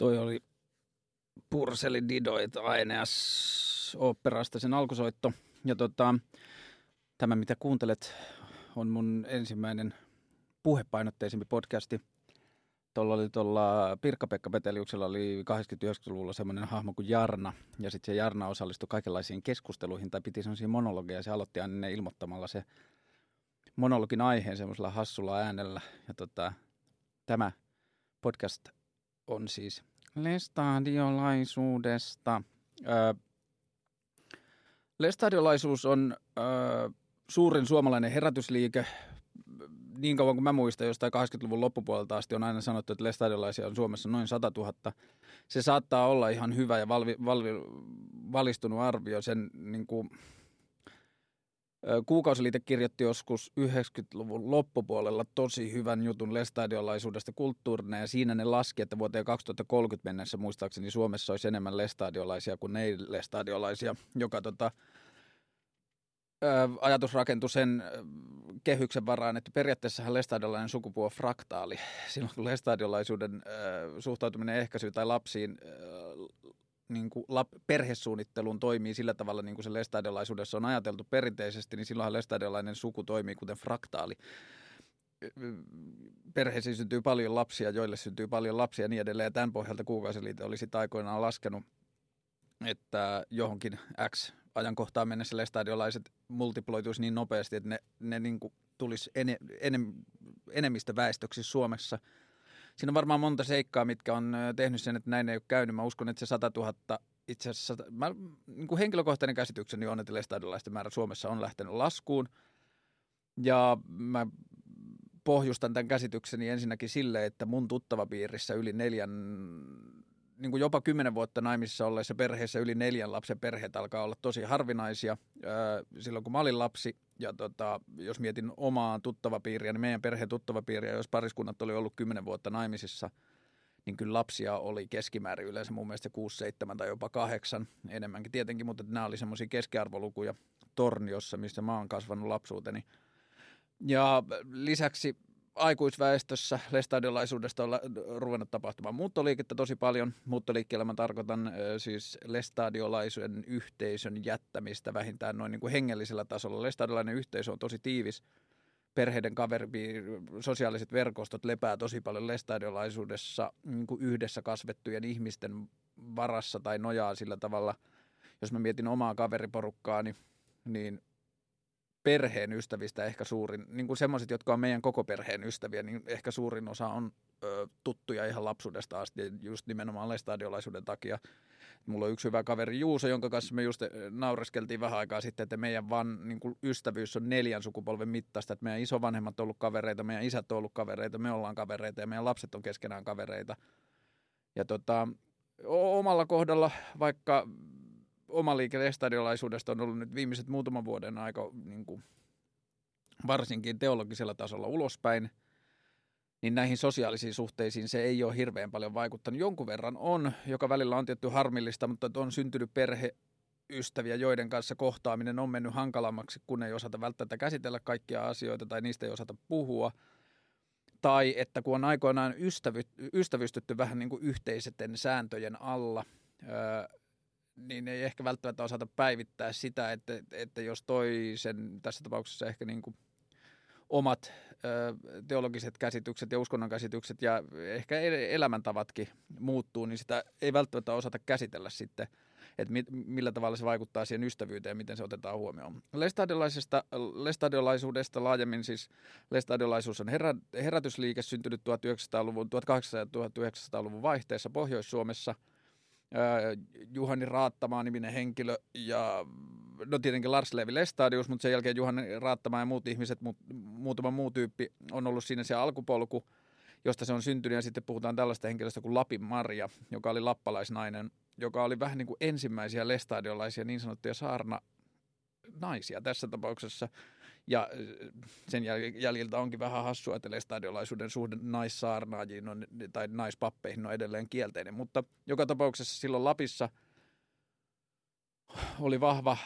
Toi oli Purseli Didoit Aeneas oopperasta sen alkusoitto. Ja tota, tämä, mitä kuuntelet, on mun ensimmäinen puhepainotteisempi podcasti. Tuolla oli tuolla Pirkka-Pekka Peteliuksella oli 80-90-luvulla semmoinen hahmo kuin Jarna. Ja sitten se Jarna osallistui kaikenlaisiin keskusteluihin tai piti semmoisia monologeja. Se aloitti aina ilmoittamalla se monologin aiheen semmoisella hassulla äänellä. Ja tota, tämä podcast on siis lestadiolaisuudesta. Öö, lestadiolaisuus on öö, suurin suomalainen herätysliike. Niin kauan kuin mä muistan, jostain 80-luvun loppupuolelta asti on aina sanottu, että lestadiolaisia on Suomessa noin 100 000. Se saattaa olla ihan hyvä ja valvi, valvi, valistunut arvio sen niin kuin, Kuukausiliite kirjoitti joskus 90-luvun loppupuolella tosi hyvän jutun lestadiolaisuudesta kulttuurina ja siinä ne laski, että vuoteen 2030 mennessä muistaakseni Suomessa olisi enemmän lestadiolaisia kuin ei-lestadiolaisia, joka tota, ajatus rakentui sen kehyksen varaan, että periaatteessa lestadiolainen sukupuoli on fraktaali. Silloin kun lestadiolaisuuden suhtautuminen ehkäisyyn tai lapsiin niin kuin lap, perhesuunnitteluun toimii sillä tavalla, niin kuin se lestadiolaisuudessa on ajateltu perinteisesti, niin silloinhan lestadiolainen suku toimii kuten fraktaali. Perheisiin syntyy paljon lapsia, joille syntyy paljon lapsia ja niin edelleen. Ja tämän pohjalta kuukausiliite olisi aikoinaan laskenut, että johonkin X ajankohtaan mennessä lestadiolaiset multiploituisi niin nopeasti, että ne, ne niin kuin tulisi ene, enem, enemmistö väestöksi Suomessa – siinä on varmaan monta seikkaa, mitkä on tehnyt sen, että näin ei ole käynyt. Mä uskon, että se 100 000 itse asiassa, mä, niin kuin henkilökohtainen käsitykseni on, että lestadiolaisten määrä Suomessa on lähtenyt laskuun. Ja mä pohjustan tämän käsitykseni ensinnäkin sille, että mun tuttava piirissä yli neljän, niin kuin jopa kymmenen vuotta naimisissa olleissa perheissä yli neljän lapsen perheet alkaa olla tosi harvinaisia. Silloin kun mä olin lapsi, ja tota, jos mietin omaa tuttavapiiriä, niin meidän perheen tuttavapiiriä, jos pariskunnat oli ollut kymmenen vuotta naimisissa, niin kyllä lapsia oli keskimäärin yleensä mun mielestä 6, 7 tai jopa 8 enemmänkin tietenkin, mutta nämä oli semmoisia keskiarvolukuja Torniossa, missä mä oon kasvanut lapsuuteni. Ja lisäksi aikuisväestössä lestadiolaisuudesta on ruvennut tapahtumaan muuttoliikettä tosi paljon. Muuttoliikkeellä mä tarkoitan siis lestadiolaisuuden yhteisön jättämistä vähintään noin niin kuin hengellisellä tasolla. Lestadiolainen yhteisö on tosi tiivis. Perheiden kaveri, sosiaaliset verkostot lepää tosi paljon lestadiolaisuudessa niin kuin yhdessä kasvettujen ihmisten varassa tai nojaa sillä tavalla. Jos mä mietin omaa kaveriporukkaani, niin perheen ystävistä ehkä suurin, niin kuin semmoiset, jotka on meidän koko perheen ystäviä, niin ehkä suurin osa on ö, tuttuja ihan lapsuudesta asti, just nimenomaan lestadiolaisuuden takia. Mulla on yksi hyvä kaveri Juuso, jonka kanssa me just naureskeltiin vähän aikaa sitten, että meidän van, niin kuin ystävyys on neljän sukupolven mittaista, että meidän isovanhemmat on ollut kavereita, meidän isät on ollut kavereita, me ollaan kavereita ja meidän lapset on keskenään kavereita. Ja tota, omalla kohdalla, vaikka oma liike estadiolaisuudesta on ollut nyt viimeiset muutaman vuoden aika niin kuin, varsinkin teologisella tasolla ulospäin, niin näihin sosiaalisiin suhteisiin se ei ole hirveän paljon vaikuttanut. Jonkun verran on, joka välillä on tietty harmillista, mutta on syntynyt perhe, ystäviä, joiden kanssa kohtaaminen on mennyt hankalammaksi, kun ei osata välttämättä käsitellä kaikkia asioita tai niistä ei osata puhua. Tai että kun on aikoinaan ystävy, ystävystytty vähän niin kuin yhteiseten sääntöjen alla, niin ei ehkä välttämättä osata päivittää sitä, että, että jos toisen, tässä tapauksessa ehkä niin kuin omat teologiset käsitykset ja uskonnon käsitykset ja ehkä elämäntavatkin muuttuu, niin sitä ei välttämättä osata käsitellä sitten, että mi, millä tavalla se vaikuttaa siihen ystävyyteen ja miten se otetaan huomioon. Lestadiolaisuudesta laajemmin siis lestadiolaisuus on herä, herätysliike syntynyt 1900-luvun, 1800- ja 1900-luvun vaihteessa Pohjois-Suomessa – Juhani Raattamaa niminen henkilö ja no tietenkin Lars Levi Lestadius, mutta sen jälkeen Juhani Raattamaa ja muut ihmiset, mu, muutama muu tyyppi on ollut siinä se alkupolku, josta se on syntynyt. Ja sitten puhutaan tällaista henkilöstä kuin Lapin Maria, joka oli lappalaisnainen, joka oli vähän niin kuin ensimmäisiä lestadiolaisia niin sanottuja saarna naisia tässä tapauksessa – ja sen jäljiltä onkin vähän hassua, että lestadiolaisuuden suhde naissaarnaajiin on, tai naispappeihin on edelleen kielteinen. Mutta joka tapauksessa silloin Lapissa oli vahva,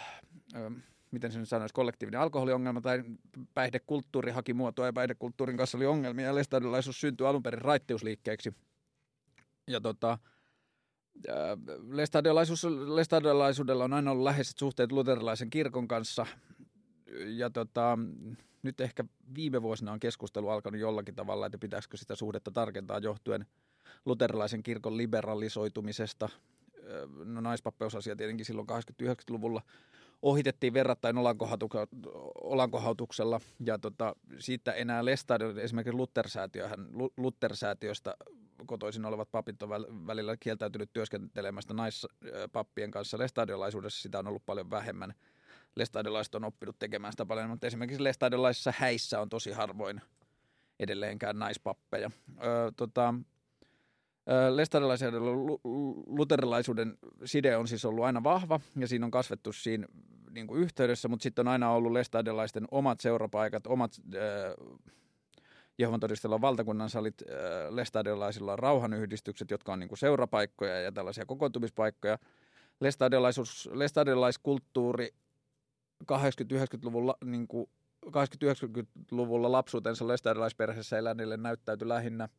miten se nyt sanoisi, kollektiivinen alkoholiongelma tai päihdekulttuuri haki muotoa ja päihdekulttuurin kanssa oli ongelmia ja lestadiolaisuus syntyi alun perin raittiusliikkeeksi. Ja tota, lestadiolaisuudella on aina ollut läheiset suhteet luterilaisen kirkon kanssa. Ja tota, nyt ehkä viime vuosina on keskustelu alkanut jollakin tavalla, että pitäisikö sitä suhdetta tarkentaa johtuen luterilaisen kirkon liberalisoitumisesta. No naispappeusasia tietenkin silloin 89-luvulla ohitettiin verrattain olankohautuksella ja tota, siitä enää Lestadion, esimerkiksi Luther-säätiöhän, Luther-säätiöstä kotoisin olevat papit on välillä kieltäytynyt työskentelemästä naispappien kanssa. Lestadiolaisuudessa sitä on ollut paljon vähemmän. Lestadiolaiset on oppinut tekemään sitä paljon, mutta esimerkiksi Lestadiolaisissa häissä on tosi harvoin edelleenkään naispappeja. Öö, tota, Lestadiolaisen ja luterilaisuuden side on siis ollut aina vahva ja siinä on kasvettu siinä niin kuin yhteydessä, mutta sitten on aina ollut lestadiolaisten omat seurapaikat, omat äh, Jehovan todistella valtakunnan salit, äh, lestadiolaisilla on rauhanyhdistykset, jotka on niin kuin seurapaikkoja ja tällaisia kokoontumispaikkoja. Lestadiolaisuus, lestadiolaiskulttuuri 80-90-luvulla niin 80-90-luvulla lapsuutensa lestadiolaisperheessä eläneille näyttäytyi lähinnä –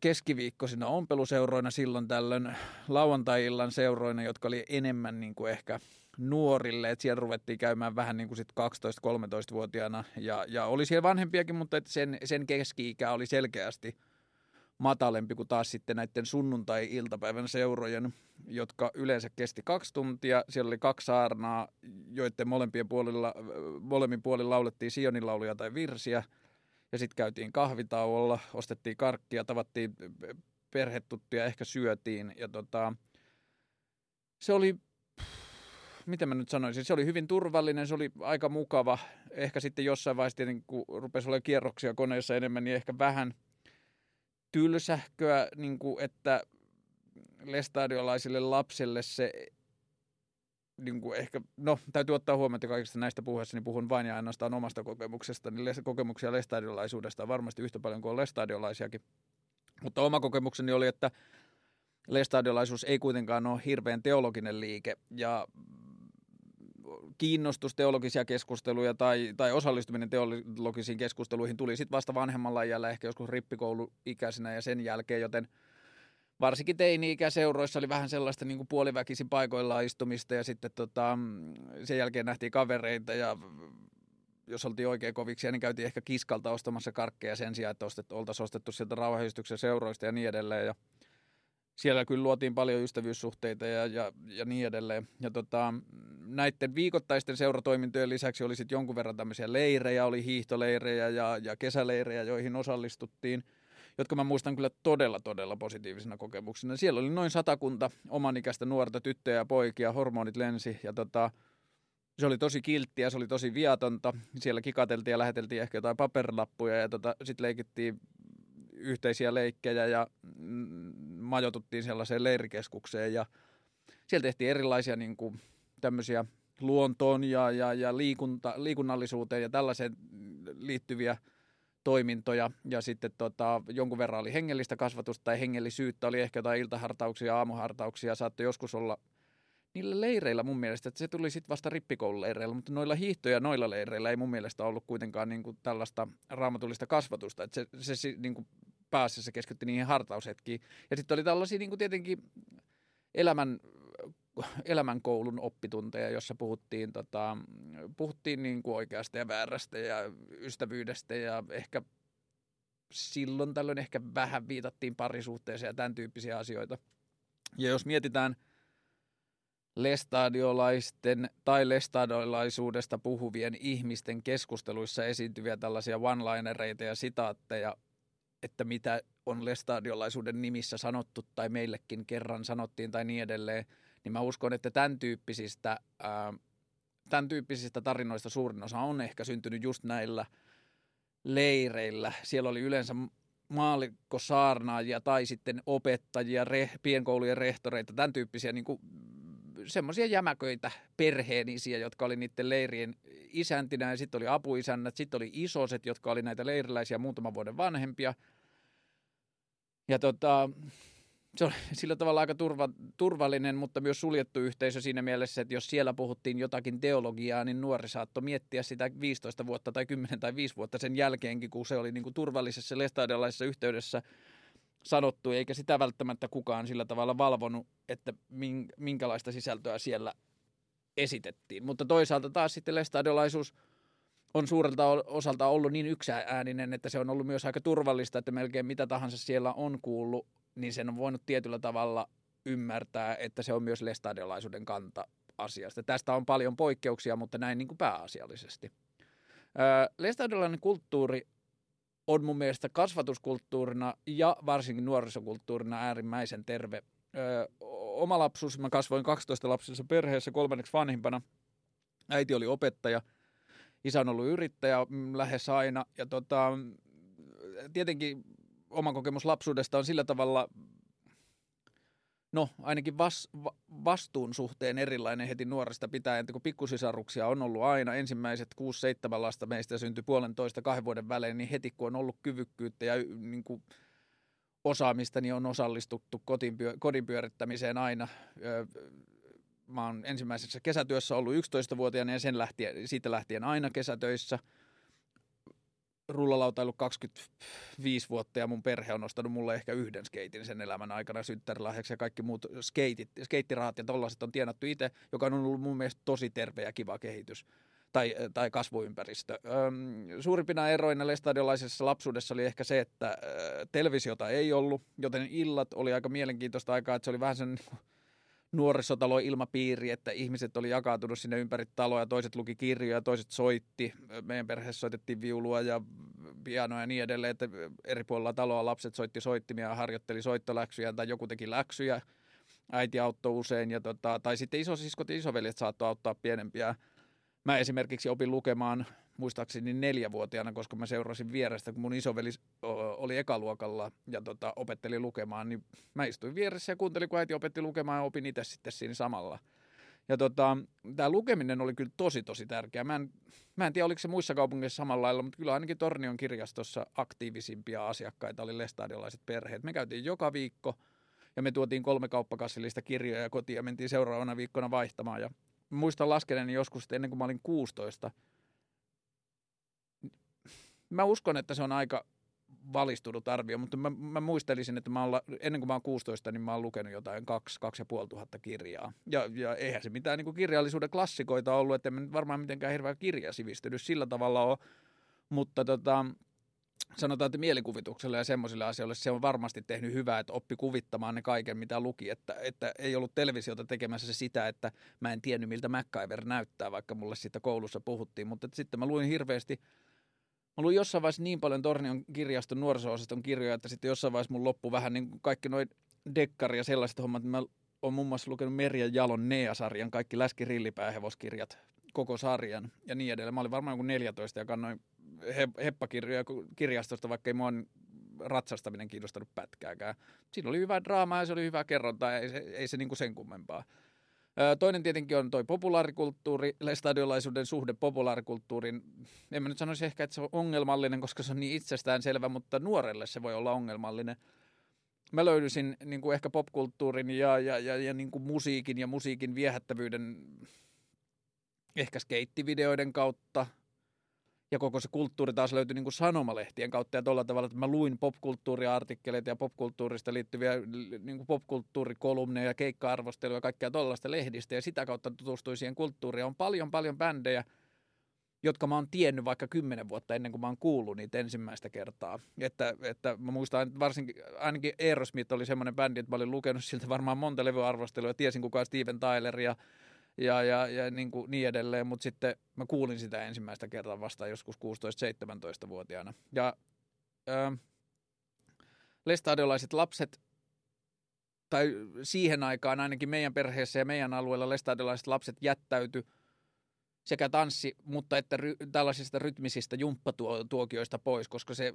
keskiviikkoisina ompeluseuroina silloin tällöin lauantai-illan seuroina, jotka oli enemmän niin kuin ehkä nuorille, että siellä ruvettiin käymään vähän niin kuin sit 12-13-vuotiaana ja, ja oli siellä vanhempiakin, mutta sen, sen keski-ikä oli selkeästi matalempi kuin taas sitten näiden sunnuntai-iltapäivän seurojen, jotka yleensä kesti kaksi tuntia. Siellä oli kaksi saarnaa, joiden molempien puolilla, molemmin puolilla laulettiin Sionin lauluja tai virsiä – ja sitten käytiin kahvitauolla, ostettiin karkkia, tavattiin perhetuttuja, ehkä syötiin. Ja tota, se oli, miten mä nyt sanoisin, se oli hyvin turvallinen, se oli aika mukava. Ehkä sitten jossain vaiheessa tietenkin, kun rupesi olemaan kierroksia koneessa enemmän, niin ehkä vähän tylsähköä, niin kuin, että lestadiolaisille lapsille se niin kuin ehkä, no täytyy ottaa huomioon, että kaikista näistä puhuessa niin puhun vain ja ainoastaan omasta kokemuksesta, niin les, kokemuksia lestadiolaisuudesta on varmasti yhtä paljon kuin lestadiolaisiakin. Mutta oma kokemukseni oli, että lestadiolaisuus ei kuitenkaan ole hirveän teologinen liike ja kiinnostus teologisia keskusteluja tai, tai osallistuminen teologisiin keskusteluihin tuli sitten vasta vanhemmalla iällä, ehkä joskus rippikouluikäisenä ja sen jälkeen, joten – varsinkin teini-ikäseuroissa oli vähän sellaista niin kuin puoliväkisin paikoillaan istumista ja sitten tota, sen jälkeen nähtiin kavereita ja jos oltiin oikein koviksi, niin käytiin ehkä kiskalta ostamassa karkkeja sen sijaan, että oltaisiin ostettu sieltä rauhanyhdistyksen seuroista ja niin edelleen. Ja siellä kyllä luotiin paljon ystävyyssuhteita ja, ja, ja niin edelleen. Ja tota, näiden viikoittaisten seuratoimintojen lisäksi oli sitten jonkun verran tämmöisiä leirejä, oli hiihtoleirejä ja, ja kesäleirejä, joihin osallistuttiin – jotka mä muistan kyllä todella, todella positiivisina kokemuksina. Siellä oli noin satakunta omanikäistä nuorta tyttöjä ja poikia, hormonit lensi ja tota, se oli tosi kilttiä, se oli tosi viatonta. Siellä kikateltiin ja läheteltiin ehkä jotain paperilappuja ja tota, sitten leikittiin yhteisiä leikkejä ja mm, majotuttiin sellaiseen leirikeskukseen ja siellä tehtiin erilaisia niin kuin, tämmöisiä luontoon ja, ja, ja liikunta, liikunnallisuuteen ja tällaiseen liittyviä – toimintoja. Ja sitten tota, jonkun verran oli hengellistä kasvatusta tai hengellisyyttä, oli ehkä jotain iltahartauksia, aamuhartauksia, saattoi joskus olla niillä leireillä mun mielestä, että se tuli sitten vasta rippikoululeireillä, mutta noilla hiihtoja noilla leireillä ei mun mielestä ollut kuitenkaan niin kuin tällaista raamatullista kasvatusta, että se, se niin kuin pääasiassa keskittyi niihin hartaushetkiin. Ja sitten oli tällaisia niin kuin tietenkin elämän elämänkoulun oppitunteja, jossa puhuttiin, tota, puhuttiin niin kuin oikeasta ja väärästä ja ystävyydestä ja ehkä silloin tällöin ehkä vähän viitattiin parisuhteeseen ja tämän tyyppisiä asioita. Ja jos mietitään lestadiolaisten tai lestadiolaisuudesta puhuvien ihmisten keskusteluissa esiintyviä tällaisia one-linereita ja sitaatteja, että mitä on lestadiolaisuuden nimissä sanottu tai meillekin kerran sanottiin tai niin edelleen – niin mä uskon, että tämän tyyppisistä, ää, tämän tyyppisistä tarinoista suurin osa on ehkä syntynyt just näillä leireillä. Siellä oli yleensä maallikkosaarnaajia tai sitten opettajia, re, pienkoulujen rehtoreita, tämän tyyppisiä niin semmoisia jämäköitä perheenisiä, jotka oli niiden leirien isäntinä ja sitten oli apuisännät, sitten oli isoset, jotka oli näitä leiriläisiä muutaman vuoden vanhempia. Ja tota, se on sillä tavalla aika turva, turvallinen, mutta myös suljettu yhteisö siinä mielessä, että jos siellä puhuttiin jotakin teologiaa, niin nuori saattoi miettiä sitä 15 vuotta tai 10 tai 5 vuotta sen jälkeenkin, kun se oli niin kuin turvallisessa lestadiolaisessa yhteydessä. sanottu, eikä sitä välttämättä kukaan sillä tavalla valvonut, että minkälaista sisältöä siellä esitettiin. Mutta toisaalta taas sitten lestadiolaisuus on suurelta osalta ollut niin yksäääninen, että se on ollut myös aika turvallista, että melkein mitä tahansa siellä on kuullut, niin sen on voinut tietyllä tavalla ymmärtää, että se on myös lestadiolaisuuden kanta asiasta. Tästä on paljon poikkeuksia, mutta näin niin kuin pääasiallisesti. Lestadiolainen kulttuuri on mun mielestä kasvatuskulttuurina ja varsinkin nuorisokulttuurina äärimmäisen terve. Öö, oma lapsuus, mä kasvoin 12 lapsissa perheessä kolmanneksi vanhimpana. Äiti oli opettaja, isä on ollut yrittäjä mm, lähes aina. Ja tota, tietenkin oma kokemus lapsuudesta on sillä tavalla no ainakin vas, va, vastuun suhteen erilainen heti nuoresta pitäen, kun pikkusisaruksia on ollut aina, ensimmäiset 6-7 lasta meistä syntyi puolentoista kahden vuoden välein, niin heti kun on ollut kyvykkyyttä ja niin kuin osaamista, niin on osallistuttu kodin, kodin pyörittämiseen aina. Mä oon ensimmäisessä kesätyössä ollut 11-vuotiaana ja sen lähtien, siitä lähtien aina kesätöissä – rullalautailu 25 vuotta ja mun perhe on ostanut mulle ehkä yhden skeitin sen elämän aikana synttärilahjaksi ja kaikki muut skeitit, skeittirahat ja tollaiset on tienattu itse, joka on ollut mun mielestä tosi terve ja kiva kehitys tai, tai kasvuympäristö. Suurimpina eroina lestadiolaisessa lapsuudessa oli ehkä se, että televisiota ei ollut, joten illat oli aika mielenkiintoista aikaa, että se oli vähän sen nuorisotalo ilmapiiri, että ihmiset oli jakautunut sinne ympäri taloa, toiset luki kirjoja, toiset soitti. Meidän perheessä soitettiin viulua ja pianoa ja niin edelleen, että eri puolilla taloa lapset soitti soittimia ja harjoitteli soittoläksyjä tai joku teki läksyjä. Äiti auttoi usein, ja tota, tai sitten isosiskot ja isoveljet saattoi auttaa pienempiä. Mä esimerkiksi opin lukemaan muistaakseni neljävuotiaana, koska mä seurasin vierestä, kun mun isoveli oli ekaluokalla ja tota, opetteli lukemaan, niin mä istuin vieressä ja kuuntelin, kun äiti opetti lukemaan ja opin itse sitten siinä samalla. Ja tota, tämä lukeminen oli kyllä tosi tosi tärkeää. Mä en, mä en tiedä, oliko se muissa kaupungeissa samalla lailla, mutta kyllä ainakin Tornion kirjastossa aktiivisimpia asiakkaita oli lestadiolaiset perheet. Me käytiin joka viikko ja me tuotiin kolme kauppakassillista kirjoja kotiin ja mentiin seuraavana viikkona vaihtamaan. Ja muistan laskeneeni joskus, ennen kuin mä olin 16, mä uskon, että se on aika valistunut arvio, mutta mä, mä muistelisin, että mä olla, ennen kuin mä oon 16, niin mä oon lukenut jotain 2 tuhatta kirjaa. Ja, ja eihän se mitään niin kuin kirjallisuuden klassikoita ollut, että en varmaan mitenkään hirveä kirjasivistynyt sillä tavalla ole, mutta tota, sanotaan, että mielikuvitukselle ja semmoisille asioille se on varmasti tehnyt hyvää, että oppi kuvittamaan ne kaiken, mitä luki. Että, että ei ollut televisiota tekemässä se sitä, että mä en tiennyt, miltä MacGyver näyttää, vaikka mulle siitä koulussa puhuttiin. Mutta sitten mä luin hirveästi – Mä luin jossain vaiheessa niin paljon Tornion kirjaston nuoriso-osaston kirjoja, että sitten jossain vaiheessa mun loppu vähän niin kuin kaikki noin dekkari ja sellaiset hommat. Mä oon muun muassa lukenut Merja Jalon Nea-sarjan, kaikki läskirillipäähevoskirjat, koko sarjan ja niin edelleen. Mä olin varmaan joku 14 ja kannoin he, heppakirjoja kirjastosta, vaikka ei mua ratsastaminen kiinnostanut pätkääkään. Siinä oli hyvä draama ja se oli hyvä kerronta, ei se, ei se niin kuin sen kummempaa. Toinen tietenkin on toi populaarikulttuuri, stadiolaisuuden suhde populaarikulttuuriin. En mä nyt sanoisi ehkä, että se on ongelmallinen, koska se on niin itsestäänselvä, mutta nuorelle se voi olla ongelmallinen. Mä löydysin niin kuin ehkä popkulttuurin ja, ja, ja, ja niin kuin musiikin ja musiikin viehättävyyden ehkä skeittivideoiden kautta – ja koko se kulttuuri taas löytyi niin kuin sanomalehtien kautta ja tuolla tavalla, että mä luin popkulttuuriartikkeleita ja popkulttuurista liittyviä niin kuin popkulttuurikolumneja ja keikka-arvosteluja ja kaikkea tuollaista lehdistä ja sitä kautta tutustuin siihen kulttuuriin. On paljon paljon bändejä, jotka mä oon tiennyt vaikka kymmenen vuotta ennen kuin mä oon kuullut niitä ensimmäistä kertaa. Että, että mä muistan, varsinkin ainakin Aerosmith oli semmoinen bändi, että mä olin lukenut siltä varmaan monta levyarvostelua ja tiesin kuka Steven Tyler ja ja, ja, ja niin, kuin niin edelleen, mutta sitten mä kuulin sitä ensimmäistä kertaa vasta joskus 16-17-vuotiaana. Ja ö, lestadiolaiset lapset, tai siihen aikaan ainakin meidän perheessä ja meidän alueella lestadiolaiset lapset jättäytyi sekä tanssi, mutta että ry, tällaisista rytmisistä jumppatuokioista pois, koska se,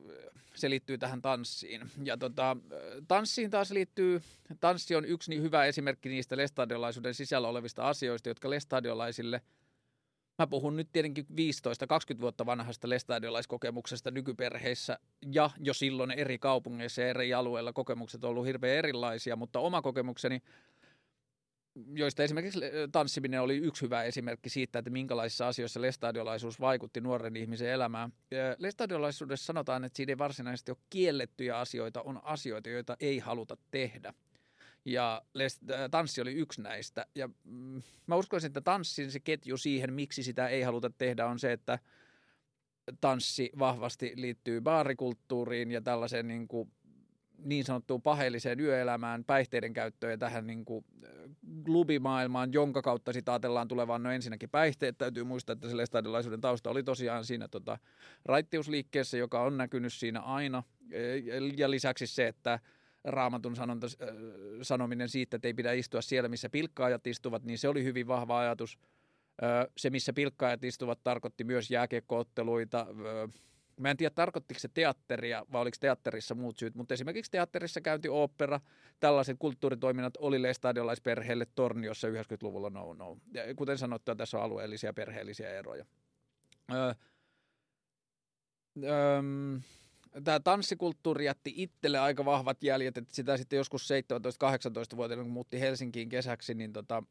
se liittyy tähän tanssiin. Ja tota, tanssiin taas liittyy, tanssi on yksi niin hyvä esimerkki niistä lestadiolaisuuden sisällä olevista asioista, jotka lestadiolaisille, mä puhun nyt tietenkin 15-20 vuotta vanhasta lestadiolaiskokemuksesta nykyperheissä ja jo silloin eri kaupungeissa ja eri alueilla kokemukset on ollut hirveän erilaisia, mutta oma kokemukseni – joista esimerkiksi tanssiminen oli yksi hyvä esimerkki siitä, että minkälaisissa asioissa lestadiolaisuus vaikutti nuoren ihmisen elämään. Lestadiolaisuudessa sanotaan, että siinä ei varsinaisesti ole kiellettyjä asioita, on asioita, joita ei haluta tehdä. Ja tanssi oli yksi näistä. Ja mm, mä uskoisin, että tanssin se ketju siihen, miksi sitä ei haluta tehdä, on se, että tanssi vahvasti liittyy baarikulttuuriin ja tällaiseen niin kuin niin sanottuun paheelliseen yöelämään, päihteiden käyttöön ja tähän niin kuin klubimaailmaan, jonka kautta sitä ajatellaan tulevaan. No ensinnäkin päihteet, täytyy muistaa, että se lestadiolaisuuden tausta oli tosiaan siinä tota, raittiusliikkeessä, joka on näkynyt siinä aina. Ja lisäksi se, että raamatun sanonta, sanominen siitä, että ei pidä istua siellä, missä pilkkaajat istuvat, niin se oli hyvin vahva ajatus. Se, missä pilkkaajat istuvat, tarkoitti myös jääkiekkootteluita, Mä en tiedä, tarkoittiko se teatteria vai oliko teatterissa muut syyt, mutta esimerkiksi teatterissa käynti opera, tällaiset kulttuuritoiminnat oli stadiolaisperheelle Torniossa 90-luvulla no no. Ja kuten sanottua, tässä on alueellisia perheellisiä eroja. Öö, öö, tämä tanssikulttuuri jätti itselle aika vahvat jäljet, että sitä sitten joskus 17-18-vuotiaana, kun muutti Helsinkiin kesäksi, niin tota,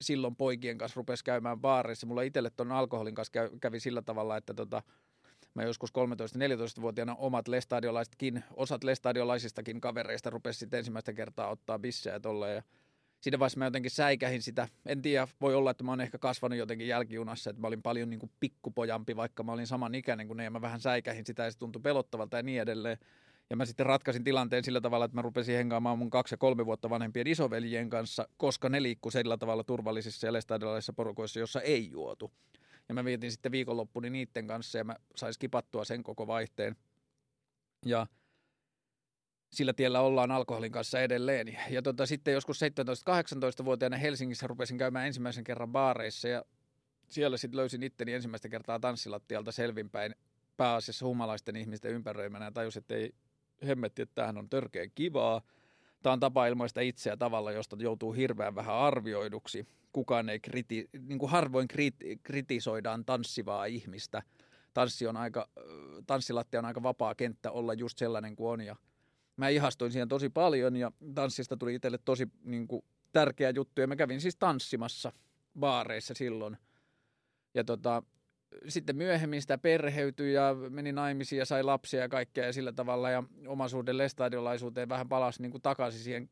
silloin poikien kanssa rupesi käymään baareissa. Mulla itselle tuon alkoholin kanssa kävi sillä tavalla, että tota, Mä joskus 13-14-vuotiaana omat lestadiolaisetkin, osat lestadiolaisistakin kavereista rupesi sitten ensimmäistä kertaa ottaa bissejä tolleen. Ja siinä vaiheessa mä jotenkin säikähin sitä. En tiedä, voi olla, että mä oon ehkä kasvanut jotenkin jälkijunassa, että mä olin paljon niin kuin pikkupojampi, vaikka mä olin saman ikäinen kuin ne, ja mä vähän säikähin sitä, ja se tuntui pelottavalta ja niin edelleen. Ja mä sitten ratkaisin tilanteen sillä tavalla, että mä rupesin hengaamaan mun kaksi ja kolme vuotta vanhempien isoveljien kanssa, koska ne liikkuu sillä tavalla turvallisissa ja lestadiolaisissa porukoissa, jossa ei juotu. Ja mä vietin sitten viikonloppuni niiden kanssa ja mä sain skipattua sen koko vaihteen. Ja sillä tiellä ollaan alkoholin kanssa edelleen. Ja tota, sitten joskus 17-18-vuotiaana Helsingissä rupesin käymään ensimmäisen kerran baareissa ja siellä sitten löysin itteni ensimmäistä kertaa tanssilattialta selvinpäin pääasiassa humalaisten ihmisten ympäröimänä ja tajusin, että ei hemmetti, että tämähän on törkeän kivaa. Tämä on tapa ilmaista itseä tavalla, josta joutuu hirveän vähän arvioiduksi kukaan ei kriti, niin kuin harvoin kriti, kritisoidaan tanssivaa ihmistä. Tanssi on aika, tanssilatti on aika vapaa kenttä olla just sellainen kuin on ja mä ihastuin siihen tosi paljon ja tanssista tuli itselle tosi niin kuin, tärkeä juttu ja mä kävin siis tanssimassa baareissa silloin. Ja tota, sitten myöhemmin sitä perheytyi ja meni naimisiin ja sai lapsia ja kaikkea ja sillä tavalla ja omaisuuden lestadiolaisuuteen vähän palasi niin kuin takaisin siihen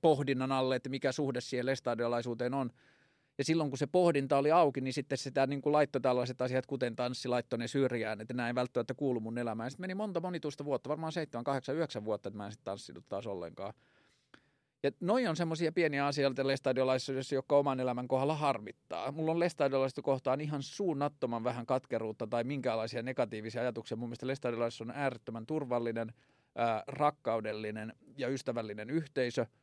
pohdinnan alle, että mikä suhde siihen lestadiolaisuuteen on. Ja silloin kun se pohdinta oli auki, niin sitten sitä niin kuin laittoi tällaiset asiat, kuten tanssi, laittoi ne syrjään, että näin välttämättä kuulu mun elämään. Sitten meni monta monituista vuotta, varmaan 7, 8, 9 vuotta, että mä en sitten tanssinut taas ollenkaan. Ja noi on semmoisia pieniä asioita lestadiolaisuudessa, jotka oman elämän kohdalla harmittaa. Mulla on lestadiolaisuutta kohtaan ihan suunnattoman vähän katkeruutta tai minkäänlaisia negatiivisia ajatuksia. Mun mielestä lestadiolaisuus on äärettömän turvallinen, ää, rakkaudellinen ja ystävällinen yhteisö –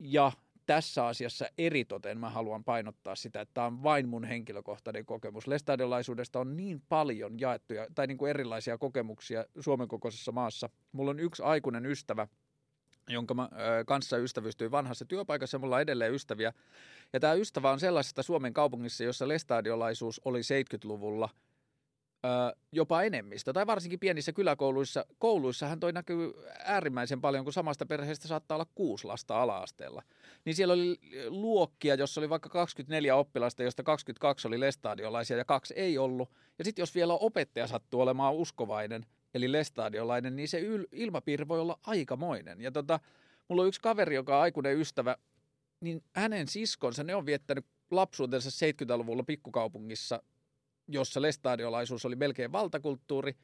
ja tässä asiassa eritoten mä haluan painottaa sitä, että tämä on vain mun henkilökohtainen kokemus. Lestadiolaisuudesta on niin paljon jaettuja tai niin kuin erilaisia kokemuksia Suomen kokoisessa maassa. Mulla on yksi aikuinen ystävä, jonka mä, kanssa ystävystyin vanhassa työpaikassa, mulla on edelleen ystäviä. Ja tämä ystävä on sellaisesta Suomen kaupungissa, jossa lestadiolaisuus oli 70-luvulla – ö, jopa enemmistö, tai varsinkin pienissä kyläkouluissa. Kouluissahan toi näkyy äärimmäisen paljon, kun samasta perheestä saattaa olla kuusi lasta ala-asteella. Niin siellä oli luokkia, jossa oli vaikka 24 oppilasta, josta 22 oli lestadiolaisia ja kaksi ei ollut. Ja sitten jos vielä opettaja sattuu olemaan uskovainen, eli lestadiolainen, niin se yl- ilmapiiri voi olla aikamoinen. Ja tota, mulla on yksi kaveri, joka on aikuinen ystävä, niin hänen siskonsa, ne on viettänyt lapsuutensa 70-luvulla pikkukaupungissa jossa lestadiolaisuus oli melkein valtakulttuuri,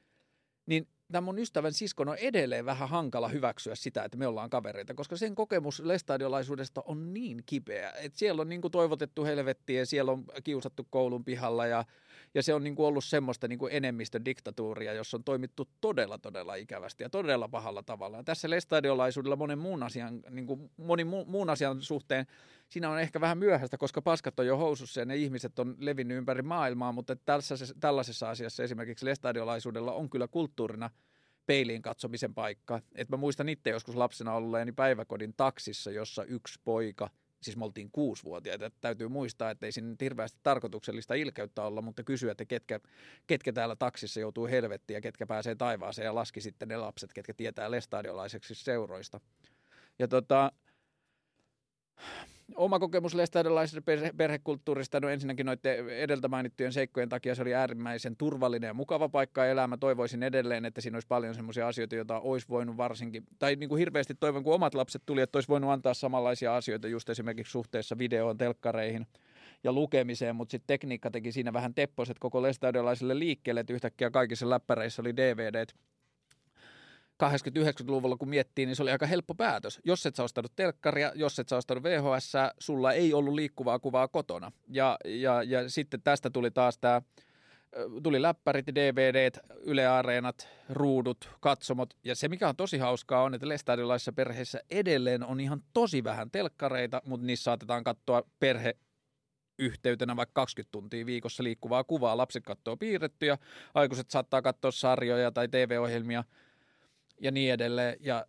niin tämä mun ystävän siskon on edelleen vähän hankala hyväksyä sitä, että me ollaan kavereita, koska sen kokemus lestadiolaisuudesta on niin kipeä, että siellä on niin kuin toivotettu helvettiä siellä on kiusattu koulun pihalla ja ja se on niin kuin ollut semmoista niin kuin enemmistön diktatuuria, jossa on toimittu todella, todella ikävästi ja todella pahalla tavalla. Ja tässä lestadiolaisuudella monen muun asian, niin kuin moni muun asian suhteen siinä on ehkä vähän myöhäistä, koska paskat on jo housussa ja ne ihmiset on levinnyt ympäri maailmaa, mutta tällaisessa, tällaisessa asiassa esimerkiksi lestadiolaisuudella on kyllä kulttuurina peiliin katsomisen paikka. Et mä muistan itse joskus lapsena olleeni päiväkodin taksissa, jossa yksi poika – siis me oltiin kuusivuotiaita, täytyy muistaa, että ei siinä hirveästi tarkoituksellista ilkeyttä olla, mutta kysyä, että ketkä, ketkä täällä taksissa joutuu helvettiin ja ketkä pääsee taivaaseen ja laski sitten ne lapset, ketkä tietää lestadiolaiseksi seuroista. Ja tota, oma kokemus lestadiolaisesta perhe- perhekulttuurista, no ensinnäkin noiden edeltä mainittujen seikkojen takia se oli äärimmäisen turvallinen ja mukava paikka elää. Mä toivoisin edelleen, että siinä olisi paljon semmoisia asioita, joita olisi voinut varsinkin, tai niin kuin hirveästi toivon, kun omat lapset tuli, että olisi voinut antaa samanlaisia asioita just esimerkiksi suhteessa videoon, telkkareihin ja lukemiseen, mutta sitten tekniikka teki siinä vähän tepposet koko lestadiolaiselle liikkeelle, että yhtäkkiä kaikissa läppäreissä oli DVDt 80-90-luvulla kun miettii, niin se oli aika helppo päätös. Jos et sä ostanut telkkaria, jos et sä ostanut VHS, sulla ei ollut liikkuvaa kuvaa kotona. Ja, ja, ja sitten tästä tuli taas tämä, tuli läppärit, DVDt, Yle Areenat, ruudut, katsomot. Ja se mikä on tosi hauskaa on, että lestadiolaisissa perheissä edelleen on ihan tosi vähän telkkareita, mutta niissä saatetaan katsoa perhe yhteytenä vaikka 20 tuntia viikossa liikkuvaa kuvaa. Lapset katsoo piirrettyjä, aikuiset saattaa katsoa sarjoja tai TV-ohjelmia – ja niin edelleen. Ja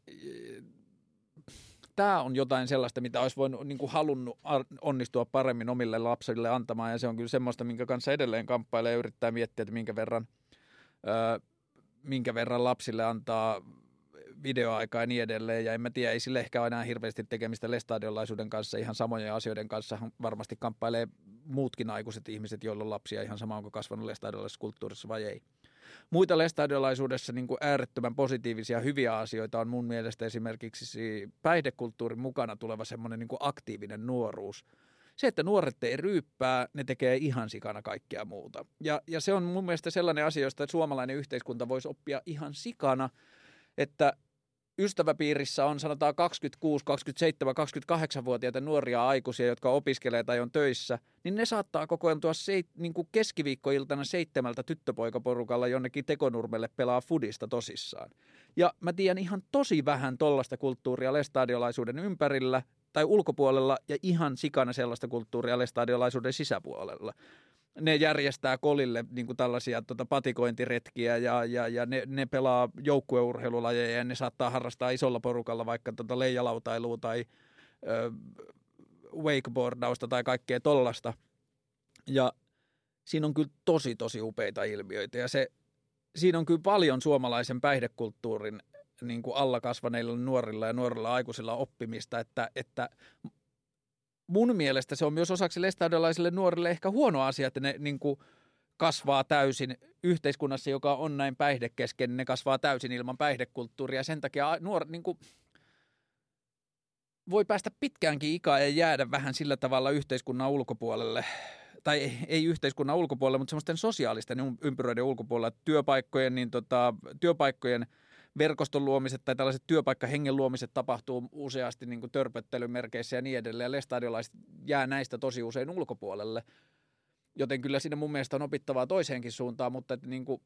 tämä on jotain sellaista, mitä olisi voinut niin kuin halunnut onnistua paremmin omille lapsille antamaan, ja se on kyllä semmoista, minkä kanssa edelleen kamppailee ja yrittää miettiä, että minkä verran, öö, minkä verran lapsille antaa videoaikaa ja niin edelleen, ja en mä tiedä, ei sille ehkä ole enää hirveästi tekemistä lestadiolaisuuden kanssa, ihan samojen asioiden kanssa varmasti kamppailee muutkin aikuiset ihmiset, joilla on lapsia ihan sama, onko kasvanut lestadiolaisessa kulttuurissa vai ei. Muita lestadiolaisuudessa niin kuin äärettömän positiivisia hyviä asioita on mun mielestä esimerkiksi päihdekulttuurin mukana tuleva semmoinen niin aktiivinen nuoruus. Se, että nuoret ei ryyppää, ne tekee ihan sikana kaikkea muuta. Ja, ja se on mun mielestä sellainen asia, josta suomalainen yhteiskunta voisi oppia ihan sikana, että ystäväpiirissä on sanotaan 26, 27, 28-vuotiaita nuoria aikuisia, jotka opiskelee tai on töissä, niin ne saattaa kokoontua seit, niin kuin keskiviikkoiltana seitsemältä tyttöpoikaporukalla jonnekin tekonurmelle pelaa fudista tosissaan. Ja mä tiedän ihan tosi vähän tollasta kulttuuria lestadiolaisuuden ympärillä tai ulkopuolella ja ihan sikana sellaista kulttuuria lestadiolaisuuden sisäpuolella ne järjestää kolille niin kuin tällaisia tota, patikointiretkiä ja, ja, ja ne, ne pelaa joukkueurheilulajeja ja ne saattaa harrastaa isolla porukalla vaikka tota leijalautailua tai ö, wakeboardausta tai kaikkea tollasta. Ja siinä on kyllä tosi tosi upeita ilmiöitä ja se, siinä on kyllä paljon suomalaisen päihdekulttuurin niin kuin alla kasvaneilla nuorilla ja nuorilla aikuisilla oppimista, että, että mun mielestä se on myös osaksi lestadiolaisille nuorille ehkä huono asia, että ne niin kuin kasvaa täysin yhteiskunnassa, joka on näin päihdekesken, niin ne kasvaa täysin ilman päihdekulttuuria. Sen takia nuor, niin kuin, voi päästä pitkäänkin ikään ja jäädä vähän sillä tavalla yhteiskunnan ulkopuolelle tai ei, ei yhteiskunnan ulkopuolelle, mutta semmoisten sosiaalisten ympyröiden ulkopuolella, työpaikkojen, niin tota, työpaikkojen – verkoston luomiset tai tällaiset työpaikkahengen luomiset tapahtuu useasti niin kuin törpöttelymerkeissä ja niin edelleen. Ja lestadiolaiset jää näistä tosi usein ulkopuolelle. Joten kyllä siinä mun mielestä on opittavaa toiseenkin suuntaan, mutta että niin kuin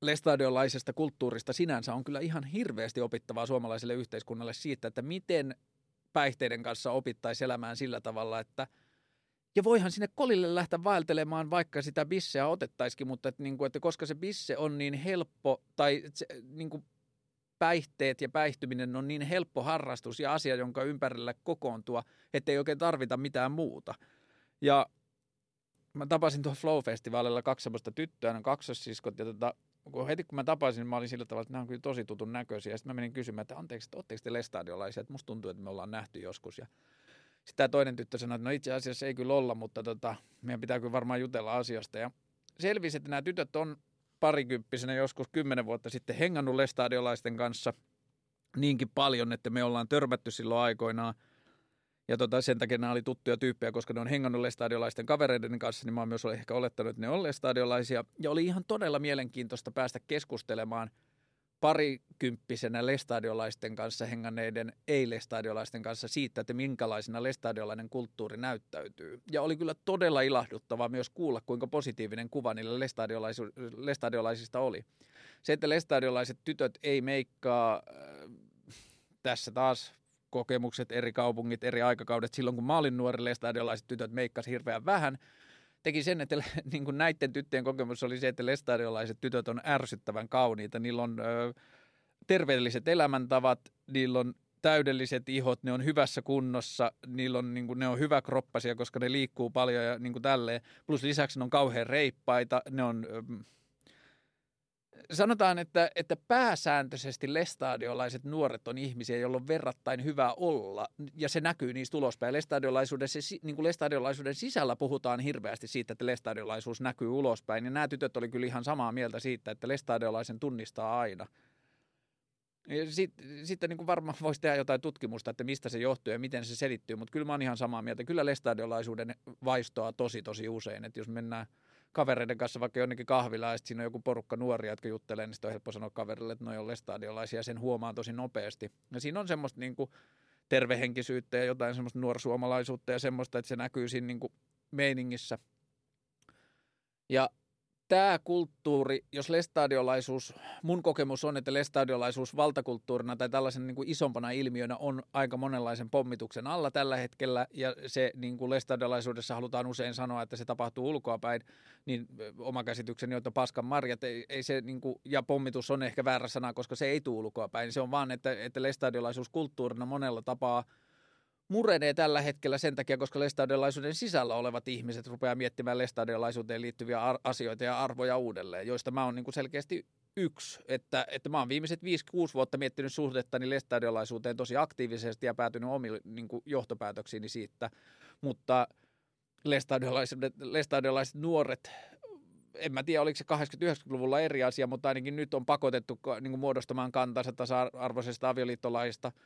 lestadiolaisesta kulttuurista sinänsä on kyllä ihan hirveästi opittavaa suomalaiselle yhteiskunnalle siitä, että miten päihteiden kanssa opittaisi elämään sillä tavalla, että – ja voihan sinne kolille lähteä vaeltelemaan, vaikka sitä bisseä otettaisikin, mutta että, niin kuin, että koska se bisse on niin helppo, tai se, niin kuin päihteet ja päihtyminen on niin helppo harrastus ja asia, jonka ympärillä kokoontua, ettei oikein tarvita mitään muuta. Ja mä tapasin tuolla Flow-festivaalilla kaksi semmoista tyttöä, ne kaksossiskot, ja tota, kun heti kun mä tapasin, mä olin sillä tavalla, että nämä on kyllä tosi tutun näköisiä. Sitten mä menin kysymään, että anteeksi, että ootteko te lestadiolaisia, että musta tuntuu, että me ollaan nähty joskus. Ja sitten toinen tyttö sanoi, että no itse asiassa ei kyllä olla, mutta tota, meidän pitää kyllä varmaan jutella asiasta. Ja selvisi, että nämä tytöt on parikymppisenä joskus kymmenen vuotta sitten hengannut lestadiolaisten kanssa niinkin paljon, että me ollaan törmätty silloin aikoinaan. Ja tota, sen takia nämä oli tuttuja tyyppejä, koska ne on hengannut lestadiolaisten kavereiden kanssa, niin mä oon myös ehkä olettanut, että ne on lestadiolaisia. Ja oli ihan todella mielenkiintoista päästä keskustelemaan – parikymppisenä lestadiolaisten kanssa henganneiden ei-lestadiolaisten kanssa siitä, että minkälaisena lestadiolainen kulttuuri näyttäytyy. Ja oli kyllä todella ilahduttavaa myös kuulla, kuinka positiivinen kuva niille lestadiolaisista oli. Se, että lestadiolaiset tytöt ei meikkaa, äh, tässä taas kokemukset, eri kaupungit, eri aikakaudet. Silloin kun mä olin nuori, lestadiolaiset tytöt meikkasi hirveän vähän – teki sen, että niin kuin näiden tyttöjen kokemus oli se, että lestadiolaiset tytöt on ärsyttävän kauniita. Niillä on ö, terveelliset elämäntavat, niillä on täydelliset ihot, ne on hyvässä kunnossa, niillä on, niin kuin, ne on hyväkroppasia, koska ne liikkuu paljon ja niin kuin tälleen. Plus lisäksi ne on kauhean reippaita, ne on... sanotaan, että, että pääsääntöisesti lestadiolaiset nuoret on ihmisiä, joilla on verrattain hyvä olla, ja se näkyy niistä ulospäin. Lestadiolaisuuden, niin kuin lestadiolaisuuden sisällä puhutaan hirveästi siitä, että lestadiolaisuus näkyy ulospäin, ja nämä tytöt oli kyllä ihan samaa mieltä siitä, että lestadiolaisen tunnistaa aina. Sitten, sitten niin kuin varmaan voisi tehdä jotain tutkimusta, että mistä se johtuu ja miten se selittyy, mutta kyllä mä oon ihan samaa mieltä. Kyllä lestadiolaisuuden vaistoa tosi tosi usein, että jos mennään – kavereiden kanssa vaikka jonnekin kahvilaan, ja siinä on joku porukka nuoria, jotka juttelee, niin sitten on helppo sanoa kaverille, että ne on lestadiolaisia, ja sen huomaa tosi nopeasti. Ja siinä on semmoista niin kuin tervehenkisyyttä ja jotain semmoista nuorsuomalaisuutta ja semmoista, että se näkyy siinä niin kuin meiningissä. Ja tämä kulttuuri, jos lestadiolaisuus, mun kokemus on, että lestadiolaisuus valtakulttuurina tai tällaisen niin kuin isompana ilmiönä on aika monenlaisen pommituksen alla tällä hetkellä, ja se niin kuin lestadiolaisuudessa halutaan usein sanoa, että se tapahtuu ulkoapäin, niin oma käsitykseni on, että paskan marjat, ei, ei se, niin kuin, ja pommitus on ehkä väärä sana, koska se ei tule ulkoapäin, se on vaan, että, että lestadiolaisuus kulttuurina monella tapaa – murenee tällä hetkellä sen takia, koska lestadiolaisuuden sisällä olevat ihmiset rupeaa miettimään lestadiolaisuuteen liittyviä ar- asioita ja arvoja uudelleen, joista mä oon niin selkeästi yksi, että, että mä oon viimeiset 5-6 vuotta miettinyt suhdettani lestadiolaisuuteen tosi aktiivisesti ja päätynyt omiin niin johtopäätöksiini siitä, mutta lestadiolaiset, lestadiolaiset nuoret en mä tiedä, oliko se 80-90-luvulla eri asia, mutta ainakin nyt on pakotettu niin kuin muodostamaan kantansa tasa-arvoisesta avioliittolaista –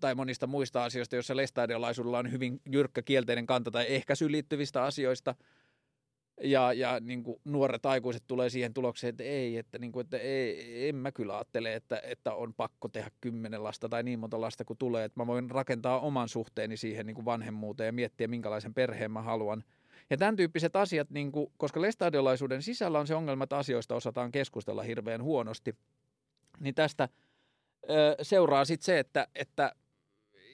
tai monista muista asioista, joissa lestadiolaisuudella on hyvin jyrkkä kielteinen kanta tai ehkäisyyn liittyvistä asioista. Ja, ja niin kuin nuoret aikuiset tulee siihen tulokseen, että ei, että, niin kuin, että ei, en mä kyllä ajattele, että, että on pakko tehdä kymmenen lasta tai niin monta lasta kuin tulee. Että mä voin rakentaa oman suhteeni siihen niin kuin vanhemmuuteen ja miettiä, minkälaisen perheen mä haluan. Ja tämän tyyppiset asiat, niin kuin, koska lestadiolaisuuden sisällä on se ongelma, että asioista osataan keskustella hirveän huonosti, niin tästä – seuraa sitten se, että, että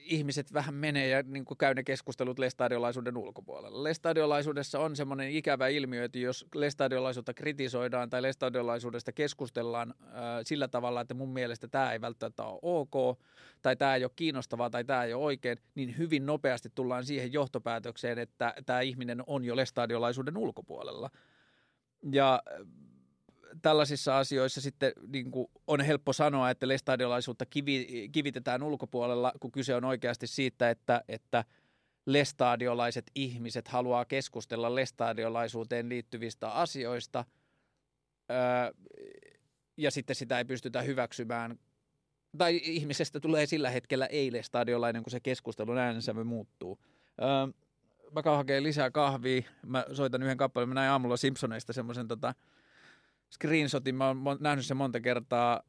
ihmiset vähän menee ja niin kuin käy ne keskustelut lestadiolaisuuden ulkopuolella. Lestadiolaisuudessa on semmoinen ikävä ilmiö, että jos lestadiolaisuutta kritisoidaan tai lestadiolaisuudesta keskustellaan äh, sillä tavalla, että mun mielestä tämä ei välttämättä ole ok, tai tämä ei ole kiinnostavaa, tai tämä ei ole oikein, niin hyvin nopeasti tullaan siihen johtopäätökseen, että tämä ihminen on jo lestadiolaisuuden ulkopuolella. Ja tällaisissa asioissa sitten niin kuin on helppo sanoa, että lestadiolaisuutta kivi, kivitetään ulkopuolella, kun kyse on oikeasti siitä, että, että lestadiolaiset ihmiset haluaa keskustella lestadiolaisuuteen liittyvistä asioista, öö, ja sitten sitä ei pystytä hyväksymään, tai ihmisestä tulee sillä hetkellä ei-lestadiolainen, kun se keskustelun äänensävy muuttuu. Öö, mä hakee lisää kahvia, mä soitan yhden kappaleen, mä näin aamulla Simpsoneista semmoisen tota, screenshotin, mä oon nähnyt sen monta kertaa,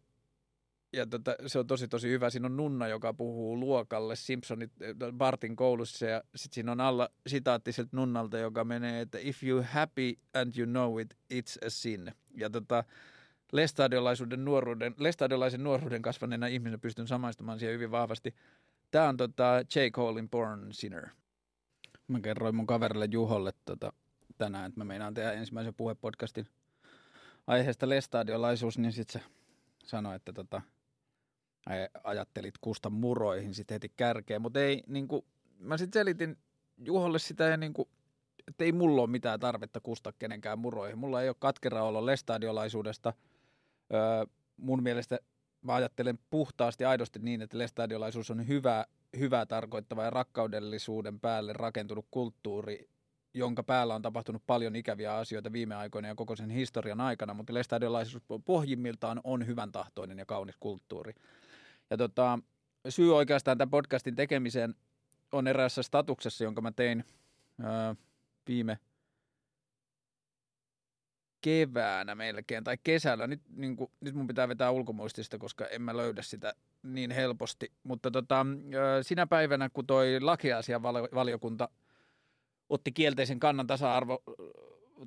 ja tota, se on tosi tosi hyvä. Siinä on Nunna, joka puhuu luokalle Simpsonit Bartin koulussa, ja sitten siinä on alla sitaatti Nunnalta, joka menee, että if you happy and you know it, it's a sin. Ja tota, lestadiolaisuuden nuoruuden, lestadiolaisen nuoruuden kasvaneena ihminen pystyn samaistumaan siihen hyvin vahvasti. Tämä on tota J. Colein Born Sinner. Mä kerroin mun kaverille Juholle tota, tänään, että mä meinaan tehdä ensimmäisen puhepodcastin – aiheesta lestadiolaisuus, niin sitten se sanoi, että tota, ajattelit kusta muroihin sitten heti kärkeen, mutta ei niin kuin, mä sitten selitin Juholle sitä ja niin kuin, että ei mulla ole mitään tarvetta kusta kenenkään muroihin. Mulla ei ole katkera olla lestadiolaisuudesta. Öö, mun mielestä mä ajattelen puhtaasti aidosti niin, että lestadiolaisuus on hyvä, hyvää tarkoittava ja rakkaudellisuuden päälle rakentunut kulttuuri, jonka päällä on tapahtunut paljon ikäviä asioita viime aikoina ja koko sen historian aikana, mutta lestadiolaisuus pohjimmiltaan on hyvän tahtoinen ja kaunis kulttuuri. Ja tota, syy oikeastaan tämän podcastin tekemiseen on eräässä statuksessa, jonka mä tein ää, viime keväänä melkein, tai kesällä. Nyt, niin kuin, nyt mun pitää vetää ulkomuistista, koska en mä löydä sitä niin helposti. Mutta tota, sinä päivänä, kun toi lakiasiavaliokunta – otti kielteisen kannan tasa-arvo,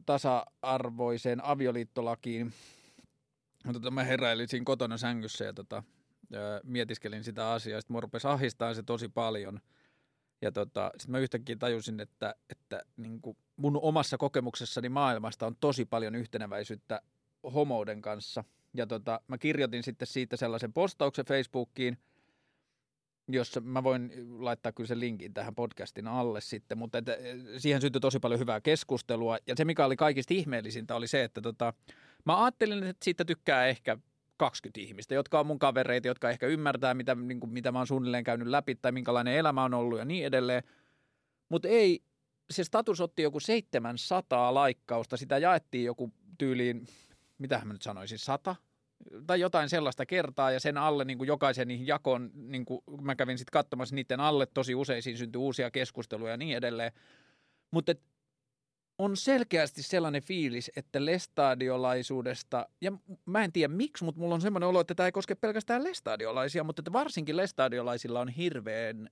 tasa-arvoiseen avioliittolakiin. Tota, mä heräilin siinä kotona sängyssä ja tota, mietiskelin sitä asiaa. Sitten mua rupesi ahistaa se tosi paljon. Ja tota, sitten mä yhtäkkiä tajusin, että, että niin kuin mun omassa kokemuksessani maailmasta on tosi paljon yhteneväisyyttä homouden kanssa. Ja tota, mä kirjoitin sitten siitä sellaisen postauksen Facebookiin – jossa mä voin laittaa kyllä sen linkin tähän podcastin alle sitten, mutta että siihen syntyi tosi paljon hyvää keskustelua. Ja se, mikä oli kaikista ihmeellisintä, oli se, että tota, Mä ajattelin, että siitä tykkää ehkä 20 ihmistä, jotka on mun kavereita, jotka ehkä ymmärtää, mitä, niin kuin, mitä mä oon suunnilleen käynyt läpi tai minkälainen elämä on ollut ja niin edelleen. Mutta ei, se status otti joku 700 laikkausta, sitä jaettiin joku tyyliin, mitä mä nyt sanoisin, 100 tai jotain sellaista kertaa ja sen alle niin kuin jokaisen niihin jakoon, niin kuin mä kävin sitten katsomassa niiden alle tosi usein siinä syntyi uusia keskusteluja ja niin edelleen. Mutta on selkeästi sellainen fiilis, että lestadiolaisuudesta, ja mä en tiedä miksi, mutta mulla on semmoinen olo, että tämä ei koske pelkästään lestadiolaisia, mutta että varsinkin lestadiolaisilla on hirveän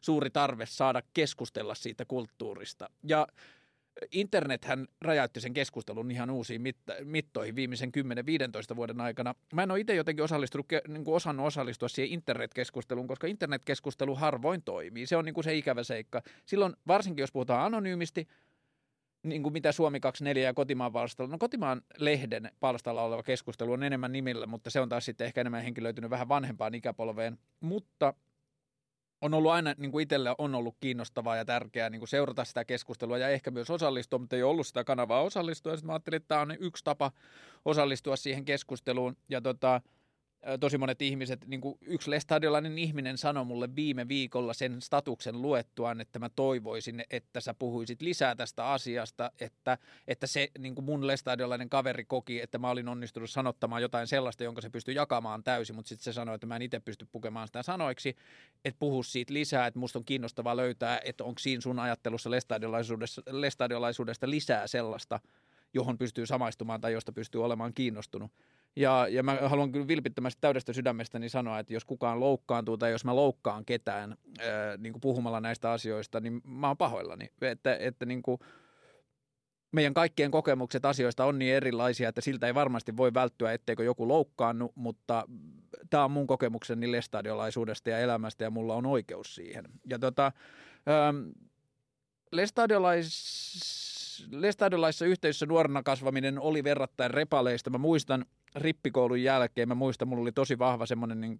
suuri tarve saada keskustella siitä kulttuurista. Ja internethän räjäytti sen keskustelun ihan uusiin mitta- mittoihin viimeisen 10-15 vuoden aikana. Mä en ole itse jotenkin osallistunut, niin kuin osannut osallistua siihen internetkeskusteluun, koska internetkeskustelu harvoin toimii. Se on niin kuin se ikävä seikka. Silloin, varsinkin jos puhutaan anonyymisti, niin kuin mitä Suomi 24 ja Kotimaan palstalla. No Kotimaan lehden palstalla oleva keskustelu on enemmän nimillä, mutta se on taas sitten ehkä enemmän henkilöitynyt vähän vanhempaan ikäpolveen. Mutta on ollut aina, niin kuin itselle on ollut kiinnostavaa ja tärkeää niin kuin seurata sitä keskustelua ja ehkä myös osallistua, mutta ei ollut sitä kanavaa osallistua. Sitten mä ajattelin, että tämä on yksi tapa osallistua siihen keskusteluun. Ja tota, tosi monet ihmiset, niin kuin yksi lestadiolainen ihminen sanoi mulle viime viikolla sen statuksen luettuaan, että mä toivoisin, että sä puhuisit lisää tästä asiasta, että, että se niin kuin mun lestadiolainen kaveri koki, että mä olin onnistunut sanottamaan jotain sellaista, jonka se pystyi jakamaan täysin, mutta sitten se sanoi, että mä en itse pysty pukemaan sitä sanoiksi, että puhu siitä lisää, että musta on kiinnostavaa löytää, että onko siinä sun ajattelussa lestadiolaisuudesta, lestadiolaisuudesta lisää sellaista, johon pystyy samaistumaan tai josta pystyy olemaan kiinnostunut. Ja, ja mä haluan kyllä vilpittömästi täydestä sydämestäni sanoa, että jos kukaan loukkaantuu tai jos mä loukkaan ketään ää, niin kuin puhumalla näistä asioista, niin mä oon pahoillani. Että, että niin kuin meidän kaikkien kokemukset asioista on niin erilaisia, että siltä ei varmasti voi välttyä, etteikö joku loukkaannu, mutta tämä on mun kokemukseni lestadiolaisuudesta ja elämästä ja mulla on oikeus siihen. Ja tota, lestadiolais, lestadiolaisessa yhteisössä nuorena kasvaminen oli verrattain repaleista. Mä muistan – rippikoulun jälkeen, mä muistan, mulla oli tosi vahva semmoinen niin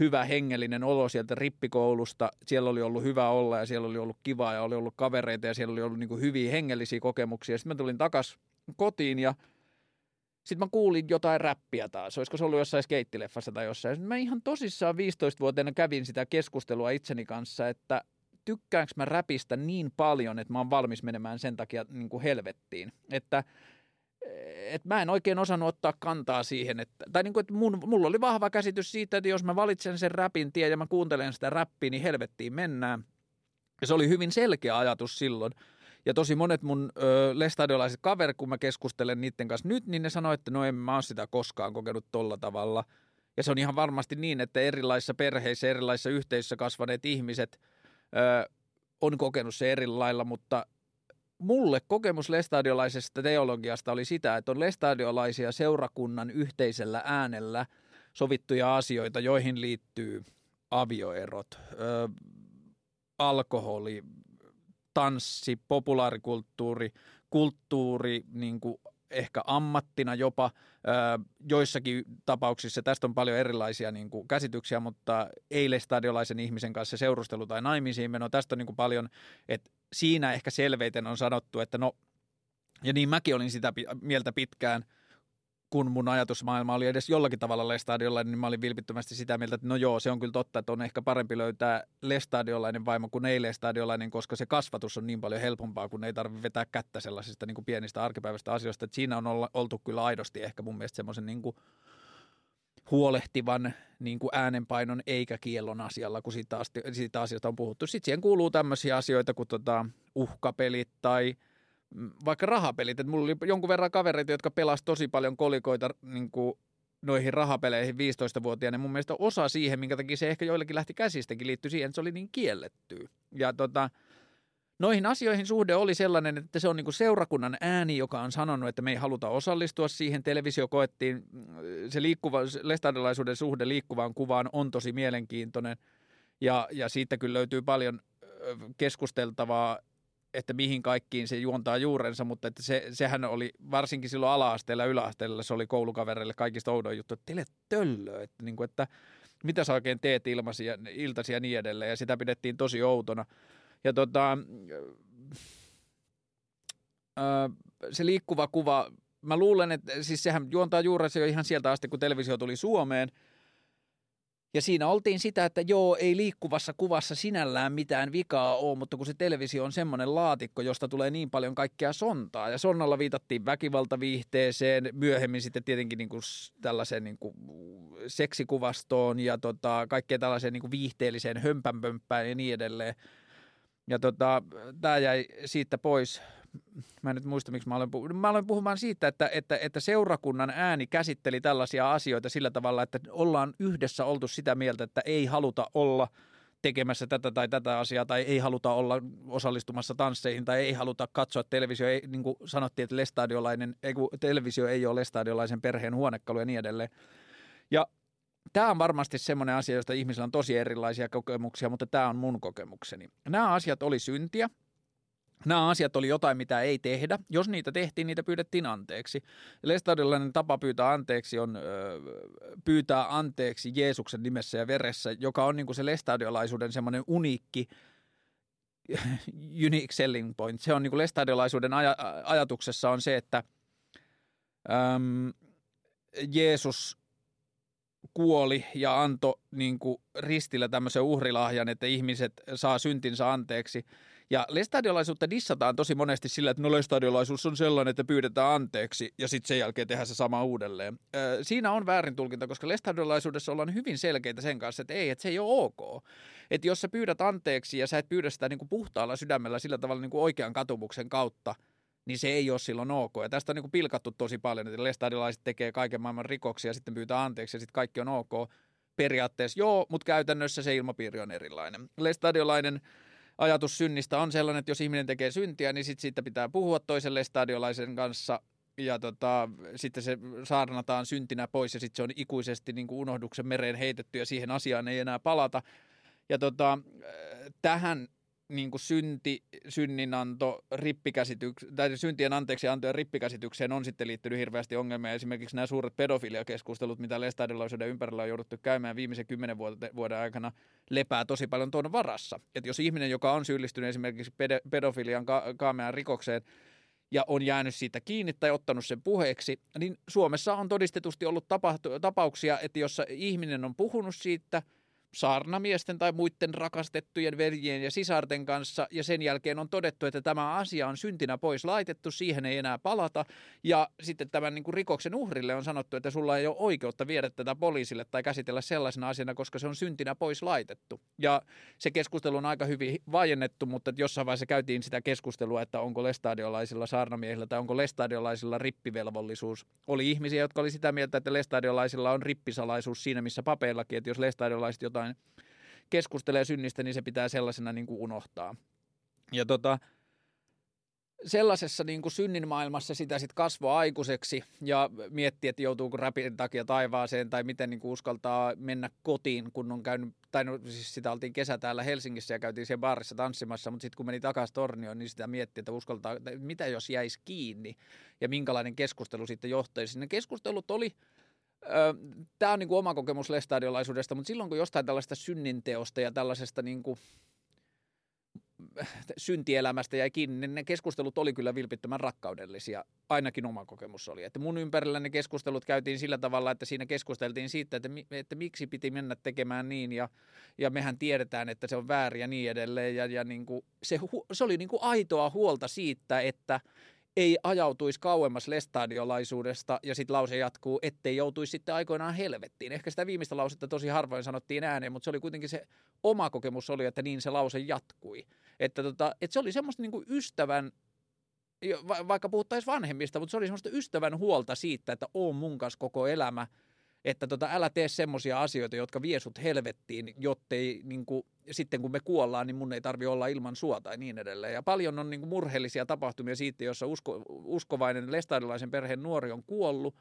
hyvä hengellinen olo sieltä rippikoulusta. Siellä oli ollut hyvä olla ja siellä oli ollut kivaa ja oli ollut kavereita ja siellä oli ollut niin kuin hyviä hengellisiä kokemuksia. Sitten mä tulin takas kotiin ja sitten mä kuulin jotain räppiä taas. Olisiko se ollut jossain skeittileffassa tai jossain. Sitten mä ihan tosissaan 15-vuotiaana kävin sitä keskustelua itseni kanssa, että tykkäänkö mä räpistä niin paljon, että mä oon valmis menemään sen takia niin kuin helvettiin. Että että mä en oikein osannut ottaa kantaa siihen, että, tai niin kuin, että mun, mulla oli vahva käsitys siitä, että jos mä valitsen sen räpin tien ja mä kuuntelen sitä räppiä, niin helvettiin mennään. Ja se oli hyvin selkeä ajatus silloin. Ja tosi monet mun ö, lestadiolaiset kaverit, kun mä keskustelen niiden kanssa nyt, niin ne sanoo, että no en mä ole sitä koskaan kokenut tolla tavalla. Ja se on ihan varmasti niin, että erilaisissa perheissä, erilaisissa yhteisöissä kasvaneet ihmiset ö, on kokenut se eri lailla, mutta mulle kokemus lestadiolaisesta teologiasta oli sitä, että on lestadiolaisia seurakunnan yhteisellä äänellä sovittuja asioita, joihin liittyy avioerot, ö, alkoholi, tanssi, populaarikulttuuri, kulttuuri, niin kuin ehkä ammattina jopa. Joissakin tapauksissa tästä on paljon erilaisia niin kuin käsityksiä, mutta ei-lestadiolaisen ihmisen kanssa seurustelu tai naimisiin meno, tästä on niin kuin paljon, että siinä ehkä selveiten on sanottu, että no, ja niin mäkin olin sitä mieltä pitkään, kun mun ajatusmaailma oli edes jollakin tavalla lestadiolla, niin mä olin vilpittömästi sitä mieltä, että no joo, se on kyllä totta, että on ehkä parempi löytää lestadiolainen vaimo kuin ei lestadiolainen, koska se kasvatus on niin paljon helpompaa, kun ei tarvitse vetää kättä sellaisista niin kuin pienistä arkipäiväistä asioista. Että siinä on oltu kyllä aidosti ehkä mun mielestä semmoisen niin kuin huolehtivan niin kuin äänenpainon eikä kiellon asialla, kun siitä, asti, siitä asiasta on puhuttu. Sitten siihen kuuluu tämmöisiä asioita kuin tota, uhkapelit tai mm, vaikka rahapelit. Et mulla oli jonkun verran kavereita, jotka pelasivat tosi paljon kolikoita niin kuin noihin rahapeleihin 15-vuotiaana. Mun mielestä osa siihen, minkä takia se ehkä joillekin lähti käsistäkin, liittyi siihen, että se oli niin kielletty. Ja tota, Noihin asioihin suhde oli sellainen, että se on niin seurakunnan ääni, joka on sanonut, että me ei haluta osallistua siihen. Televisio koettiin, se liikkuva, lestadiolaisuuden suhde liikkuvaan kuvaan on tosi mielenkiintoinen ja, ja siitä kyllä löytyy paljon keskusteltavaa, että mihin kaikkiin se juontaa juurensa, mutta että se, sehän oli varsinkin silloin ala-asteella ja yläasteella, se oli koulukavereille kaikista oudoin juttu, että teille töllö, että, niin kuin, että mitä sä oikein teet ilmaisia, iltaisia ja niin edelleen, ja sitä pidettiin tosi outona. Ja tota, se liikkuva kuva mä luulen, että siis sehän juontaa juurensa jo ihan sieltä asti, kun televisio tuli Suomeen – ja siinä oltiin sitä, että joo, ei liikkuvassa kuvassa sinällään mitään vikaa ole, mutta kun se televisio on semmoinen laatikko, josta tulee niin paljon kaikkea sontaa. Ja sonnalla viitattiin väkivaltaviihteeseen, myöhemmin sitten tietenkin niin kuin tällaiseen niin kuin seksikuvastoon ja tota, kaikkeen tällaiseen niin kuin viihteelliseen hömpänpömppään ja niin edelleen. Ja tota, tämä jäi siitä pois mä en nyt muista, miksi mä olen puhunut. Mä olen puhumaan siitä, että, että, että seurakunnan ääni käsitteli tällaisia asioita sillä tavalla, että ollaan yhdessä oltu sitä mieltä, että ei haluta olla tekemässä tätä tai tätä asiaa, tai ei haluta olla osallistumassa tansseihin, tai ei haluta katsoa televisio, ei, niin kuin sanottiin, että ei, televisio ei ole lestadiolaisen perheen huonekalu ja niin edelleen. Ja tämä on varmasti semmoinen asia, josta ihmisillä on tosi erilaisia kokemuksia, mutta tämä on mun kokemukseni. Nämä asiat oli syntiä, Nämä asiat oli jotain, mitä ei tehdä. Jos niitä tehtiin, niitä pyydettiin anteeksi. Lestadiolainen tapa pyytää anteeksi on ö, pyytää anteeksi Jeesuksen nimessä ja veressä, joka on niin kuin se lestadiolaisuuden semmoinen uniikki, unique selling point. Se on niin kuin lestadiolaisuuden aj- ajatuksessa on se, että äm, Jeesus kuoli ja antoi niin kuin ristillä tämmöisen uhrilahjan, että ihmiset saa syntinsä anteeksi – ja lestadiolaisuutta dissataan tosi monesti sillä, että no lestadiolaisuus on sellainen, että pyydetään anteeksi ja sitten sen jälkeen tehdään se sama uudelleen. Ö, siinä on väärin tulkinta, koska lestadiolaisuudessa ollaan hyvin selkeitä sen kanssa, että ei, että se ei ole ok. Että jos sä pyydät anteeksi ja sä et pyydä sitä niin kuin puhtaalla sydämellä sillä tavalla niin kuin oikean katumuksen kautta, niin se ei ole silloin ok. Ja tästä on niin kuin pilkattu tosi paljon, että lestadiolaiset tekee kaiken maailman rikoksia sitten pyytää anteeksi ja sitten kaikki on ok. Periaatteessa joo, mutta käytännössä se ilmapiiri on erilainen. Lestadiolainen ajatus synnistä on sellainen, että jos ihminen tekee syntiä, niin sit siitä pitää puhua toiselle stadiolaisen kanssa ja tota, sitten se saarnataan syntinä pois ja sitten se on ikuisesti niin kuin unohduksen mereen heitetty ja siihen asiaan ei enää palata. Ja tota, tähän niin kuin synti, synninanto, rippikäsityks, tai syntien anteeksi anto ja rippikäsitykseen on sitten liittynyt hirveästi ongelmia. Esimerkiksi nämä suuret pedofiliakeskustelut, mitä lestadiolaisuuden ympärillä on jouduttu käymään viimeisen kymmenen vuoden aikana, lepää tosi paljon tuon varassa. Että jos ihminen, joka on syyllistynyt esimerkiksi pedofilian ka- kaamean rikokseen, ja on jäänyt siitä kiinni tai ottanut sen puheeksi, niin Suomessa on todistetusti ollut tapahtu- tapauksia, että jossa ihminen on puhunut siitä – saarnamiesten tai muiden rakastettujen veljien ja sisarten kanssa, ja sen jälkeen on todettu, että tämä asia on syntinä pois laitettu, siihen ei enää palata, ja sitten tämän niin kuin rikoksen uhrille on sanottu, että sulla ei ole oikeutta viedä tätä poliisille tai käsitellä sellaisena asiana, koska se on syntinä pois laitettu. Ja se keskustelu on aika hyvin vajennettu, mutta jossain vaiheessa käytiin sitä keskustelua, että onko lestadiolaisilla saarnamiehillä tai onko lestadiolaisilla rippivelvollisuus. Oli ihmisiä, jotka oli sitä mieltä, että lestadiolaisilla on rippisalaisuus siinä, missä papeillakin, että jos lestadiolaiset jotain jotain keskustelee synnistä, niin se pitää sellaisena niin kuin unohtaa. Ja tota, sellaisessa niin kuin synnin maailmassa sitä sitten kasvoi aikuiseksi ja mietti, että joutuuko räpin takia taivaaseen tai miten niin kuin uskaltaa mennä kotiin, kun on käynyt, tai no, siis sitä oltiin kesä täällä Helsingissä ja käytiin siellä baarissa tanssimassa, mutta sitten kun meni takaisin Tornioon, niin sitä mietti, että uskaltaa, että mitä jos jäisi kiinni ja minkälainen keskustelu sitten johtaisi. Ne keskustelut oli Tämä on niin kuin oma kokemus lestadiolaisuudesta, mutta silloin kun jostain tällaista synninteosta ja tällaisesta niin kuin syntielämästä jäi kiinni, niin ne keskustelut oli kyllä vilpittömän rakkaudellisia. Ainakin oma kokemus oli. Että mun ympärillä ne keskustelut käytiin sillä tavalla, että siinä keskusteltiin siitä, että, että miksi piti mennä tekemään niin ja, ja mehän tiedetään, että se on väärin ja niin edelleen. Ja, ja niin kuin se, se oli niin kuin aitoa huolta siitä, että – ei ajautuisi kauemmas lestadiolaisuudesta ja sitten lause jatkuu, ettei joutuisi sitten aikoinaan helvettiin. Ehkä sitä viimeistä lausetta tosi harvoin sanottiin ääneen, mutta se oli kuitenkin se oma kokemus oli, että niin se lause jatkui. Että, tota, että se oli semmoista niin kuin ystävän, vaikka puhuttaisiin vanhemmista, mutta se oli semmoista ystävän huolta siitä, että on mun kanssa koko elämä – että tota, älä tee semmoisia asioita, jotka vie sut helvettiin, jottei niin kuin, sitten kun me kuollaan, niin mun ei tarvi olla ilman sua tai niin edelleen. Ja paljon on niin kuin, murheellisia tapahtumia siitä, jossa usko, uskovainen lestadiolaisen perheen nuori on kuollut,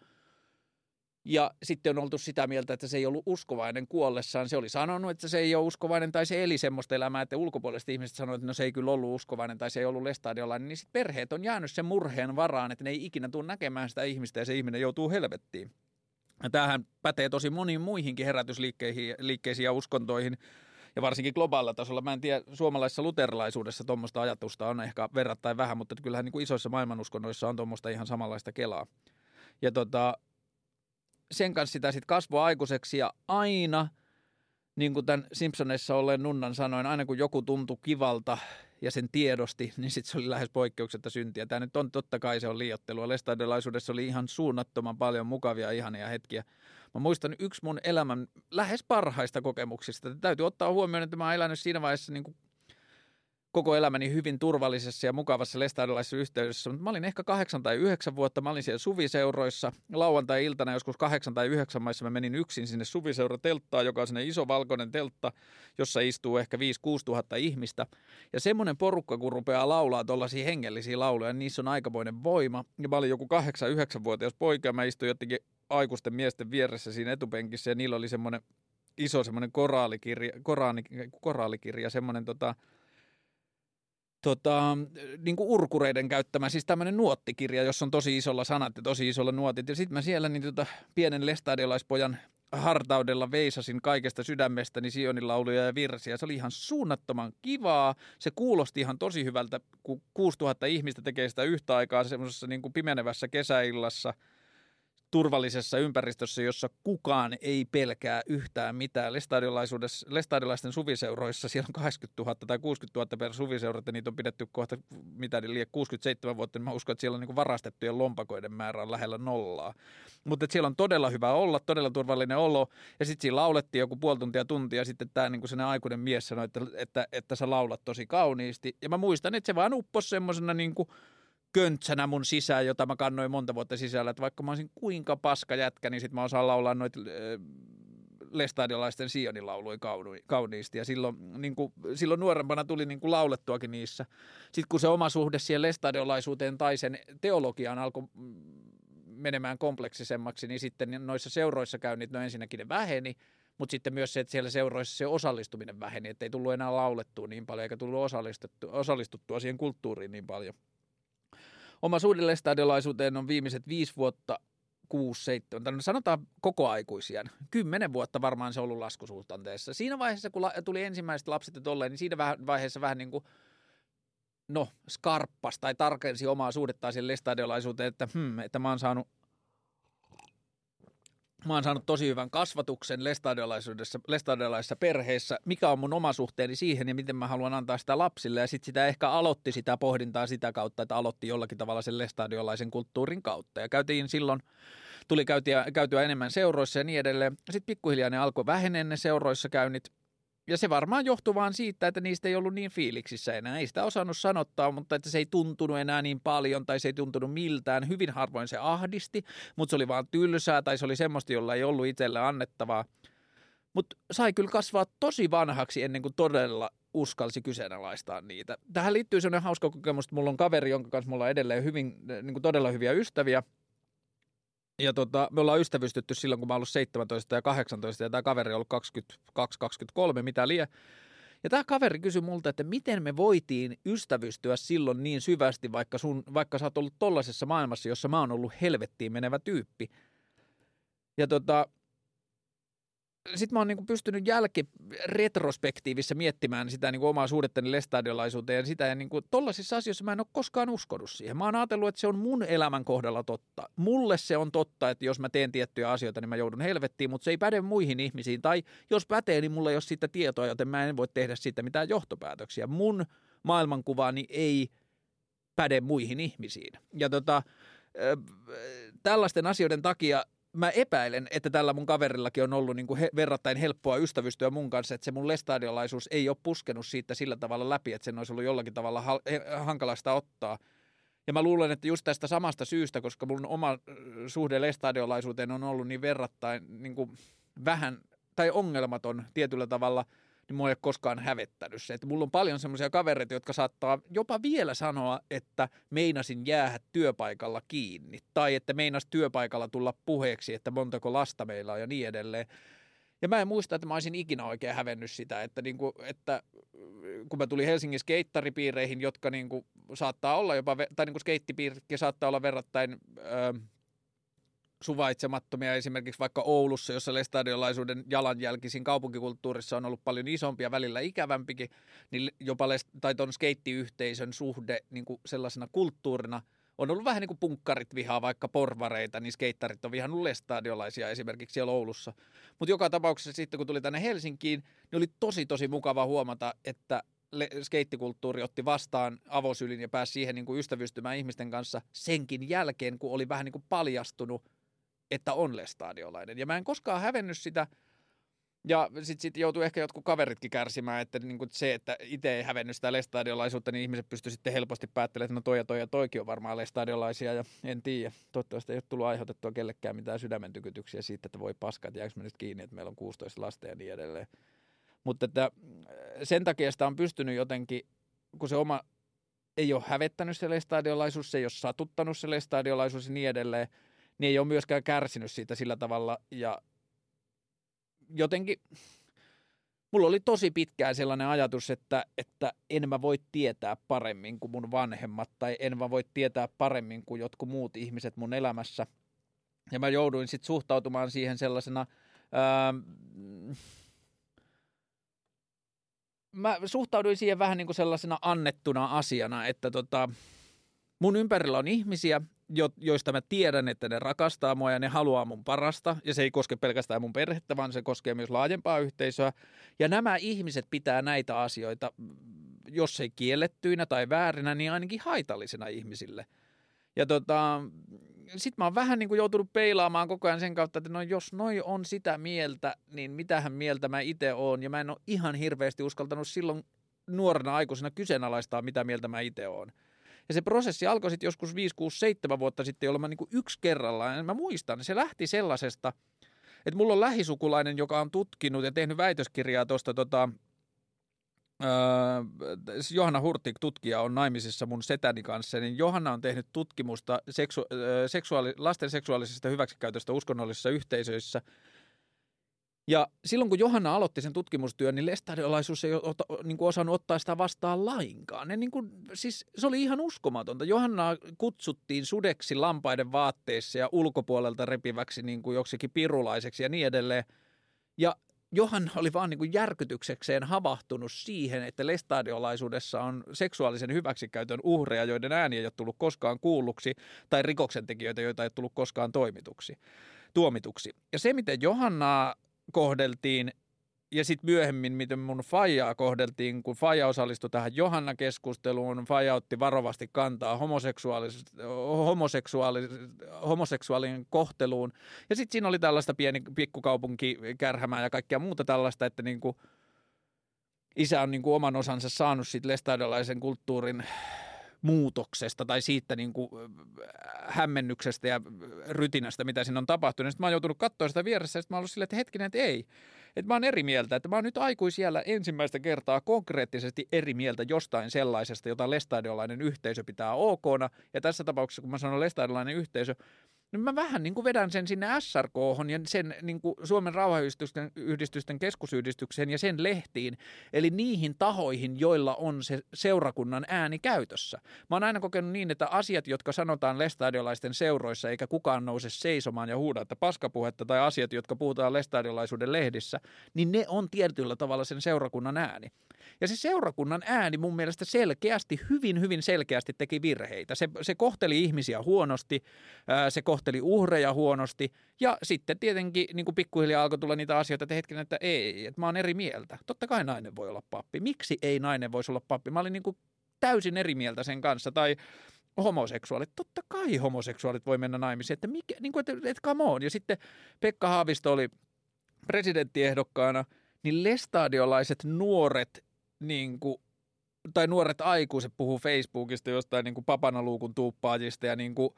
ja sitten on oltu sitä mieltä, että se ei ollut uskovainen kuollessaan. Se oli sanonut, että se ei ole uskovainen tai se eli semmoista elämää, että ulkopuoliset ihmiset sanoivat, että no se ei kyllä ollut uskovainen tai se ei ollut lestadiolainen. Niin sitten perheet on jäänyt sen murheen varaan, että ne ei ikinä tule näkemään sitä ihmistä ja se ihminen joutuu helvettiin. Tämähän pätee tosi moniin muihinkin herätysliikkeisiin ja uskontoihin. Ja varsinkin globaalilla tasolla, mä en tiedä, suomalaisessa luterilaisuudessa tuommoista ajatusta on ehkä verrattain vähän, mutta kyllähän niin kuin isoissa maailmanuskonnoissa on tuommoista ihan samanlaista kelaa. Ja tota, sen kanssa sitä sitten kasvoi aikuiseksi ja aina, niin kuin tämän Simpsonissa olleen nunnan sanoin, aina kun joku tuntui kivalta ja sen tiedosti, niin sitten se oli lähes poikkeuksetta syntiä. Tämä nyt on totta kai se on liiottelua. Lestadiolaisuudessa oli ihan suunnattoman paljon mukavia ihania hetkiä. Mä muistan yksi mun elämän lähes parhaista kokemuksista. Täytyy ottaa huomioon, että mä oon elänyt siinä vaiheessa niin kuin koko elämäni hyvin turvallisessa ja mukavassa lestadiolaisessa yhteydessä, mutta mä olin ehkä kahdeksan tai yhdeksän vuotta, mä olin siellä suviseuroissa. Lauantai-iltana joskus kahdeksan tai yhdeksän maissa mä menin yksin sinne suviseuratelttaan, joka on sinne iso valkoinen teltta, jossa istuu ehkä 5-6 tuhatta ihmistä. Ja semmoinen porukka, kun rupeaa laulaa tuollaisia hengellisiä lauluja, niin niissä on aikamoinen voima. Ja mä olin joku kahdeksan, yhdeksän vuotias poika ja mä istuin jotenkin aikuisten miesten vieressä siinä etupenkissä ja niillä oli semmoinen iso semmoinen koraalikirja, koraani, koraalikirja semmoinen tota, tota, niin kuin urkureiden käyttämä, siis tämmöinen nuottikirja, jossa on tosi isolla sanat ja tosi isolla nuotit. Ja sitten mä siellä niin tota, pienen lestadiolaispojan hartaudella veisasin kaikesta sydämestäni Sionin lauluja ja virsiä. Se oli ihan suunnattoman kivaa. Se kuulosti ihan tosi hyvältä, kun 6000 ihmistä tekee sitä yhtä aikaa semmoisessa niin kuin pimenevässä kesäillassa – turvallisessa ympäristössä, jossa kukaan ei pelkää yhtään mitään. Lestadiolaisten suviseuroissa siellä on 80 000 tai 60 000 per suviseura, että niitä on pidetty kohta mitä liian 67 vuotta, niin mä uskon, että siellä on niin varastettujen lompakoiden määrä on lähellä nollaa. Mutta siellä on todella hyvä olla, todella turvallinen olo, ja sitten siinä laulettiin joku puoli tuntia tuntia, ja sitten tämä niin aikuinen mies sanoi, että, että, että sä laulat tosi kauniisti, ja mä muistan, että se vaan upposi semmoisena niin kuin köntsänä mun sisään, jota mä kannoin monta vuotta sisällä, että vaikka mä olisin kuinka paska jätkä, niin sit mä osaan laulaa noita lestadiolaisten sionilauluja kauniisti. Ja silloin, niin kuin, silloin nuorempana tuli niin kuin laulettuakin niissä. Sitten kun se oma suhde siihen lestadiolaisuuteen tai sen teologiaan alkoi menemään kompleksisemmaksi, niin sitten noissa seuroissa käynnit, no ensinnäkin ne väheni, mutta sitten myös se, että siellä seuroissa se osallistuminen väheni, että ei tullut enää laulettua niin paljon eikä tullut osallistuttua siihen kulttuuriin niin paljon. Oma suhde stadiolaisuuteen on viimeiset viisi vuotta, kuusi, seitsemän, sanotaan koko aikuisia. Kymmenen vuotta varmaan se on ollut laskusuhtanteessa. Siinä vaiheessa, kun tuli ensimmäiset lapset ja tolleen, niin siinä vaiheessa vähän niin kuin no, skarppas tai tarkensi omaa suhdettaan siihen lestadiolaisuuteen, että, hmm, että mä oon saanut Mä oon saanut tosi hyvän kasvatuksen lestadiolaisessa perheessä. Mikä on mun oma suhteeni siihen ja miten mä haluan antaa sitä lapsille. Ja sitten sitä ehkä aloitti sitä pohdintaa sitä kautta, että aloitti jollakin tavalla sen lestadiolaisen kulttuurin kautta. Ja käytiin silloin, tuli käytyä, käytyä enemmän seuroissa ja niin edelleen. Sitten pikkuhiljaa ne alkoi vähenee ne seuroissa käynnit ja se varmaan johtuu vaan siitä, että niistä ei ollut niin fiiliksissä enää. Ei sitä osannut sanottaa, mutta että se ei tuntunut enää niin paljon tai se ei tuntunut miltään. Hyvin harvoin se ahdisti, mutta se oli vaan tylsää tai se oli semmoista, jolla ei ollut itselle annettavaa. Mutta sai kyllä kasvaa tosi vanhaksi ennen kuin todella uskalsi kyseenalaistaa niitä. Tähän liittyy sellainen hauska kokemus, että mulla on kaveri, jonka kanssa mulla on edelleen hyvin, niin kuin todella hyviä ystäviä – ja tota, me ollaan ystävystytty silloin, kun mä ollut 17 ja 18 ja tämä kaveri on ollut 22-23, mitä liian. Ja tämä kaveri kysyi multa, että miten me voitiin ystävystyä silloin niin syvästi, vaikka, sun, vaikka sä oot ollut tollaisessa maailmassa, jossa mä oon ollut helvettiin menevä tyyppi. Ja tota, sitten mä oon niinku pystynyt jälki retrospektiivissä miettimään sitä niinku omaa suhdettani lestadiolaisuuteen ja sitä. Ja niinku, tollaisissa asioissa mä en ole koskaan uskonut siihen. Mä oon ajatellut, että se on mun elämän kohdalla totta. Mulle se on totta, että jos mä teen tiettyjä asioita, niin mä joudun helvettiin, mutta se ei päde muihin ihmisiin. Tai jos pätee, niin mulla ei ole siitä tietoa, joten mä en voi tehdä siitä mitään johtopäätöksiä. Mun maailmankuvaani ei päde muihin ihmisiin. Ja tota, tällaisten asioiden takia mä epäilen, että tällä mun kaverillakin on ollut niin kuin he, verrattain helppoa ystävystyä mun kanssa, että se mun lestadiolaisuus ei ole puskenut siitä sillä tavalla läpi, että sen olisi ollut jollakin tavalla ha- hankalasta ottaa. Ja mä luulen, että just tästä samasta syystä, koska mun oma suhde lestadiolaisuuteen on ollut niin verrattain niin kuin vähän tai ongelmaton tietyllä tavalla – niin mua ei ole koskaan hävettänyt se. Että mulla on paljon semmoisia kavereita, jotka saattaa jopa vielä sanoa, että meinasin jäädä työpaikalla kiinni. Tai että meinas työpaikalla tulla puheeksi, että montako lasta meillä on ja niin edelleen. Ja mä en muista, että mä olisin ikinä oikein hävennyt sitä, että, niin kuin, että kun mä tulin Helsingin skeittaripiireihin, jotka niin kuin, saattaa olla jopa, tai niin kuin skeittipiiritkin saattaa olla verrattain ö, suvaitsemattomia esimerkiksi vaikka Oulussa, jossa lestadiolaisuuden jalanjälki siinä kaupunkikulttuurissa on ollut paljon isompi ja välillä ikävämpikin, niin jopa lest- tai tuon skeittiyhteisön suhde niin kuin sellaisena kulttuurina on ollut vähän niin kuin punkkarit vihaa vaikka porvareita, niin skeittarit on vihannut lestadiolaisia esimerkiksi siellä Oulussa. Mutta joka tapauksessa sitten kun tuli tänne Helsinkiin, niin oli tosi tosi mukava huomata, että skeittikulttuuri otti vastaan avosylin ja pääsi siihen niin kuin ystävystymään ihmisten kanssa senkin jälkeen, kun oli vähän niin kuin paljastunut, että on lestadiolainen. Ja mä en koskaan hävennyt sitä, ja sitten sit joutuu ehkä jotkut kaveritkin kärsimään, että niin kuin se, että itse ei hävennyt sitä lestadiolaisuutta, niin ihmiset pystyivät sitten helposti päättelemään, että no toi ja toi ja toikin on varmaan lestadiolaisia, ja en tiedä. Toivottavasti ei ole tullut aiheutettua kellekään mitään sydämentykytyksiä siitä, että voi paskaa, että jääkö nyt kiinni, että meillä on 16 lasta ja niin edelleen. Mutta että äh, sen takia sitä on pystynyt jotenkin, kun se oma ei ole hävettänyt se lestadiolaisuus, se ei ole satuttanut se lestadiolaisuus ja niin edelleen, niin ei ole myöskään kärsinyt siitä sillä tavalla. Ja jotenkin mulla oli tosi pitkään sellainen ajatus, että, että en mä voi tietää paremmin kuin mun vanhemmat tai en mä voi tietää paremmin kuin jotkut muut ihmiset mun elämässä. Ja mä jouduin sitten suhtautumaan siihen sellaisena... Ää, mä suhtauduin siihen vähän niin kuin sellaisena annettuna asiana, että tota, mun ympärillä on ihmisiä, jo, joista mä tiedän, että ne rakastaa mua ja ne haluaa mun parasta. Ja se ei koske pelkästään mun perhettä, vaan se koskee myös laajempaa yhteisöä. Ja nämä ihmiset pitää näitä asioita, jos ei kiellettyinä tai väärinä, niin ainakin haitallisena ihmisille. Ja tota, sitten mä oon vähän niin kuin joutunut peilaamaan koko ajan sen kautta, että no jos noi on sitä mieltä, niin mitähän mieltä mä itse oon. Ja mä en ole ihan hirveästi uskaltanut silloin nuorena aikuisena kyseenalaistaa, mitä mieltä mä itse oon. Ja se prosessi alkoi sitten joskus 5, 6, 7 vuotta sitten, jolloin mä niin kuin yksi kerrallaan, mä muistan, se lähti sellaisesta, että mulla on lähisukulainen, joka on tutkinut ja tehnyt väitöskirjaa tuosta tota, Öö, Johanna Hurtik, tutkija, on naimisissa mun setäni kanssa, niin Johanna on tehnyt tutkimusta seksu- seksuaali- lasten seksuaalisesta hyväksikäytöstä uskonnollisissa yhteisöissä – ja silloin kun Johanna aloitti sen tutkimustyön, niin lestadiolaisuus ei ota, niin kuin osannut ottaa sitä vastaan lainkaan. Ne niin kuin, siis se oli ihan uskomatonta. Johanna kutsuttiin sudeksi lampaiden vaatteissa ja ulkopuolelta repiväksi niin kuin joksikin pirulaiseksi ja niin edelleen. Ja Johanna oli vaan niin kuin järkytyksekseen havahtunut siihen, että lestadiolaisuudessa on seksuaalisen hyväksikäytön uhreja, joiden ääni ei ole tullut koskaan kuulluksi, tai rikoksentekijöitä, joita ei ole tullut koskaan toimituksi, tuomituksi. Ja se, miten Johanna kohdeltiin ja sitten myöhemmin, miten mun Fajaa kohdeltiin, kun Faja osallistui tähän Johanna-keskusteluun, Faja otti varovasti kantaa homoseksuaali, homoseksuaalien kohteluun. Ja sitten siinä oli tällaista pieni pikkukaupunki kärhämää ja kaikkea muuta tällaista, että niinku isä on niinku oman osansa saanut siitä lestadiolaisen kulttuurin muutoksesta tai siitä niin kuin hämmennyksestä ja rytinästä, mitä siinä on tapahtunut. Sitten mä oon joutunut katsoa sitä vieressä ja sitten mä oon silleen, että hetkinen, että ei. Että mä oon eri mieltä, että mä oon nyt aikuisiellä ensimmäistä kertaa konkreettisesti eri mieltä jostain sellaisesta, jota lestadiolainen yhteisö pitää okona. Ja tässä tapauksessa, kun mä sanon lestadiolainen yhteisö, niin mä vähän niin kuin vedän sen sinne SRK ja sen niin kuin Suomen rauhayhdistysten yhdistysten keskusyhdistykseen ja sen lehtiin, eli niihin tahoihin, joilla on se seurakunnan ääni käytössä. Mä oon aina kokenut niin, että asiat, jotka sanotaan lestadiolaisten seuroissa, eikä kukaan nouse seisomaan ja huuda, että paskapuhetta tai asiat, jotka puhutaan lestadiolaisuuden lehdissä, niin ne on tietyllä tavalla sen seurakunnan ääni. Ja se seurakunnan ääni mun mielestä selkeästi, hyvin hyvin selkeästi teki virheitä. Se, se kohteli ihmisiä huonosti, se kohteli uhreja huonosti ja sitten tietenkin niin kuin pikkuhiljaa alkoi tulla niitä asioita, että hetken, että ei, että mä oon eri mieltä. Totta kai nainen voi olla pappi. Miksi ei nainen voisi olla pappi? Mä olin niin kuin täysin eri mieltä sen kanssa. Tai homoseksuaalit, totta kai homoseksuaalit voi mennä naimisiin, että, mikä, niin kuin, että, että come on. Ja sitten Pekka Haavisto oli presidenttiehdokkaana, niin lestadiolaiset nuoret niin kuin, tai nuoret aikuiset puhuu Facebookista jostain niin kuin papanaluukun tuuppaajista ja niin kuin,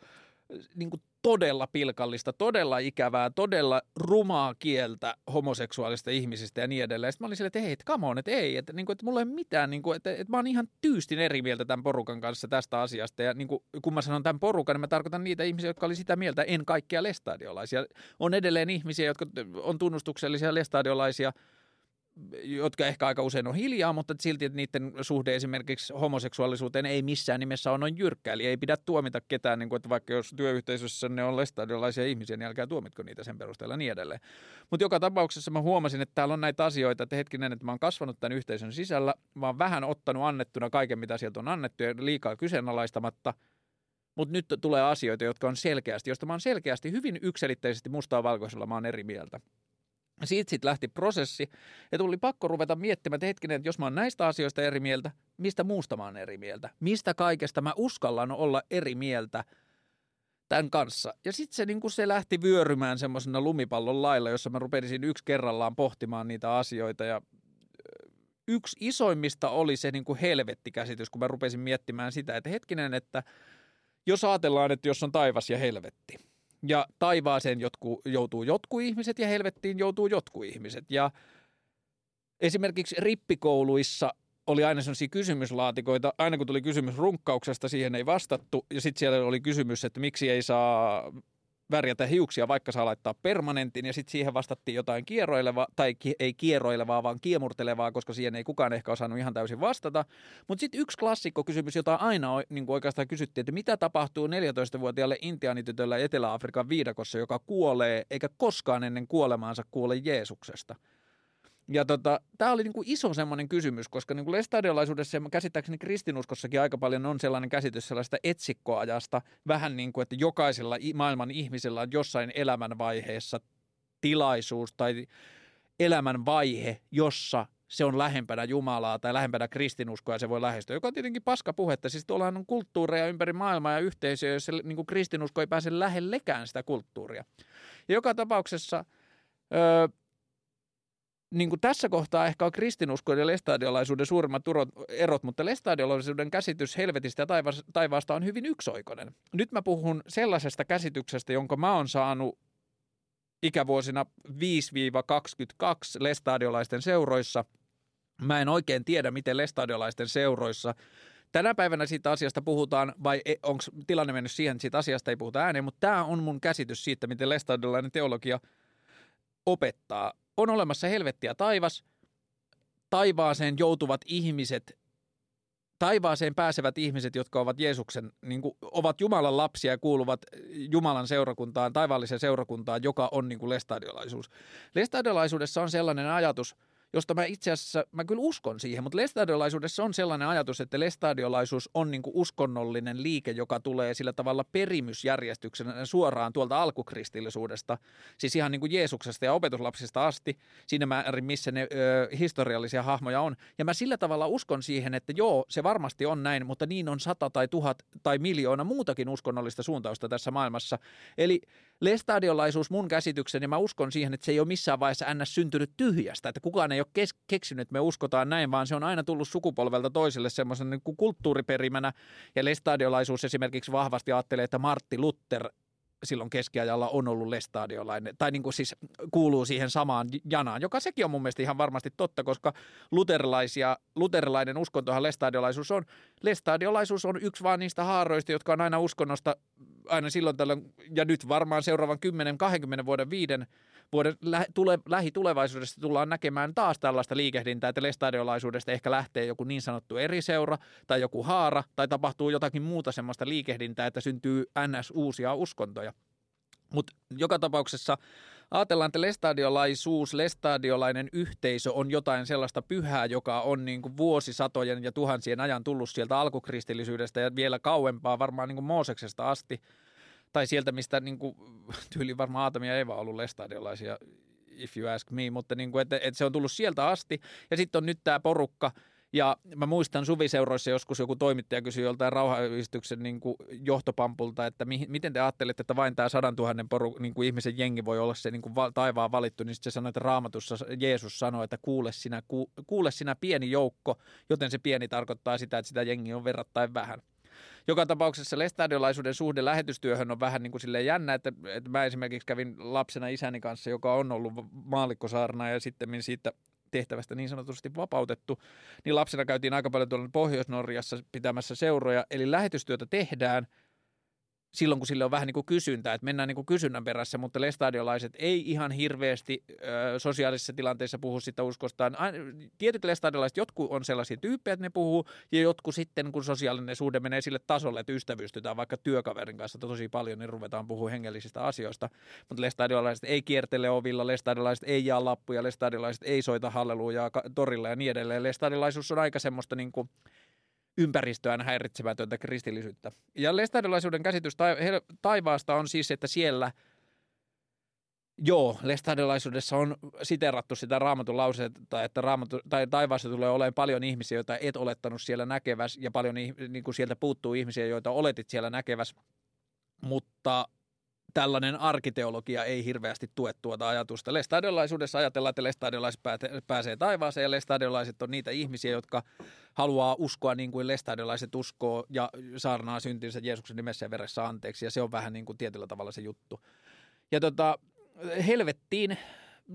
niin kuin todella pilkallista, todella ikävää, todella rumaa kieltä homoseksuaalista ihmisistä ja niin edelleen. Sitten mä olin silleen, että hei, come on, että ei, että, niin kuin, että mulla ei ole mitään, niin kuin, että, että mä oon ihan tyystin eri mieltä tämän porukan kanssa tästä asiasta. Ja niin kuin, kun mä sanon tämän porukan, niin mä tarkoitan niitä ihmisiä, jotka oli sitä mieltä, en kaikkia lestadiolaisia. On edelleen ihmisiä, jotka on tunnustuksellisia lestadiolaisia – jotka ehkä aika usein on hiljaa, mutta silti että niiden suhde esimerkiksi homoseksuaalisuuteen ei missään nimessä ole noin jyrkkä. Eli ei pidä tuomita ketään, niin kuin, että vaikka jos työyhteisössä ne on lestadiolaisia ihmisiä, niin älkää tuomitko niitä sen perusteella niin edelleen. Mutta joka tapauksessa mä huomasin, että täällä on näitä asioita, että hetkinen, että mä oon kasvanut tämän yhteisön sisällä, mä oon vähän ottanut annettuna kaiken, mitä sieltä on annettu ja liikaa kyseenalaistamatta – mutta nyt tulee asioita, jotka on selkeästi, josta mä oon selkeästi hyvin ykselitteisesti mustaa valkoisella mä oon eri mieltä. Siitä sitten lähti prosessi ja tuli pakko ruveta miettimään, että hetkinen, että jos mä oon näistä asioista eri mieltä, mistä muusta mä oon eri mieltä? Mistä kaikesta mä uskallan olla eri mieltä tämän kanssa? Ja sitten se, niin se lähti vyörymään semmoisena lumipallon lailla, jossa mä rupesin yksi kerrallaan pohtimaan niitä asioita ja yksi isoimmista oli se niin kuin helvettikäsitys, kun mä rupesin miettimään sitä, että hetkinen, että jos ajatellaan, että jos on taivas ja helvetti, ja taivaaseen jotku, joutuu jotkut ihmiset ja helvettiin joutuu jotkut ihmiset. Ja esimerkiksi rippikouluissa oli aina sellaisia kysymyslaatikoita. Aina kun tuli kysymys runkkauksesta, siihen ei vastattu. Ja sitten siellä oli kysymys, että miksi ei saa värjätä hiuksia, vaikka saa laittaa permanentin, ja sitten siihen vastattiin jotain kierroilevaa, tai ki- ei kierroilevaa, vaan kiemurtelevaa, koska siihen ei kukaan ehkä osannut ihan täysin vastata. Mutta sitten yksi klassikko kysymys, jota aina niin oikeastaan kysyttiin, että mitä tapahtuu 14-vuotiaalle intiaanitytölle Etelä-Afrikan viidakossa, joka kuolee, eikä koskaan ennen kuolemaansa kuole Jeesuksesta – ja tota, tämä oli niinku iso semmoinen kysymys, koska niinku lestadiolaisuudessa ja käsittääkseni kristinuskossakin aika paljon on sellainen käsitys sellaista etsikkoajasta, vähän niin kuin, että jokaisella maailman ihmisellä on jossain elämänvaiheessa tilaisuus tai elämänvaihe, jossa se on lähempänä Jumalaa tai lähempänä kristinuskoa ja se voi lähestyä, joka on tietenkin paska puhetta. Siis tuolla on kulttuureja ympäri maailmaa ja yhteisöjä, joissa niin kuin kristinusko ei pääse lähellekään sitä kulttuuria. Ja joka tapauksessa öö, niin kuin tässä kohtaa ehkä on kristinuskon ja lestadiolaisuuden suurimmat erot, mutta lestadiolaisuuden käsitys helvetistä ja taivaasta on hyvin yksioikoinen. Nyt mä puhun sellaisesta käsityksestä, jonka mä oon saanut ikävuosina 5-22 lestadiolaisten seuroissa. Mä en oikein tiedä, miten lestadiolaisten seuroissa Tänä päivänä siitä asiasta puhutaan, vai e, onko tilanne mennyt siihen, että siitä asiasta ei puhuta ääneen, mutta tämä on mun käsitys siitä, miten lestadiolainen teologia opettaa on olemassa helvetti ja taivas, taivaaseen joutuvat ihmiset, taivaaseen pääsevät ihmiset, jotka ovat Jeesuksen, niin kuin, ovat Jumalan lapsia ja kuuluvat Jumalan seurakuntaan, taivaalliseen seurakuntaan, joka on niin kuin lestadiolaisuus. Lestadiolaisuudessa on sellainen ajatus – josta mä itse asiassa, mä kyllä uskon siihen, mutta lestadiolaisuudessa on sellainen ajatus, että lestadiolaisuus on niin uskonnollinen liike, joka tulee sillä tavalla perimysjärjestyksenä suoraan tuolta alkukristillisuudesta, siis ihan niin kuin Jeesuksesta ja opetuslapsista asti, siinä määrin missä ne ö, historiallisia hahmoja on. Ja mä sillä tavalla uskon siihen, että joo, se varmasti on näin, mutta niin on sata tai tuhat tai miljoona muutakin uskonnollista suuntausta tässä maailmassa. Eli lestadiolaisuus mun käsityksen, ja mä uskon siihen, että se ei ole missään vaiheessa ns. syntynyt tyhjästä, että kukaan ei ole kes- keksinyt, että me uskotaan näin, vaan se on aina tullut sukupolvelta toiselle semmoisen niin kulttuuriperimänä, ja lestadiolaisuus esimerkiksi vahvasti ajattelee, että Martti Luther silloin keskiajalla on ollut lestadiolainen, tai niin kuin siis kuuluu siihen samaan janaan, joka sekin on mun mielestä ihan varmasti totta, koska luterilaisia, luterilainen uskontohan lestadiolaisuus on. Lestadiolaisuus on yksi vaan niistä haaroista, jotka on aina uskonnosta aina silloin tällöin, ja nyt varmaan seuraavan 10-20 vuoden, viiden vuoden lä- tule- lähitulevaisuudessa tullaan näkemään taas tällaista liikehdintää, että lestadiolaisuudesta ehkä lähtee joku niin sanottu eri seura tai joku haara tai tapahtuu jotakin muuta semmoista liikehdintää, että syntyy ns. uusia uskontoja. Mutta joka tapauksessa ajatellaan, että lestadiolaisuus, lestadiolainen yhteisö on jotain sellaista pyhää, joka on niin kuin vuosisatojen ja tuhansien ajan tullut sieltä alkukristillisyydestä ja vielä kauempaa varmaan niin kuin Mooseksesta asti. Tai sieltä, mistä niin kuin, tyyli varmaan Aatamia ja Eva on ollut lestadiolaisia, if you ask me, mutta niin kuin, että, että se on tullut sieltä asti. Ja sitten on nyt tämä porukka – ja mä muistan suviseuroissa joskus joku toimittaja kysyi joltain rauhayhdistyksen niin johtopampulta, että mi- miten te ajattelette, että vain tämä sadan tuhannen poru, niin kuin ihmisen jengi voi olla se niin kuin va- taivaan valittu, niin sitten se sanoi, että raamatussa Jeesus sanoi, että kuule sinä, ku- kuule sinä pieni joukko, joten se pieni tarkoittaa sitä, että sitä jengi on verrattain vähän. Joka tapauksessa lestadiolaisuuden suhde lähetystyöhön on vähän niin kuin silleen jännä, että, että mä esimerkiksi kävin lapsena isäni kanssa, joka on ollut maallikkosaarna ja sitten siitä tehtävästä niin sanotusti vapautettu, niin lapsena käytiin aika paljon tuolla Pohjois-Norjassa pitämässä seuroja, eli lähetystyötä tehdään, silloin, kun sille on vähän niin kuin kysyntää, että mennään niin kuin kysynnän perässä, mutta lestadiolaiset ei ihan hirveästi ö, sosiaalisissa tilanteissa puhu sitä uskostaan. Tietyt lestadiolaiset, jotkut on sellaisia tyyppejä, että ne puhuu, ja jotkut sitten, kun sosiaalinen suhde menee sille tasolle, että ystävystytään vaikka työkaverin kanssa tosi paljon, niin ruvetaan puhua hengellisistä asioista. Mutta lestadiolaiset ei kiertele ovilla, lestadiolaiset ei jaa lappuja, lestadiolaiset ei soita hallelujaa torilla ja niin edelleen. Lestadiolaisuus on aika semmoista niin kuin, ympäristöään häiritsemätöntä kristillisyyttä. Ja lestadiolaisuuden käsitys taivaasta on siis, että siellä – Joo, lestadiolaisuudessa on siterattu sitä raamatun lauseetta, että raamatu, tai taivaassa tulee olemaan paljon ihmisiä, joita et olettanut siellä näkeväs, ja paljon niin kuin sieltä puuttuu ihmisiä, joita oletit siellä näkeväs, mutta tällainen arkiteologia ei hirveästi tue tuota ajatusta. Lestadiolaisuudessa ajatellaan, että lestadiolaiset pääsee taivaaseen ja lestadiolaiset on niitä ihmisiä, jotka haluaa uskoa niin kuin lestadiolaiset uskoo ja saarnaa syntinsä Jeesuksen nimessä ja veressä anteeksi ja se on vähän niin kuin tietyllä tavalla se juttu. Ja tota, helvettiin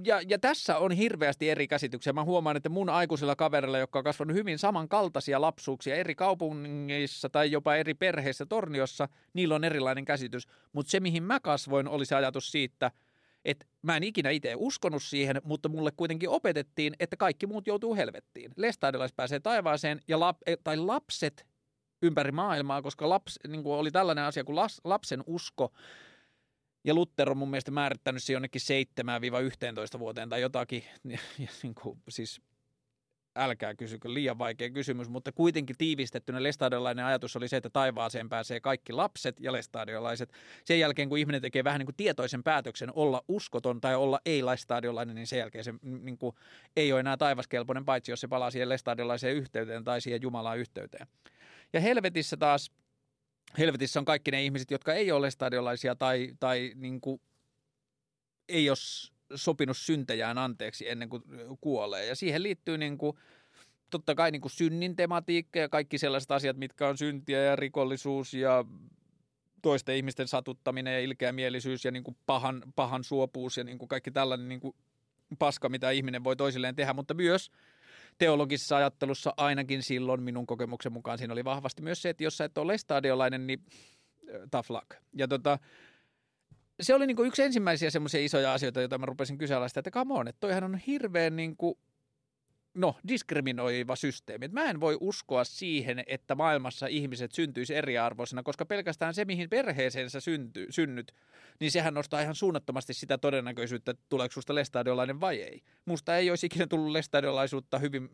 ja, ja tässä on hirveästi eri käsityksiä. Mä huomaan, että mun aikuisilla kavereilla, jotka on kasvanut hyvin samankaltaisia lapsuuksia eri kaupungissa tai jopa eri perheissä Torniossa, niillä on erilainen käsitys. Mutta se, mihin mä kasvoin, oli se ajatus siitä, että mä en ikinä itse uskonut siihen, mutta mulle kuitenkin opetettiin, että kaikki muut joutuu helvettiin. Lestadiolaiset pääsee taivaaseen ja lap, eh, tai lapset ympäri maailmaa, koska laps, niin oli tällainen asia kuin las, lapsen usko ja Luther on mun mielestä määrittänyt se jonnekin 7-11 vuoteen tai jotakin. Ja, ja niin kuin, siis älkää kysykö, liian vaikea kysymys, mutta kuitenkin tiivistettynä lestadiolainen ajatus oli se, että taivaaseen pääsee kaikki lapset ja lestadiolaiset. Sen jälkeen, kun ihminen tekee vähän niin kuin tietoisen päätöksen olla uskoton tai olla ei-lestadiolainen, niin sen jälkeen se niin kuin, ei ole enää taivaskelpoinen, paitsi jos se palaa siihen lestadiolaiseen yhteyteen tai siihen Jumalaan yhteyteen. Ja helvetissä taas – helvetissä on kaikki ne ihmiset, jotka ei ole stadiolaisia tai, tai niin kuin, ei ole sopinut syntejään anteeksi ennen kuin kuolee. Ja siihen liittyy niin kuin, totta kai niin kuin synnin tematiikka ja kaikki sellaiset asiat, mitkä on syntiä ja rikollisuus ja toisten ihmisten satuttaminen ja ilkeämielisyys ja niin kuin pahan, pahan suopuus ja niin kuin kaikki tällainen niin kuin paska, mitä ihminen voi toisilleen tehdä, mutta myös – teologisessa ajattelussa ainakin silloin minun kokemuksen mukaan siinä oli vahvasti myös se, että jos sä et ole stadiolainen, niin tough luck. Ja tota, se oli niinku yksi ensimmäisiä semmoisia isoja asioita, joita mä rupesin kyseenalaistamaan, että come on, että toihan on hirveän niinku no, diskriminoiva systeemi. mä en voi uskoa siihen, että maailmassa ihmiset syntyisi eriarvoisena, koska pelkästään se, mihin perheeseensä synty, synnyt, niin sehän nostaa ihan suunnattomasti sitä todennäköisyyttä, että tuleeko susta lestadiolainen vai ei. Musta ei olisi ikinä tullut lestadiolaisuutta hyvin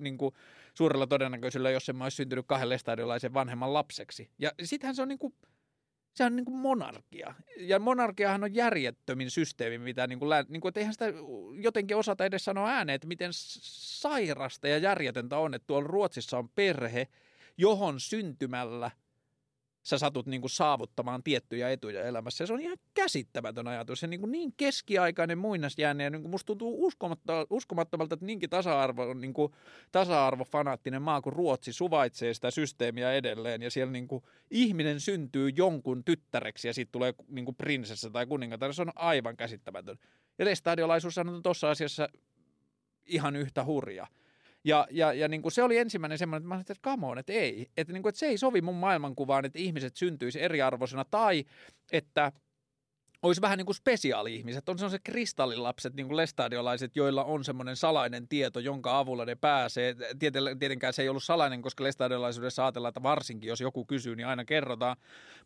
niin kuin suurella todennäköisyydellä, jos en mä olisi syntynyt kahden lestadiolaisen vanhemman lapseksi. Ja sittenhän se on niin kuin – se on niin kuin monarkia. Ja monarkiahan on järjettömin systeemi, mitä niin kuin, niin kuin, että eihän sitä jotenkin osata edes sanoa ääneen, että miten sairasta ja järjetöntä on, että tuolla Ruotsissa on perhe, johon syntymällä – sä satut niin kuin saavuttamaan tiettyjä etuja elämässä. Ja se on ihan käsittämätön ajatus. Se niin, kuin niin keskiaikainen muinasjäänne ja niin kuin musta tuntuu uskomattomalta, että niinkin tasa-arvo niin kuin tasa-arvofanaattinen maa kuin Ruotsi suvaitsee sitä systeemiä edelleen. Ja siellä niin kuin ihminen syntyy jonkun tyttäreksi ja siitä tulee niin kuin prinsessa tai kuningatar. Se on aivan käsittämätön. Ja lestadiolaisuus on tuossa asiassa ihan yhtä hurja. Ja, ja, ja niin kuin se oli ensimmäinen semmoinen, että mä sanoin, että come on, että ei. Että, niin kuin, että se ei sovi mun maailmankuvaan, että ihmiset syntyisi eriarvoisena tai että – olisi vähän niin kuin spesiaali-ihmiset, on sellaiset kristallilapset, niin kuin lestadiolaiset, joilla on semmoinen salainen tieto, jonka avulla ne pääsee. Tietenkään se ei ollut salainen, koska lestadiolaisuudessa ajatellaan, että varsinkin jos joku kysyy, niin aina kerrotaan.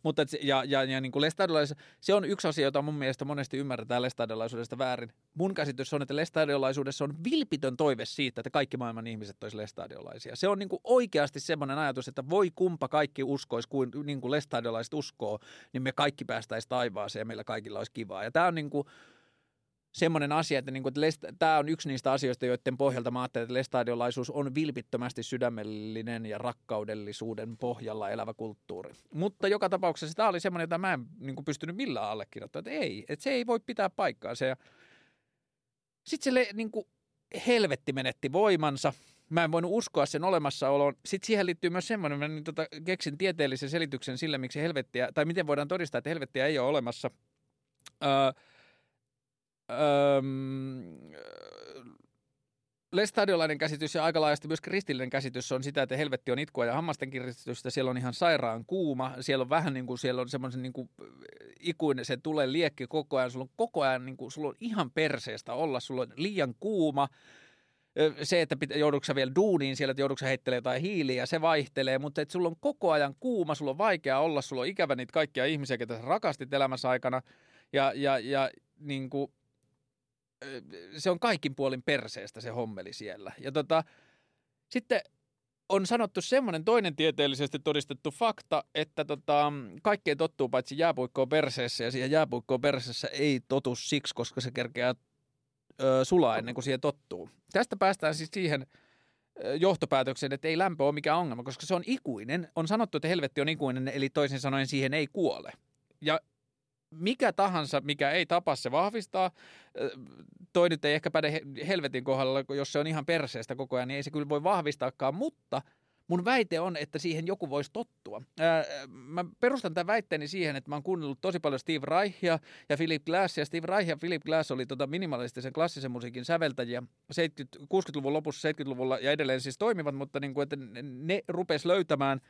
Mutta ja, ja, ja niin kuin se on yksi asia, jota mun mielestä monesti ymmärretään lestadiolaisuudesta väärin. Mun käsitys on, että lestadiolaisuudessa on vilpitön toive siitä, että kaikki maailman ihmiset olisivat lestadiolaisia. Se on niin kuin oikeasti semmoinen ajatus, että voi kumpa kaikki uskoisi kuin, niin kuin lestadiolaiset uskoo, niin me kaikki päästäisiin taivaaseen ja meillä kaikilla olisi kivaa. Ja tämä on niin kuin semmoinen asia, että, niin kuin, että Lest, tämä on yksi niistä asioista, joiden pohjalta mä ajattelen, että lestadiolaisuus on vilpittömästi sydämellinen ja rakkaudellisuuden pohjalla elävä kulttuuri. Mutta joka tapauksessa tämä oli semmoinen, jota mä en niin kuin, pystynyt millään allekirjoittamaan, että ei, että se ei voi pitää paikkaansa. Sitten se niin kuin, helvetti menetti voimansa. Mä en voinut uskoa sen olemassaoloon. Sitten siihen liittyy myös semmoinen, mä niin, tota, keksin tieteellisen selityksen sille, miksi helvettiä, tai miten voidaan todistaa, että helvettiä ei ole olemassa – Öö, öö, lestadiolainen käsitys ja aika laajasti myös kristillinen käsitys on sitä, että helvetti on itkua ja hammasten kiristystä. Siellä on ihan sairaan kuuma. Siellä on vähän niin kuin, siellä on semmoisen niin kuin ikuinen, se tulee liekki koko ajan. Sulla on koko ajan, niin kuin, sulla on ihan perseestä olla. Sulla on liian kuuma. Se, että joudutko vielä duuniin siellä, että joudutko heittelee jotain hiiliä, se vaihtelee, mutta että sulla on koko ajan kuuma, sulla on vaikea olla, sulla on ikävä niitä kaikkia ihmisiä, ketä rakastit elämässä aikana. Ja, ja, ja niin kuin, se on kaikin puolin perseestä se hommeli siellä. Ja tota, sitten on sanottu semmoinen toinen tieteellisesti todistettu fakta, että tota, kaikkeen tottuu paitsi jääpuikkoon perseessä ja siihen jääpuikkoon perseessä ei totu siksi, koska se kerkeää ö, sulaa ennen kuin siihen tottuu. Tästä päästään siis siihen johtopäätökseen, että ei lämpö ole mikään ongelma, koska se on ikuinen. On sanottu, että helvetti on ikuinen, eli toisin sanoen siihen ei kuole. Ja mikä tahansa, mikä ei tapa, se vahvistaa. Toi nyt ei ehkä päde helvetin kohdalla, jos se on ihan perseestä koko ajan, niin ei se kyllä voi vahvistaakaan, mutta mun väite on, että siihen joku voisi tottua. mä perustan tämän väitteeni siihen, että mä oon kuunnellut tosi paljon Steve Reichia ja Philip Glassia. Steve Reich ja Philip Glass oli tota minimalistisen klassisen musiikin säveltäjiä 70, 60-luvun lopussa, 70-luvulla ja edelleen siis toimivat, mutta niin kuin, että ne, ne rupes löytämään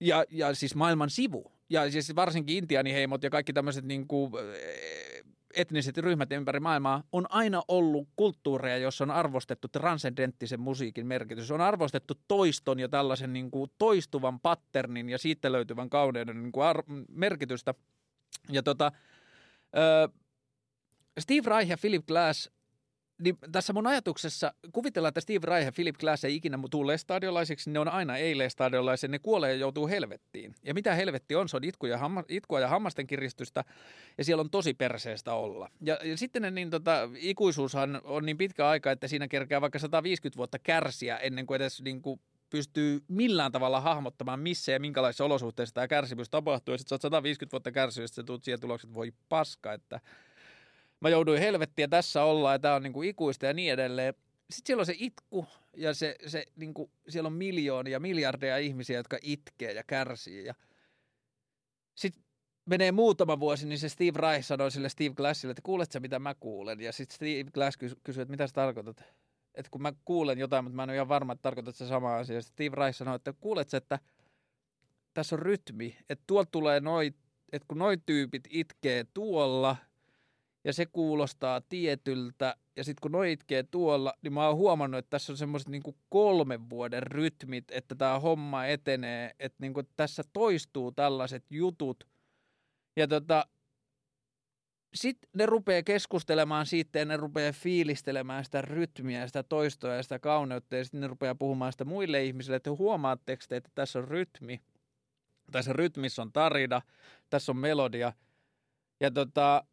ja, ja siis maailman sivu ja siis varsinkin intianiheimot ja kaikki tämmöiset niin kuin, eh, etniset ryhmät ympäri maailmaa on aina ollut kulttuureja, jossa on arvostettu transcendenttisen musiikin merkitys. On arvostettu toiston ja tällaisen niin kuin toistuvan patternin ja siitä löytyvän kauneuden niin kuin ar- merkitystä. Ja tota, Steve Reich ja Philip Glass niin tässä mun ajatuksessa kuvitellaan, että Steve Reich ja Philip Glass ei ikinä tule stadiolaisiksi, ne on aina ei-stadiolaisia, ne kuolee ja joutuu helvettiin. Ja mitä helvetti on? Se on itku ja hamma, itkua ja hammasten kiristystä, ja siellä on tosi perseestä olla. Ja, ja sitten ne, niin tota, ikuisuushan on niin pitkä aika, että siinä kerkeää vaikka 150 vuotta kärsiä ennen kuin edes niin kuin pystyy millään tavalla hahmottamaan, missä ja minkälaisissa olosuhteissa tämä kärsimys tapahtuu. Ja sitten sä oot 150 vuotta kärsinyt, ja tulet siihen tulokseen, että voi paska, että – mä jouduin helvettiä, tässä ollaan ja tämä on niinku ikuista ja niin edelleen. Sitten siellä on se itku ja se, se niinku, siellä on miljoonia, miljardeja ihmisiä, jotka itkee ja kärsii. Ja sitten menee muutama vuosi, niin se Steve Reich sanoi sille Steve Glassille, että kuuletko mitä mä kuulen? Ja sitten Steve Glass kysyi, että mitä sä tarkoitat? Että kun mä kuulen jotain, mutta mä en ole ihan varma, että tarkoitat se sama asia. Steve Reich sanoi, että kuuletko, että tässä on rytmi, että tuolta tulee noi, että kun noi tyypit itkee tuolla – ja se kuulostaa tietyltä. Ja sitten kun noi itkee tuolla, niin mä oon huomannut, että tässä on semmoiset niin kolmen vuoden rytmit, että tämä homma etenee, että niin kuin tässä toistuu tällaiset jutut. Ja tota, sitten ne rupeaa keskustelemaan siitä ja ne rupeaa fiilistelemään sitä rytmiä, sitä toistoa ja sitä kauneutta ja sitten ne rupeaa puhumaan sitä muille ihmisille, että huomaatteko te, että tässä on rytmi, tässä rytmissä on tarina, tässä on melodia. Ja tota,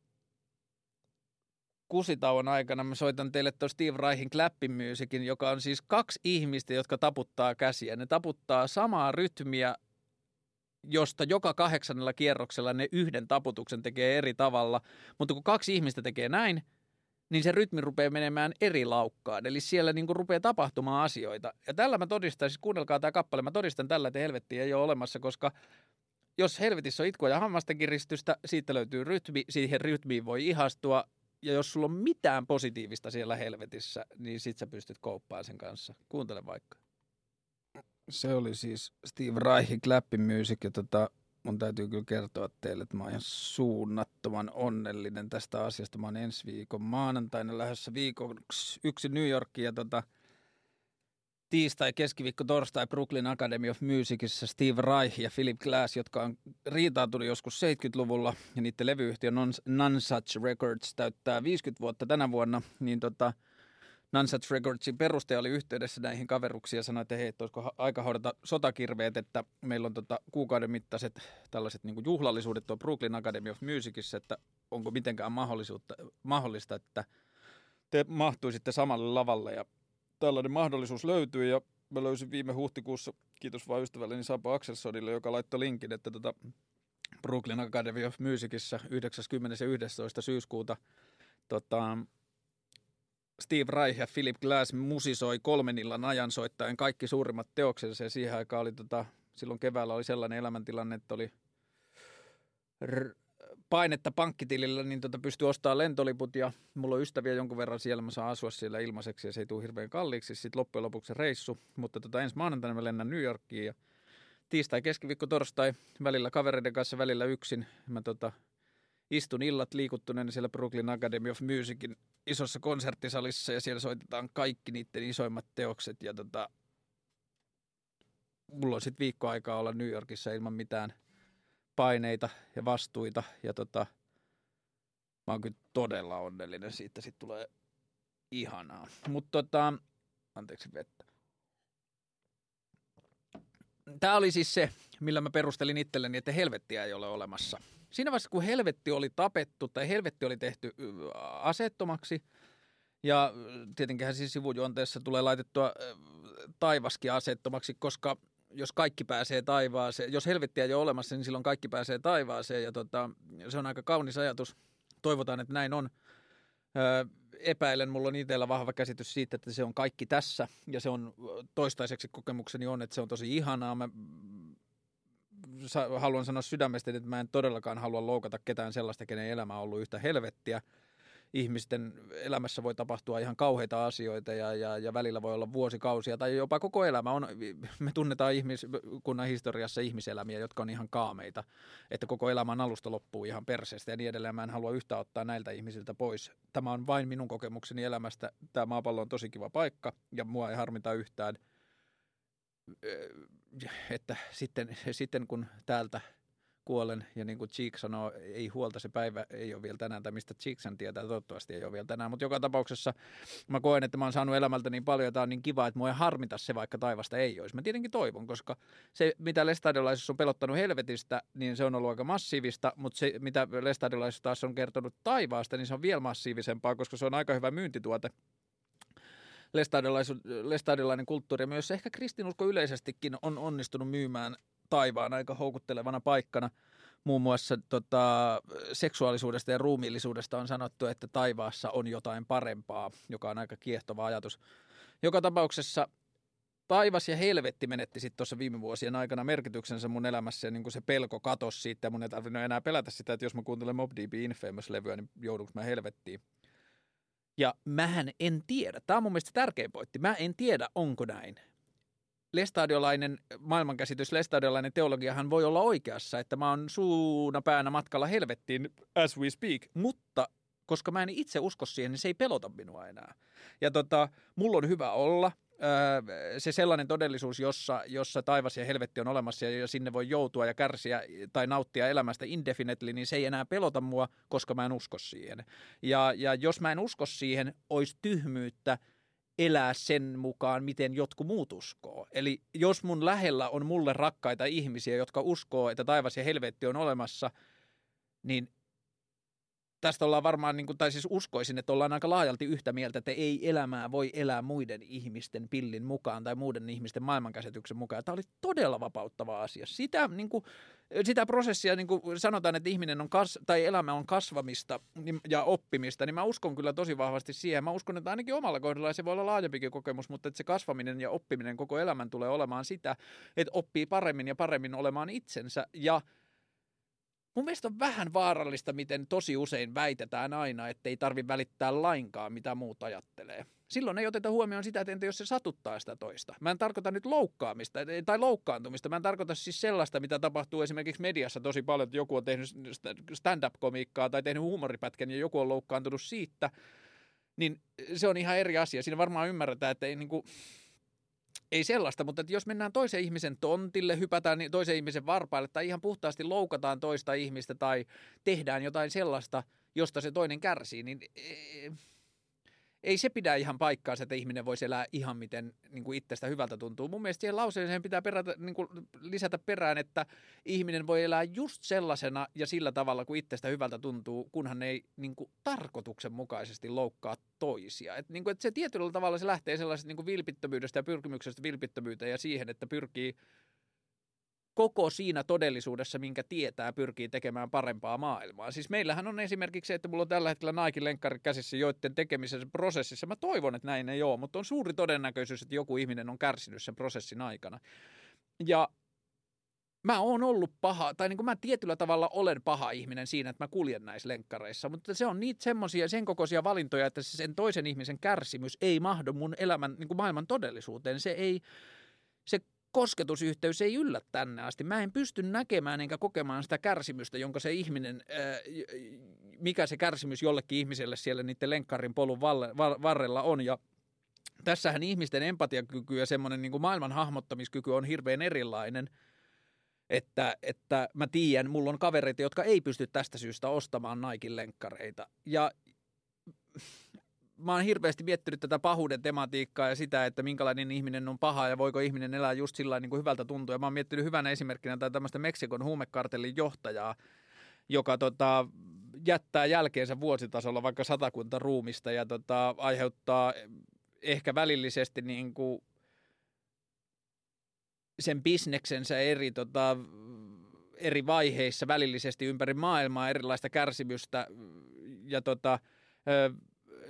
kusitauon aikana mä soitan teille tuon Steve Reichin Clapping joka on siis kaksi ihmistä, jotka taputtaa käsiä. Ne taputtaa samaa rytmiä, josta joka kahdeksannella kierroksella ne yhden taputuksen tekee eri tavalla. Mutta kun kaksi ihmistä tekee näin, niin se rytmi rupeaa menemään eri laukkaan. Eli siellä niin kuin rupeaa tapahtumaan asioita. Ja tällä mä todistan, siis kuunnelkaa tämä kappale, mä todistan tällä, että helvetti ei ole olemassa, koska jos helvetissä on itkua ja hammasten kiristystä, siitä löytyy rytmi, siihen rytmiin voi ihastua ja jos sulla on mitään positiivista siellä helvetissä, niin sit sä pystyt kauppaan sen kanssa. Kuuntele vaikka. Se oli siis Steve Reichin Clappin Music ja tota, mun täytyy kyllä kertoa teille, että mä oon ihan suunnattoman onnellinen tästä asiasta. Mä oon ensi viikon maanantaina lähdössä viikoksi yksi New Yorkiin ja tota, tiistai, keskiviikko, torstai Brooklyn Academy of Musicissa Steve Reich ja Philip Glass, jotka on riitaantunut joskus 70-luvulla ja niiden levyyhtiö Nonsuch Records täyttää 50 vuotta tänä vuonna, niin tota, Nonsuch Recordsin perustaja oli yhteydessä näihin kaveruksiin ja sanoi, että hei, että olisiko aika hoidata sotakirveet, että meillä on tota kuukauden mittaiset tällaiset niin juhlallisuudet tuo Brooklyn Academy of Musicissa, että onko mitenkään mahdollisuutta, mahdollista, että te mahtuisitte samalle lavalle ja tällainen mahdollisuus löytyy ja mä löysin viime huhtikuussa, kiitos vaan ystävälleni Sabo Axelsonille, joka laittoi linkin, että tota Brooklyn Academy of Musicissa 90. ja 11. syyskuuta tota, Steve Reich ja Philip Glass musisoi kolmen illan ajan soittaen kaikki suurimmat teoksensa ja siihen aikaan oli tota, silloin keväällä oli sellainen elämäntilanne, että oli r- painetta pankkitilillä, niin tota pystyy ostamaan lentoliput ja mulla on ystäviä jonkun verran siellä, mä saan asua siellä ilmaiseksi ja se ei tule hirveän kalliiksi. Sitten loppujen lopuksi reissu, mutta tota ensi maanantaina mä lennän New Yorkiin ja tiistai, keskiviikko, torstai välillä kavereiden kanssa, välillä yksin. Mä tota, istun illat liikuttuneena siellä Brooklyn Academy of Musicin isossa konserttisalissa ja siellä soitetaan kaikki niiden isoimmat teokset ja tota, mulla on sitten viikko aikaa olla New Yorkissa ilman mitään paineita ja vastuita ja tota, mä oon kyllä todella onnellinen siitä, sitten tulee ihanaa. Mutta tota, anteeksi vettä. Tämä oli siis se, millä mä perustelin itselleni, että helvettiä ei ole olemassa. Siinä vaiheessa, kun helvetti oli tapettu tai helvetti oli tehty asettomaksi, ja tietenkin siis sivujuonteessa tulee laitettua taivaskin asettomaksi, koska jos kaikki pääsee taivaaseen, jos helvettiä ei ole olemassa, niin silloin kaikki pääsee taivaaseen ja tota, se on aika kaunis ajatus. Toivotaan, että näin on. Öö, epäilen, mulla on itsellä vahva käsitys siitä, että se on kaikki tässä ja se on toistaiseksi kokemukseni on, että se on tosi ihanaa. Mä haluan sanoa sydämestä, että mä en todellakaan halua loukata ketään sellaista, kenen elämä on ollut yhtä helvettiä – ihmisten elämässä voi tapahtua ihan kauheita asioita ja, ja, ja välillä voi olla vuosikausia tai jopa koko elämä on, me tunnetaan ihmiskunnan historiassa ihmiselämiä, jotka on ihan kaameita, että koko elämän alusta loppuu ihan perseestä ja niin edelleen. Mä en halua yhtä ottaa näiltä ihmisiltä pois. Tämä on vain minun kokemukseni elämästä. Tämä maapallo on tosi kiva paikka ja mua ei harmita yhtään, että sitten, sitten kun täältä – kuolen. Ja niin kuin Cheek sanoo, ei huolta se päivä, ei ole vielä tänään, tai mistä Cheek sen tietää, toivottavasti ei ole vielä tänään. Mutta joka tapauksessa mä koen, että mä oon saanut elämältä niin paljon, että on niin kiva, että mua ei harmita se, vaikka taivasta ei olisi. Mä tietenkin toivon, koska se, mitä lestadiolaisuus on pelottanut helvetistä, niin se on ollut aika massiivista, mutta se, mitä lestadiolaisuus taas on kertonut taivaasta, niin se on vielä massiivisempaa, koska se on aika hyvä myyntituote lestadiolainen kulttuuri ja myös ehkä kristinusko yleisestikin on onnistunut myymään taivaan aika houkuttelevana paikkana. Muun muassa tota, seksuaalisuudesta ja ruumiillisuudesta on sanottu, että taivaassa on jotain parempaa, joka on aika kiehtova ajatus. Joka tapauksessa taivas ja helvetti menetti sitten tuossa viime vuosien aikana merkityksensä mun elämässä ja niin se pelko katosi siitä mun ei tarvinnut enää pelätä sitä, että jos mä kuuntelen Mob Deep Infamous-levyä, niin joudunko mä helvettiin. Ja mähän en tiedä. Tämä on mun mielestä tärkein pointti. Mä en tiedä, onko näin lestadiolainen maailmankäsitys, lestadiolainen teologiahan voi olla oikeassa, että mä oon suuna päänä matkalla helvettiin as we speak, mutta koska mä en itse usko siihen, niin se ei pelota minua enää. Ja tota, mulla on hyvä olla se sellainen todellisuus, jossa, jossa taivas ja helvetti on olemassa ja sinne voi joutua ja kärsiä tai nauttia elämästä indefinitely, niin se ei enää pelota mua, koska mä en usko siihen. Ja, ja jos mä en usko siihen, olisi tyhmyyttä elää sen mukaan, miten jotkut muut uskoo. Eli jos mun lähellä on mulle rakkaita ihmisiä, jotka uskoo, että taivas ja helvetti on olemassa, niin tästä ollaan varmaan, niin kuin, tai siis uskoisin, että ollaan aika laajalti yhtä mieltä, että ei elämää voi elää muiden ihmisten pillin mukaan tai muiden ihmisten maailmankäsityksen mukaan. Tämä oli todella vapauttava asia. Sitä, niin kuin, sitä prosessia, niin kuin sanotaan, että ihminen on kas, tai elämä on kasvamista ja oppimista, niin mä uskon kyllä tosi vahvasti siihen. Mä uskon, että ainakin omalla kohdalla se voi olla laajempikin kokemus, mutta että se kasvaminen ja oppiminen koko elämän tulee olemaan sitä, että oppii paremmin ja paremmin olemaan itsensä ja – Mun mielestä on vähän vaarallista, miten tosi usein väitetään aina, että ei tarvi välittää lainkaan, mitä muut ajattelee. Silloin ei oteta huomioon sitä, että entä jos se satuttaa sitä toista. Mä en tarkoita nyt loukkaamista tai loukkaantumista. Mä en tarkoita siis sellaista, mitä tapahtuu esimerkiksi mediassa tosi paljon, että joku on tehnyt stand-up-komiikkaa tai tehnyt huumoripätkän ja joku on loukkaantunut siitä. Niin se on ihan eri asia. Siinä varmaan ymmärretään, että ei niin kuin, ei sellaista, mutta että jos mennään toisen ihmisen tontille, hypätään toisen ihmisen varpaille tai ihan puhtaasti loukataan toista ihmistä tai tehdään jotain sellaista, josta se toinen kärsii, niin e, ei se pidä ihan paikkaansa, että ihminen voisi elää ihan miten niin kuin itsestä hyvältä tuntuu. Mun mielestä siihen lauseeseen pitää perätä, niin kuin lisätä perään, että ihminen voi elää just sellaisena ja sillä tavalla, kuin itsestä hyvältä tuntuu, kunhan ei niin kuin tarkoituksenmukaisesti loukkaa toisia. Et, niin kuin, että se tietyllä tavalla se lähtee sellaisesta niin kuin vilpittömyydestä ja pyrkimyksestä vilpittömyyteen ja siihen, että pyrkii – koko siinä todellisuudessa, minkä tietää, pyrkii tekemään parempaa maailmaa. Siis meillähän on esimerkiksi se, että mulla on tällä hetkellä Nike lenkkarit käsissä, joiden tekemisessä prosessissa. Mä toivon, että näin ei ole, mutta on suuri todennäköisyys, että joku ihminen on kärsinyt sen prosessin aikana. Ja mä oon ollut paha, tai niin kuin mä tietyllä tavalla olen paha ihminen siinä, että mä kuljen näissä lenkkareissa, mutta se on niitä semmoisia, sen kokoisia valintoja, että sen toisen ihmisen kärsimys ei mahdu mun elämän, niin kuin maailman todellisuuteen. Se ei, kosketusyhteys ei yllä tänne asti. Mä en pysty näkemään enkä kokemaan sitä kärsimystä, jonka se ihminen, mikä se kärsimys jollekin ihmiselle siellä niiden lenkkarin polun varrella on. Ja tässähän ihmisten empatiakyky ja semmoinen niin maailman hahmottamiskyky on hirveän erilainen – että, että mä tiedän, mulla on kavereita, jotka ei pysty tästä syystä ostamaan Naikin lenkkareita. Ja mä oon hirveästi miettinyt tätä pahuuden tematiikkaa ja sitä, että minkälainen ihminen on paha ja voiko ihminen elää just sillä niin kuin hyvältä tuntua. Ja mä oon miettinyt hyvänä esimerkkinä tätä tämmöistä Meksikon huumekartellin johtajaa, joka tota, jättää jälkeensä vuositasolla vaikka satakunta ruumista ja tota, aiheuttaa ehkä välillisesti niin kuin sen bisneksensä eri, tota, eri vaiheissa välillisesti ympäri maailmaa erilaista kärsimystä ja tota,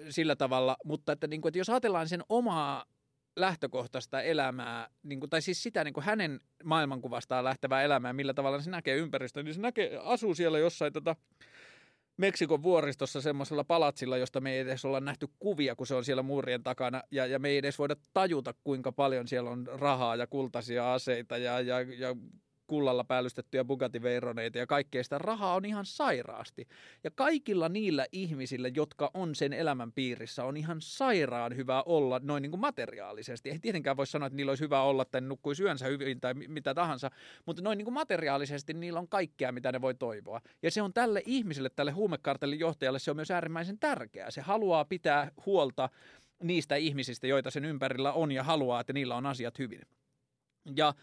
sillä tavalla, mutta että, niin kuin, että jos ajatellaan sen omaa lähtökohtaista elämää, niin kuin, tai siis sitä niin kuin hänen maailmankuvastaan lähtevää elämää, millä tavalla se näkee ympäristöä, niin se näkee, asuu siellä jossain tota, Meksikon vuoristossa semmoisella palatsilla, josta me ei edes olla nähty kuvia, kun se on siellä muurien takana, ja, ja me ei edes voida tajuta, kuinka paljon siellä on rahaa ja kultaisia aseita ja, ja, ja kullalla päällystettyjä Bugatti Veyroneita ja kaikkea sitä rahaa on ihan sairaasti. Ja kaikilla niillä ihmisillä, jotka on sen elämän piirissä, on ihan sairaan hyvä olla noin niin kuin materiaalisesti. Ei tietenkään voi sanoa, että niillä olisi hyvä olla tai nukkuisi yönsä hyvin tai mitä tahansa, mutta noin niin kuin materiaalisesti niillä on kaikkea, mitä ne voi toivoa. Ja se on tälle ihmiselle, tälle huumekartellin johtajalle, se on myös äärimmäisen tärkeää. Se haluaa pitää huolta niistä ihmisistä, joita sen ympärillä on ja haluaa, että niillä on asiat hyvin. Ja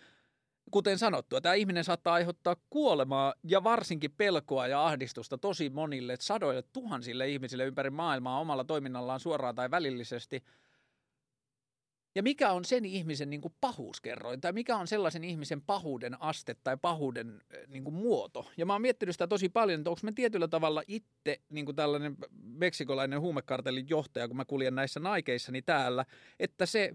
kuten sanottua, tämä ihminen saattaa aiheuttaa kuolemaa ja varsinkin pelkoa ja ahdistusta tosi monille, sadoille tuhansille ihmisille ympäri maailmaa omalla toiminnallaan suoraan tai välillisesti. Ja mikä on sen ihmisen niin kuin pahuuskerroin, tai mikä on sellaisen ihmisen pahuuden aste tai pahuuden eh, niin kuin muoto. Ja mä oon miettinyt sitä tosi paljon, että onko me tietyllä tavalla itse niin kuin tällainen meksikolainen huumekartellin johtaja, kun mä kuljen näissä naikeissani täällä, että se –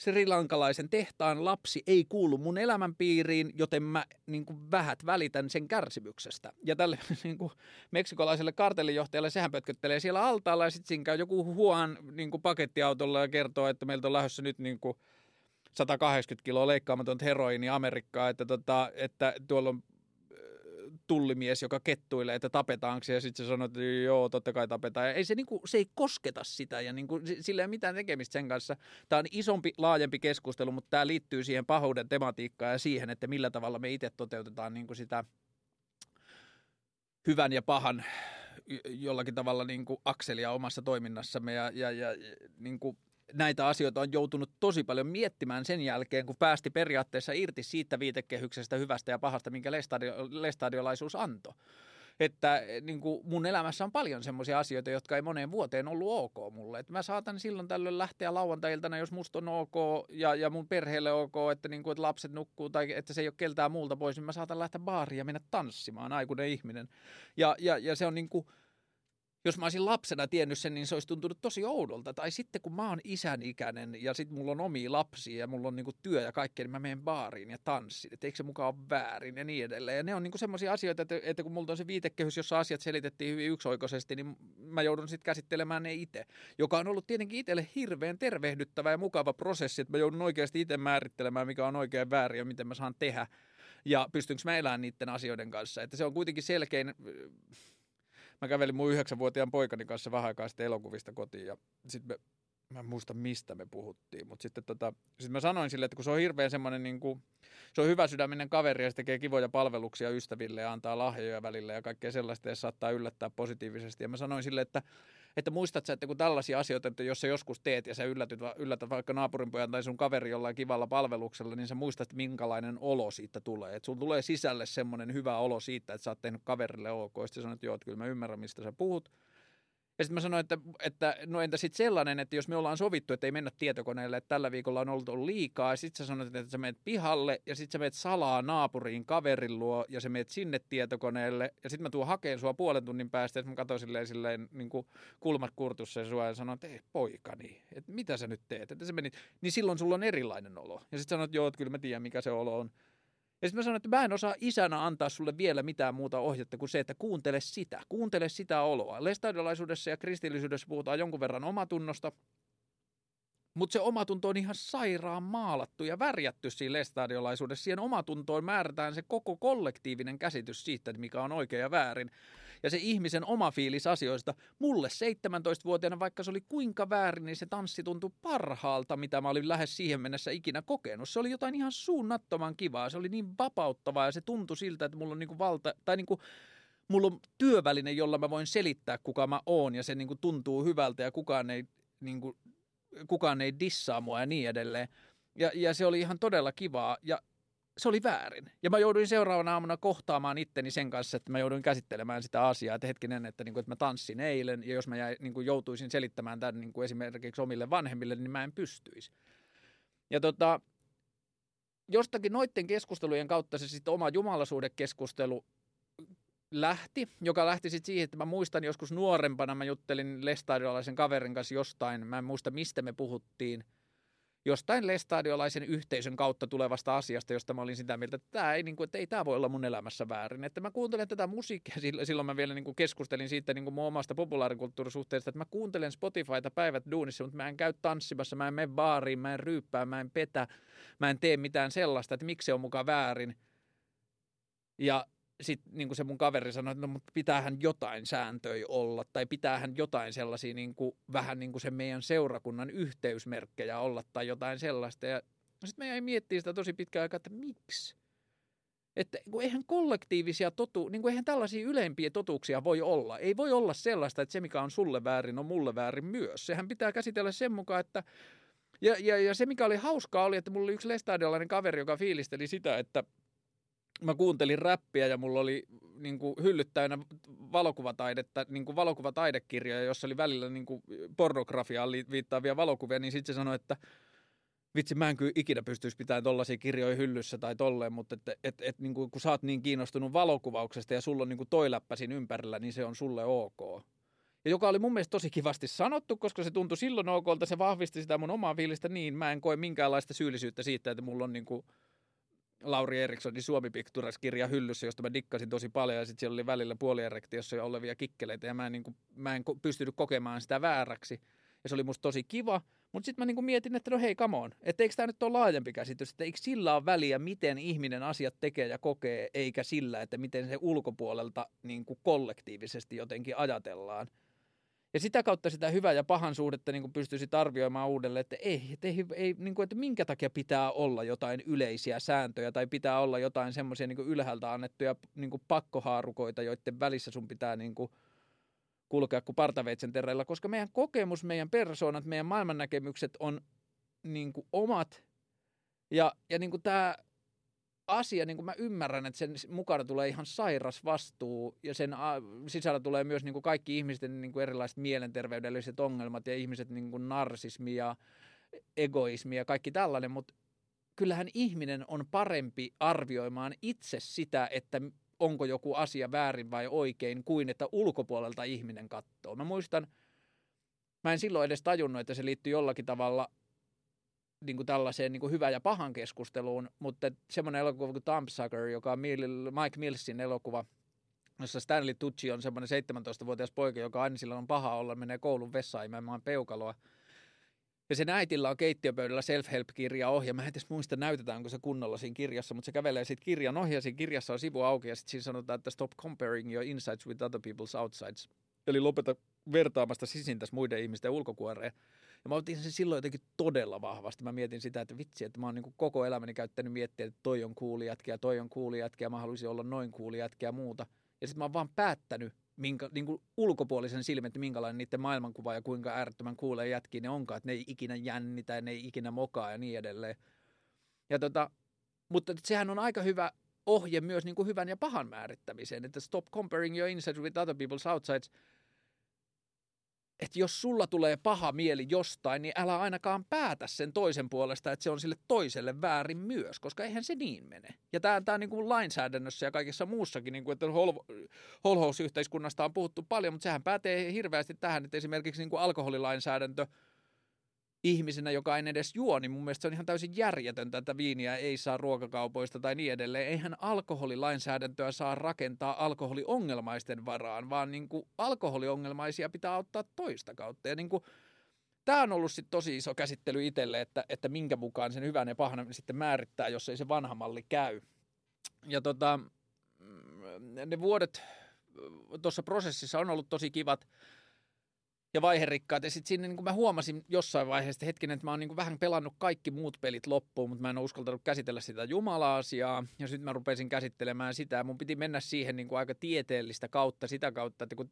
srilankalaisen tehtaan lapsi ei kuulu mun elämänpiiriin, joten mä niin kuin vähät välitän sen kärsimyksestä. Ja tälle niin kuin meksikolaiselle kartellinjohtajalle sehän pötköttelee siellä altaalla ja sitten siinä käy joku huohan niin kuin pakettiautolla ja kertoo, että meiltä on lähdössä nyt niin kuin 180 kiloa leikkaamatonta heroini Amerikkaa, että, tota, että tuolla on tullimies, joka kettuilee, että tapetaanko ja sitten se sanoo, että joo, totta kai tapetaan. Ja ei se, niinku, se ei kosketa sitä ja niinku, sillä ei ole mitään tekemistä sen kanssa. Tämä on isompi, laajempi keskustelu, mutta tämä liittyy siihen pahuuden tematiikkaan ja siihen, että millä tavalla me itse toteutetaan niinku sitä hyvän ja pahan jollakin tavalla niin kuin akselia omassa toiminnassamme ja, ja, ja niin kuin näitä asioita on joutunut tosi paljon miettimään sen jälkeen, kun päästi periaatteessa irti siitä viitekehyksestä hyvästä ja pahasta, minkä lestadiolaisuus antoi. Että niin kuin mun elämässä on paljon semmoisia asioita, jotka ei moneen vuoteen ollut ok mulle. Että mä saatan silloin tällöin lähteä lauantailtana, jos musta on ok ja, ja mun perheelle ok, että, niin kuin, että lapset nukkuu tai että se ei ole keltään muulta pois, niin mä saatan lähteä baariin ja mennä tanssimaan, aikuinen ihminen. Ja, ja, ja se on niin kuin – jos mä olisin lapsena tiennyt sen, niin se olisi tuntunut tosi oudolta. Tai sitten kun mä oon isän ikäinen ja sitten mulla on omia lapsia ja mulla on niinku työ ja kaikkea, niin mä menen baariin ja tanssin. Että eikö se mukaan ole väärin ja niin edelleen. Ja ne on niinku semmoisia asioita, että, että kun mulla on se viitekehys, jossa asiat selitettiin hyvin yksioikoisesti, niin mä joudun sitten käsittelemään ne itse. Joka on ollut tietenkin itselle hirveän tervehdyttävä ja mukava prosessi, että mä joudun oikeasti itse määrittelemään, mikä on oikein väärin ja miten mä saan tehdä. Ja pystynkö mä elämään niiden asioiden kanssa. Että se on kuitenkin selkein mä kävelin mun yhdeksänvuotiaan poikani kanssa vähän aikaa sitten elokuvista kotiin ja sitten me, mä en muista mistä me puhuttiin, mutta sitten tota, sit mä sanoin sille, että kun se on hirveän semmoinen niin kuin, se on hyvä sydäminen kaveri ja se tekee kivoja palveluksia ystäville ja antaa lahjoja välillä ja kaikkea sellaista ja saattaa yllättää positiivisesti. Ja mä sanoin sille, että että muistat sä, että kun tällaisia asioita, että jos sä joskus teet ja sä yllätyt, yllätät vaikka naapurinpojan tai sun kaveri jollain kivalla palveluksella, niin sä muistat, minkälainen olo siitä tulee. Että sun tulee sisälle semmoinen hyvä olo siitä, että sä oot tehnyt kaverille ok. Sitten sanoit, että joo, että kyllä mä ymmärrän, mistä sä puhut. Ja sitten mä sanoin, että, että no entä sitten sellainen, että jos me ollaan sovittu, että ei mennä tietokoneelle, että tällä viikolla on ollut liikaa, ja sitten sä sanoit, että sä menet pihalle, ja sitten sä menet salaa naapuriin kaverin luo, ja sä menet sinne tietokoneelle, ja sitten mä tuun hakeen sua puolen tunnin päästä, että mä katsoin silleen, silleen niin kuin kulmat kurtussa sua, ja sanoin, että ei poikani, että mitä sä nyt teet, että sä menit, niin silloin sulla on erilainen olo. Ja sitten sanoit, että joo, että kyllä mä tiedän, mikä se olo on. Ja sitten mä sanoin, että mä en osaa isänä antaa sulle vielä mitään muuta ohjetta kuin se, että kuuntele sitä. Kuuntele sitä oloa. Lestadiolaisuudessa ja kristillisyydessä puhutaan jonkun verran omatunnosta, mutta se omatunto on ihan sairaan maalattu ja värjätty siinä lestadiolaisuudessa. Siihen omatuntoon määrätään se koko kollektiivinen käsitys siitä, mikä on oikein ja väärin. Ja se ihmisen oma fiilis asioista. Mulle 17-vuotiaana, vaikka se oli kuinka väärin, niin se tanssi tuntui parhaalta, mitä mä olin lähes siihen mennessä ikinä kokenut. Se oli jotain ihan suunnattoman kivaa. Se oli niin vapauttavaa ja se tuntui siltä, että mulla on niinku valta, tai niinku, mulla on työväline, jolla mä voin selittää, kuka mä oon, ja se niinku tuntuu hyvältä, ja kukaan ei niinku kukaan ei dissaa mua ja niin edelleen. Ja, ja se oli ihan todella kivaa ja se oli väärin. Ja mä jouduin seuraavana aamuna kohtaamaan itteni sen kanssa, että mä jouduin käsittelemään sitä asiaa, että hetkinen, että, niin kuin, että mä tanssin eilen ja jos mä jäi, niin kuin joutuisin selittämään tämän niin kuin esimerkiksi omille vanhemmille, niin mä en pystyisi. Ja tota, jostakin noiden keskustelujen kautta se sitten oma jumalaisuudekeskustelu lähti, joka lähti sitten siihen, että mä muistan joskus nuorempana, mä juttelin lestadiolaisen kaverin kanssa jostain, mä en muista mistä me puhuttiin, jostain lestadiolaisen yhteisön kautta tulevasta asiasta, josta mä olin sitä mieltä, että tämä ei, niin kuin, että ei tämä voi olla mun elämässä väärin. Että mä kuuntelen tätä musiikkia, silloin mä vielä niin kuin keskustelin siitä niin kuin mun omasta populaarikulttuurisuhteesta, että mä kuuntelen Spotifyta päivät duunissa, mutta mä en käy tanssimassa, mä en mene baariin, mä en ryyppää, mä en petä, mä en tee mitään sellaista, että miksi se on mukaan väärin. Ja sitten niin se mun kaveri sanoi, että no, mutta pitäähän jotain sääntöjä olla tai pitäähän jotain sellaisia niin kuin, vähän niin kuin se meidän seurakunnan yhteysmerkkejä olla tai jotain sellaista. Ja sitten me jäi miettimään sitä tosi pitkään aikaa, että miksi? Että kun eihän kollektiivisia totu, niin kuin eihän tällaisia ylempiä totuuksia voi olla. Ei voi olla sellaista, että se mikä on sulle väärin on mulle väärin myös. Sehän pitää käsitellä sen mukaan, että ja, ja, ja se mikä oli hauskaa oli, että mulla oli yksi lestadiolainen kaveri, joka fiilisteli sitä, että – mä kuuntelin räppiä ja mulla oli niin kuin hyllyt täynnä valokuvataidetta, niin kuin valokuvataidekirjoja, jossa oli välillä niin kuin pornografiaan viittaavia valokuvia, niin sitten se sanoi, että vitsi, mä en kyllä ikinä pystyisi pitämään tollaisia kirjoja hyllyssä tai tolleen, mutta että et, et, niin kuin, kun sä oot niin kiinnostunut valokuvauksesta ja sulla on niin kuin toi läppä siinä ympärillä, niin se on sulle ok. Ja joka oli mun mielestä tosi kivasti sanottu, koska se tuntui silloin okolta, se vahvisti sitä mun omaa fiilistä niin, mä en koe minkäänlaista syyllisyyttä siitä, että mulla on niin kuin – Lauri Erikssonin Suomi Pictures-kirja hyllyssä, josta mä dikkasin tosi paljon ja sitten siellä oli välillä puolierektiossa olevia kikkeleitä ja mä en, niin kuin, mä en pystynyt kokemaan sitä vääräksi. Ja se oli musta tosi kiva, mutta sitten mä niin kuin mietin, että no hei, come on, että eikö tämä nyt ole laajempi käsitys, että eikö sillä ole väliä, miten ihminen asiat tekee ja kokee, eikä sillä, että miten se ulkopuolelta niin kuin kollektiivisesti jotenkin ajatellaan. Ja sitä kautta sitä hyvää ja pahan suhdetta niin pystyisi arvioimaan uudelleen, että ei, että, ei, ei niin kuin, että minkä takia pitää olla jotain yleisiä sääntöjä tai pitää olla jotain semmoisia niin ylhäältä annettuja niin kuin pakkohaarukoita, joiden välissä sun pitää niin kuin kulkea kuin partaveitsen terreillä, koska meidän kokemus, meidän persoonat, meidän maailmannäkemykset on niin kuin omat. Ja, ja niin kuin tämä asia, niin kuin mä ymmärrän, että sen mukana tulee ihan sairas vastuu ja sen sisällä tulee myös niin kuin kaikki ihmisten niin kuin erilaiset mielenterveydelliset ongelmat ja ihmiset niin kuin narsismi ja egoismi ja kaikki tällainen, mutta kyllähän ihminen on parempi arvioimaan itse sitä, että onko joku asia väärin vai oikein, kuin että ulkopuolelta ihminen katsoo. Mä muistan, mä en silloin edes tajunnut, että se liittyy jollakin tavalla niin kuin tällaiseen niin kuin hyvän ja pahan keskusteluun, mutta semmoinen elokuva kuin Thumbsucker, joka on Mike Millsin elokuva, jossa Stanley Tucci on semmoinen 17-vuotias poika, joka aina sillä on paha olla, menee koulun vessaan imemään peukaloa. Ja sen äitillä on keittiöpöydällä self-help-kirja ohi. Mä en edes muista, näytetäänkö se kunnolla siinä kirjassa, mutta se kävelee sitten kirjan ohi ja siinä kirjassa on sivu auki ja sitten siinä sanotaan, että stop comparing your insights with other people's outsides. Eli lopeta vertaamasta sisintäs muiden ihmisten ulkokuoreen. Ja mä otin sen silloin jotenkin todella vahvasti. Mä mietin sitä, että vitsi, että mä oon niin koko elämäni käyttänyt miettiä, että toi on kuuli jätkä toi on kuuli jätkä mä haluaisin olla noin kuuli jätkä ja muuta. Ja sitten mä oon vaan päättänyt minkä, niin kuin ulkopuolisen silmin, että minkälainen niiden maailmankuva ja kuinka äärettömän kuulee jätkiä ne onkaan, että ne ei ikinä jännitä ja ne ei ikinä mokaa ja niin edelleen. Ja tota, mutta sehän on aika hyvä ohje myös niin kuin hyvän ja pahan määrittämiseen, että stop comparing your insides with other people's outsides – että jos sulla tulee paha mieli jostain, niin älä ainakaan päätä sen toisen puolesta, että se on sille toiselle väärin myös, koska eihän se niin mene. Ja tämä, tämä niin kuin lainsäädännössä ja kaikessa muussakin, niin kuin, että hol- holhousyhteiskunnasta on puhuttu paljon, mutta sehän pätee hirveästi tähän, että esimerkiksi niin kuin alkoholilainsäädäntö ihmisenä, joka ei edes juo, niin mun mielestä se on ihan täysin järjetöntä, että viiniä ei saa ruokakaupoista tai niin edelleen. Eihän alkoholilainsäädäntöä saa rakentaa alkoholiongelmaisten varaan, vaan niin kuin alkoholiongelmaisia pitää ottaa toista kautta. Ja niin kuin, tämä on ollut sit tosi iso käsittely itselle, että, että minkä mukaan sen hyvän ja pahan sitten määrittää, jos ei se vanha malli käy. Ja tota, ne vuodet tuossa prosessissa on ollut tosi kivat ja vaiherikkaat. Ja sitten siinä niin mä huomasin jossain vaiheessa, hetkinen, että mä oon niin vähän pelannut kaikki muut pelit loppuun, mutta mä en ole uskaltanut käsitellä sitä Jumala-asiaa. Ja sitten mä rupesin käsittelemään sitä. Mun piti mennä siihen niin aika tieteellistä kautta sitä kautta, että kun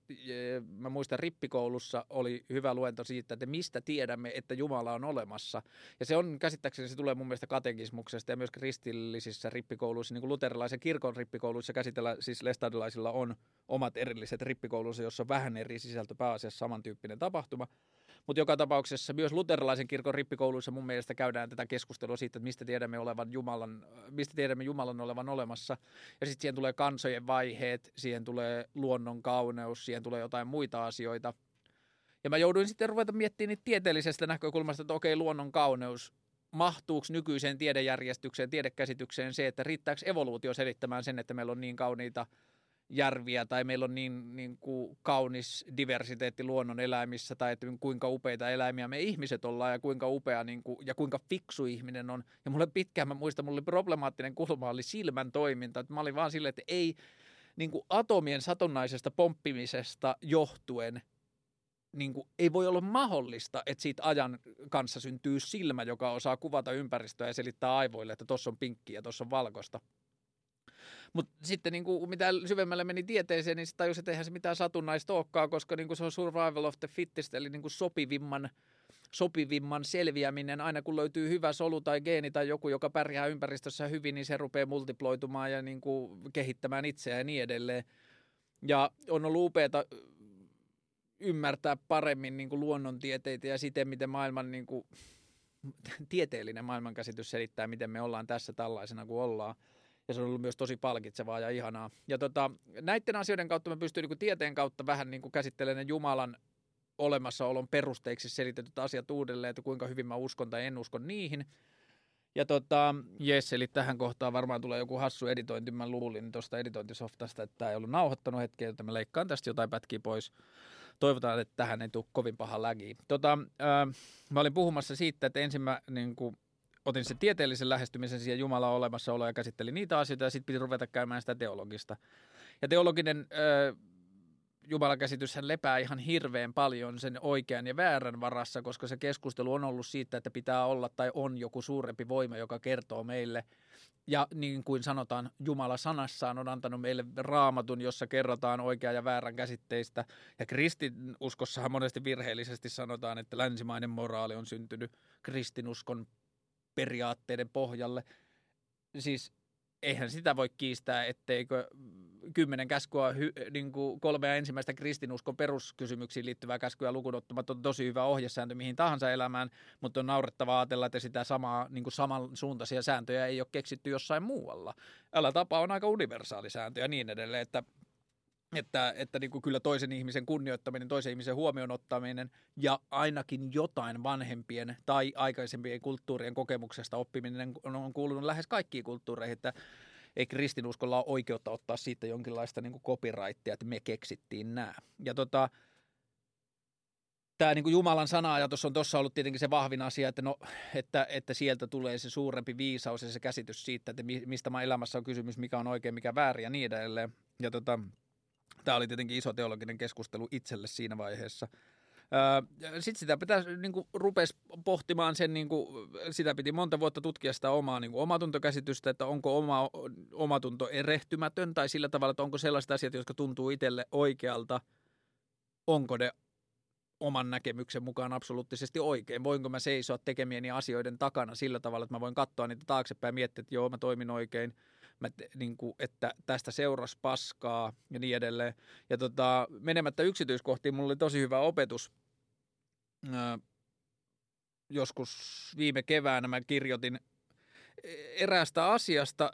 mä muistan rippikoulussa oli hyvä luento siitä, että mistä tiedämme, että Jumala on olemassa. Ja se on käsittääkseni, se tulee mun mielestä katekismuksesta ja myös kristillisissä rippikouluissa, niin kuin luterilaisen kirkon rippikouluissa käsitellä, siis lestadilaisilla on omat erilliset rippikoulunsa, jossa on vähän eri sisältö pääasiassa samantyyppinen tapahtuma. Mutta joka tapauksessa myös luterilaisen kirkon rippikouluissa mun mielestä käydään tätä keskustelua siitä, että mistä tiedämme, olevan Jumalan, mistä tiedämme Jumalan olevan olemassa. Ja sitten siihen tulee kansojen vaiheet, siihen tulee luonnon kauneus, siihen tulee jotain muita asioita. Ja mä jouduin sitten ruveta miettimään niitä tieteellisestä näkökulmasta, että okei, luonnon kauneus, mahtuuko nykyiseen tiedejärjestykseen, tiedekäsitykseen se, että riittääkö evoluutio selittämään sen, että meillä on niin kauniita – järviä tai meillä on niin, niin kuin kaunis diversiteetti luonnon eläimissä tai että kuinka upeita eläimiä me ihmiset ollaan ja kuinka upea niin kuin, ja kuinka fiksu ihminen on. Ja mulle pitkään, mä muistan, mulle problemaattinen kulma oli silmän toiminta. Että mä olin vaan silleen, että ei niin kuin atomien satunnaisesta pomppimisesta johtuen niin kuin, ei voi olla mahdollista, että siitä ajan kanssa syntyy silmä, joka osaa kuvata ympäristöä ja selittää aivoille, että tuossa on pinkki ja tuossa on valkoista. Mutta sitten niin kuin, mitä syvemmälle meni tieteeseen, niin sitten tajusin, että eihän se mitään satunnaista olekaan, koska niin kuin se on survival of the fittest, eli niin kuin sopivimman, sopivimman selviäminen. Aina kun löytyy hyvä solu tai geeni tai joku, joka pärjää ympäristössä hyvin, niin se rupeaa multiploitumaan ja niin kuin kehittämään itseään ja niin edelleen. Ja on ollut upeata ymmärtää paremmin niin kuin luonnontieteitä ja siten, miten maailman niin kuin, tieteellinen maailmankäsitys selittää, miten me ollaan tässä tällaisena kuin ollaan ja se on ollut myös tosi palkitsevaa ja ihanaa. Ja tota, näiden asioiden kautta mä pystyn niin tieteen kautta vähän niin käsittelemään Jumalan olemassaolon perusteiksi selitetyt asiat uudelleen, että kuinka hyvin mä uskon tai en usko niihin. Ja tota, jes, eli tähän kohtaan varmaan tulee joku hassu editointi. Mä luulin tuosta editointisoftasta, että tämä ei ollut nauhoittanut hetkeä, että mä leikkaan tästä jotain pätkiä pois. Toivotaan, että tähän ei tule kovin paha lägi. Tota, äh, mä olin puhumassa siitä, että ensin mä niin kuin, otin sen tieteellisen lähestymisen siihen Jumalan olemassaoloa ja käsittelin niitä asioita ja sitten piti ruveta käymään sitä teologista. Ja teologinen ö, Jumalan käsityshän lepää ihan hirveän paljon sen oikean ja väärän varassa, koska se keskustelu on ollut siitä, että pitää olla tai on joku suurempi voima, joka kertoo meille. Ja niin kuin sanotaan, Jumala sanassaan on antanut meille raamatun, jossa kerrotaan oikean ja väärän käsitteistä. Ja kristinuskossahan monesti virheellisesti sanotaan, että länsimainen moraali on syntynyt kristinuskon periaatteiden pohjalle. Siis eihän sitä voi kiistää, etteikö kymmenen käskyä, niin kuin kolmea ensimmäistä kristinuskon peruskysymyksiin liittyvää käskyä lukunottamatta on tosi hyvä ohjesääntö mihin tahansa elämään, mutta on naurettavaa ajatella, että sitä samaa, niin kuin samansuuntaisia sääntöjä ei ole keksitty jossain muualla. Älä tapa on aika universaali sääntö ja niin edelleen, että että, että niin kuin kyllä toisen ihmisen kunnioittaminen, toisen ihmisen huomioon ottaminen ja ainakin jotain vanhempien tai aikaisempien kulttuurien kokemuksesta oppiminen on, kuulunut lähes kaikkiin kulttuureihin, että ei kristinuskolla ole oikeutta ottaa siitä jonkinlaista niin copyrightia, että me keksittiin nämä. Ja tota, tämä niin kuin Jumalan sana-ajatus on tuossa ollut tietenkin se vahvin asia, että, no, että, että sieltä tulee se suurempi viisaus ja se käsitys siitä, että mistä mä elämässä on kysymys, mikä on oikein, mikä väärin ja niin edelleen. Ja tota, Tämä oli tietenkin iso teologinen keskustelu itselle siinä vaiheessa. Sitten sitä pitäisi, niin kuin, rupesi pohtimaan sen, niin kuin, sitä piti monta vuotta tutkia sitä omaa niin kuin, omatuntokäsitystä, että onko oma omatunto erehtymätön tai sillä tavalla, että onko sellaiset asiat, jotka tuntuu itselle oikealta, onko ne oman näkemyksen mukaan absoluuttisesti oikein. Voinko mä seisoa tekemieni asioiden takana sillä tavalla, että mä voin katsoa niitä taaksepäin ja miettiä, että joo, mä toimin oikein – mä, niin kuin, että tästä seurasi paskaa ja niin edelleen. Ja tota, menemättä yksityiskohtiin, mulla oli tosi hyvä opetus. Ää, joskus viime keväänä mä kirjoitin eräästä asiasta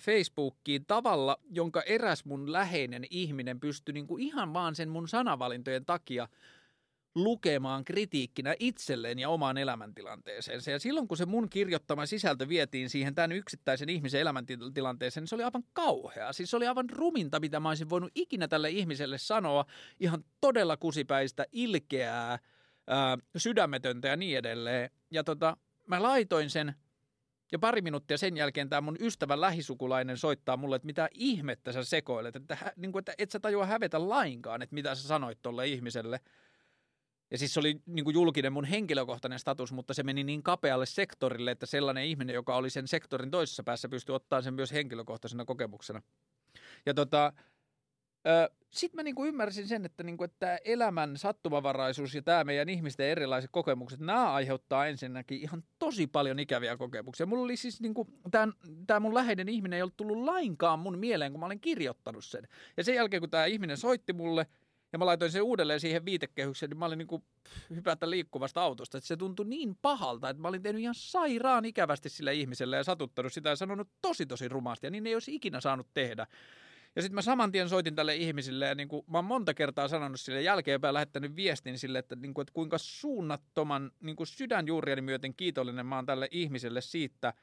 Facebookiin tavalla, jonka eräs mun läheinen ihminen pystyi niin kuin ihan vaan sen mun sanavalintojen takia lukemaan kritiikkinä itselleen ja omaan elämäntilanteeseensa. Ja silloin kun se mun kirjoittama sisältö vietiin siihen tämän yksittäisen ihmisen elämäntilanteeseen, niin se oli aivan kauhea. Siis se oli aivan ruminta, mitä mä olisin voinut ikinä tälle ihmiselle sanoa. Ihan todella kusipäistä, ilkeää, ää, sydämetöntä ja niin edelleen. Ja tota, mä laitoin sen ja pari minuuttia sen jälkeen tämä mun ystävän lähisukulainen soittaa mulle, että mitä ihmettä sä sekoilet, että, niin kuin, että et sä tajua hävetä lainkaan, että mitä sä sanoit tolle ihmiselle. Ja siis se oli niin kuin julkinen mun henkilökohtainen status, mutta se meni niin kapealle sektorille, että sellainen ihminen, joka oli sen sektorin toisessa päässä, pystyi ottaa sen myös henkilökohtaisena kokemuksena. Ja tota, sitten mä niinku ymmärsin sen, että, niinku, että elämän sattumavaraisuus ja tämä meidän ihmisten erilaiset kokemukset, nämä aiheuttaa ensinnäkin ihan tosi paljon ikäviä kokemuksia. Mulla oli siis niinku, tämä mun läheinen ihminen ei ollut tullut lainkaan mun mieleen, kun mä olin kirjoittanut sen. Ja sen jälkeen, kun tämä ihminen soitti mulle ja mä laitoin sen uudelleen siihen viitekehykseen, niin mä olin niinku hypätä liikkuvasta autosta. Että se tuntui niin pahalta, että mä olin tehnyt ihan sairaan ikävästi sille ihmiselle ja satuttanut sitä ja sanonut tosi tosi rumasti. Ja niin ei olisi ikinä saanut tehdä. Ja sitten mä saman tien soitin tälle ihmisille ja niin kuin, mä oon monta kertaa sanonut sille jälkeenpäin lähettänyt viestin sille, että, niin kuin, että kuinka suunnattoman niin kuin sydänjuuriani myöten kiitollinen mä oon tälle ihmiselle siitä,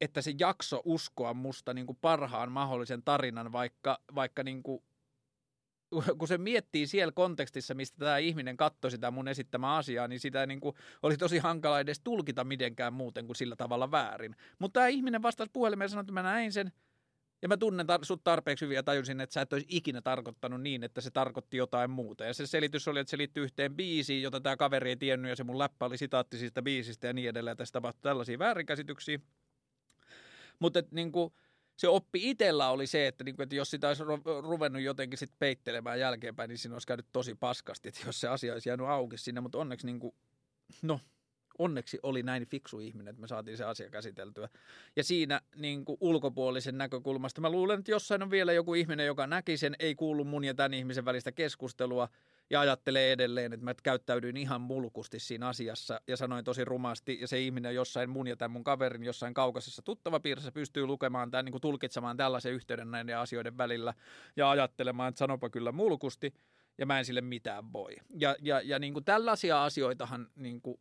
että se jakso uskoa musta niin kuin parhaan mahdollisen tarinan, vaikka, vaikka niin kuin, kun se miettii siellä kontekstissa, mistä tämä ihminen katsoi sitä mun esittämää asiaa, niin sitä niin kuin oli tosi hankala edes tulkita mitenkään muuten kuin sillä tavalla väärin. Mutta tämä ihminen vastasi puhelimeen ja sanoi, että mä näin sen – ja mä tunnen tar- sut tarpeeksi hyvin ja tajusin, että sä et olisi ikinä tarkoittanut niin, että se tarkoitti jotain muuta. Ja se selitys oli, että se liittyy yhteen biisiin, jota tämä kaveri ei tiennyt ja se mun läppä oli sitaatti siitä biisistä ja niin edelleen. Ja tässä tapahtui tällaisia väärinkäsityksiä. Mutta niin se oppi itsellä oli se, että, niinku, että jos sitä olisi ruvennut jotenkin sit peittelemään jälkeenpäin, niin siinä olisi käynyt tosi paskasti, että jos se asia olisi jäänyt auki sinne. Mutta onneksi, niinku, no onneksi oli näin fiksu ihminen, että me saatiin se asia käsiteltyä. Ja siinä niin kuin ulkopuolisen näkökulmasta mä luulen, että jossain on vielä joku ihminen, joka näki sen, ei kuulu mun ja tämän ihmisen välistä keskustelua ja ajattelee edelleen, että mä käyttäydyin ihan mulkusti siinä asiassa ja sanoin tosi rumasti ja se ihminen jossain mun ja tämän mun kaverin jossain kaukaisessa tuttavapiirissä pystyy lukemaan tämän, niin kuin tulkitsemaan tällaisen yhteyden näiden asioiden välillä ja ajattelemaan, että sanopa kyllä mulkusti ja mä en sille mitään voi. Ja, ja, ja niin kuin tällaisia asioitahan niin kuin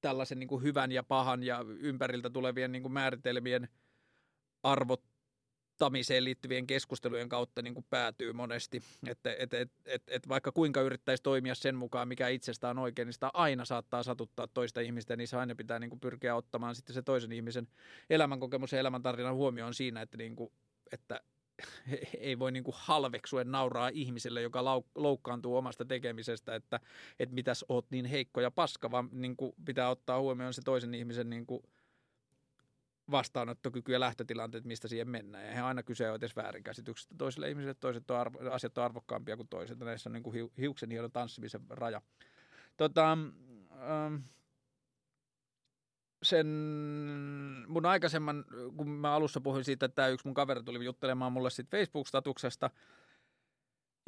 tällaisen niin kuin hyvän ja pahan ja ympäriltä tulevien niin kuin määritelmien arvottamiseen liittyvien keskustelujen kautta niin kuin päätyy monesti. Että et, et, et, et vaikka kuinka yrittäisi toimia sen mukaan, mikä itsestään on oikein, niin sitä aina saattaa satuttaa toista ihmistä, niin se aina pitää niin kuin pyrkiä ottamaan sitten se toisen ihmisen elämänkokemus ja elämäntarinan huomioon siinä, että, niin kuin, että ei voi niin kuin halveksuen nauraa ihmiselle, joka loukkaantuu omasta tekemisestä, että, että mitäs oot niin heikko ja paska, vaan niin kuin pitää ottaa huomioon se toisen ihmisen niin kuin vastaanottokyky ja lähtötilanteet, mistä siihen mennään. Ja he aina kyse on edes väärinkäsityksestä toisille ihmisille, toiset on arvo, asiat on arvokkaampia kuin toiset. Näissä on niin kuin hiuksen hienon tanssimisen raja. Tota, ähm, sen mun aikaisemman, kun mä alussa puhuin siitä, että tämä yksi mun kaveri tuli juttelemaan mulle sitten Facebook-statuksesta,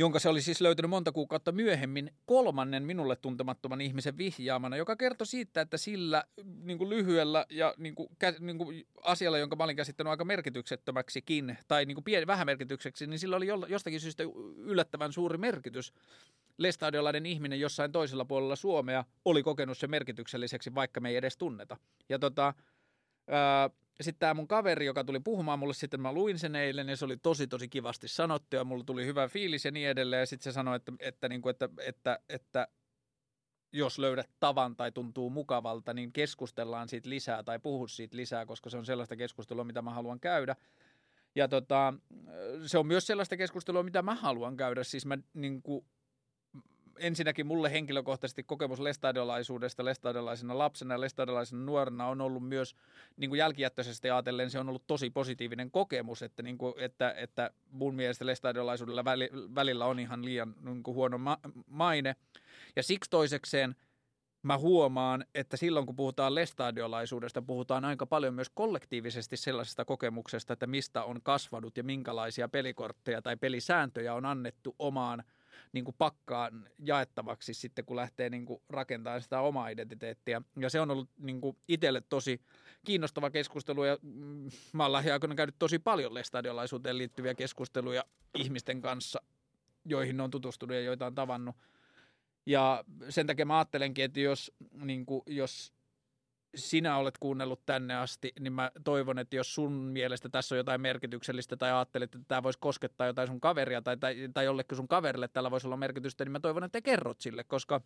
jonka se oli siis löytänyt monta kuukautta myöhemmin kolmannen minulle tuntemattoman ihmisen vihjaamana, joka kertoi siitä, että sillä niin kuin lyhyellä ja niin kuin, niin kuin asialla, jonka mä olin käsittänyt aika merkityksettömäksikin, tai niin kuin pien, vähän merkitykseksi, niin sillä oli jostakin syystä yllättävän suuri merkitys lestadiolainen ihminen jossain toisella puolella Suomea oli kokenut sen merkitykselliseksi, vaikka me ei edes tunneta. Ja tota, sitten tämä mun kaveri, joka tuli puhumaan mulle, sitten mä luin sen eilen ja se oli tosi tosi kivasti sanottu ja mulla tuli hyvä fiilis ja niin edelleen. Ja sitten se sanoi, että, että, niin kuin, että, että, että jos löydät tavan tai tuntuu mukavalta, niin keskustellaan siitä lisää tai puhu siitä lisää, koska se on sellaista keskustelua, mitä mä haluan käydä. Ja tota, se on myös sellaista keskustelua, mitä mä haluan käydä. Siis mä niin kuin, ensinnäkin mulle henkilökohtaisesti kokemus lestadiolaisuudesta lestadiolaisena lapsena ja lestadiolaisena nuorena on ollut myös niin jälkijättöisesti ajatellen se on ollut tosi positiivinen kokemus, että, niin kuin, että, että mun mielestä lestadiolaisuudella välillä on ihan liian niin kuin huono ma- maine. Ja siksi toisekseen mä huomaan, että silloin kun puhutaan lestadiolaisuudesta, puhutaan aika paljon myös kollektiivisesti sellaisesta kokemuksesta, että mistä on kasvanut ja minkälaisia pelikortteja tai pelisääntöjä on annettu omaan – niin kuin pakkaan jaettavaksi sitten, kun lähtee niin kuin rakentamaan sitä omaa identiteettiä. Ja se on ollut niin kuin itselle tosi kiinnostava keskustelu ja mm, mä oon lähiaikoina käynyt tosi paljon lestadiolaisuuteen liittyviä keskusteluja ihmisten kanssa, joihin on tutustunut ja joita on tavannut. Ja sen takia mä ajattelenkin, että jos, niin kuin, jos sinä olet kuunnellut tänne asti, niin mä toivon, että jos sun mielestä tässä on jotain merkityksellistä tai ajattelet, että tämä voisi koskettaa jotain sun kaveria tai, tai, tai jollekin sun kaverille tällä voisi olla merkitystä, niin mä toivon, että kerrot sille, koska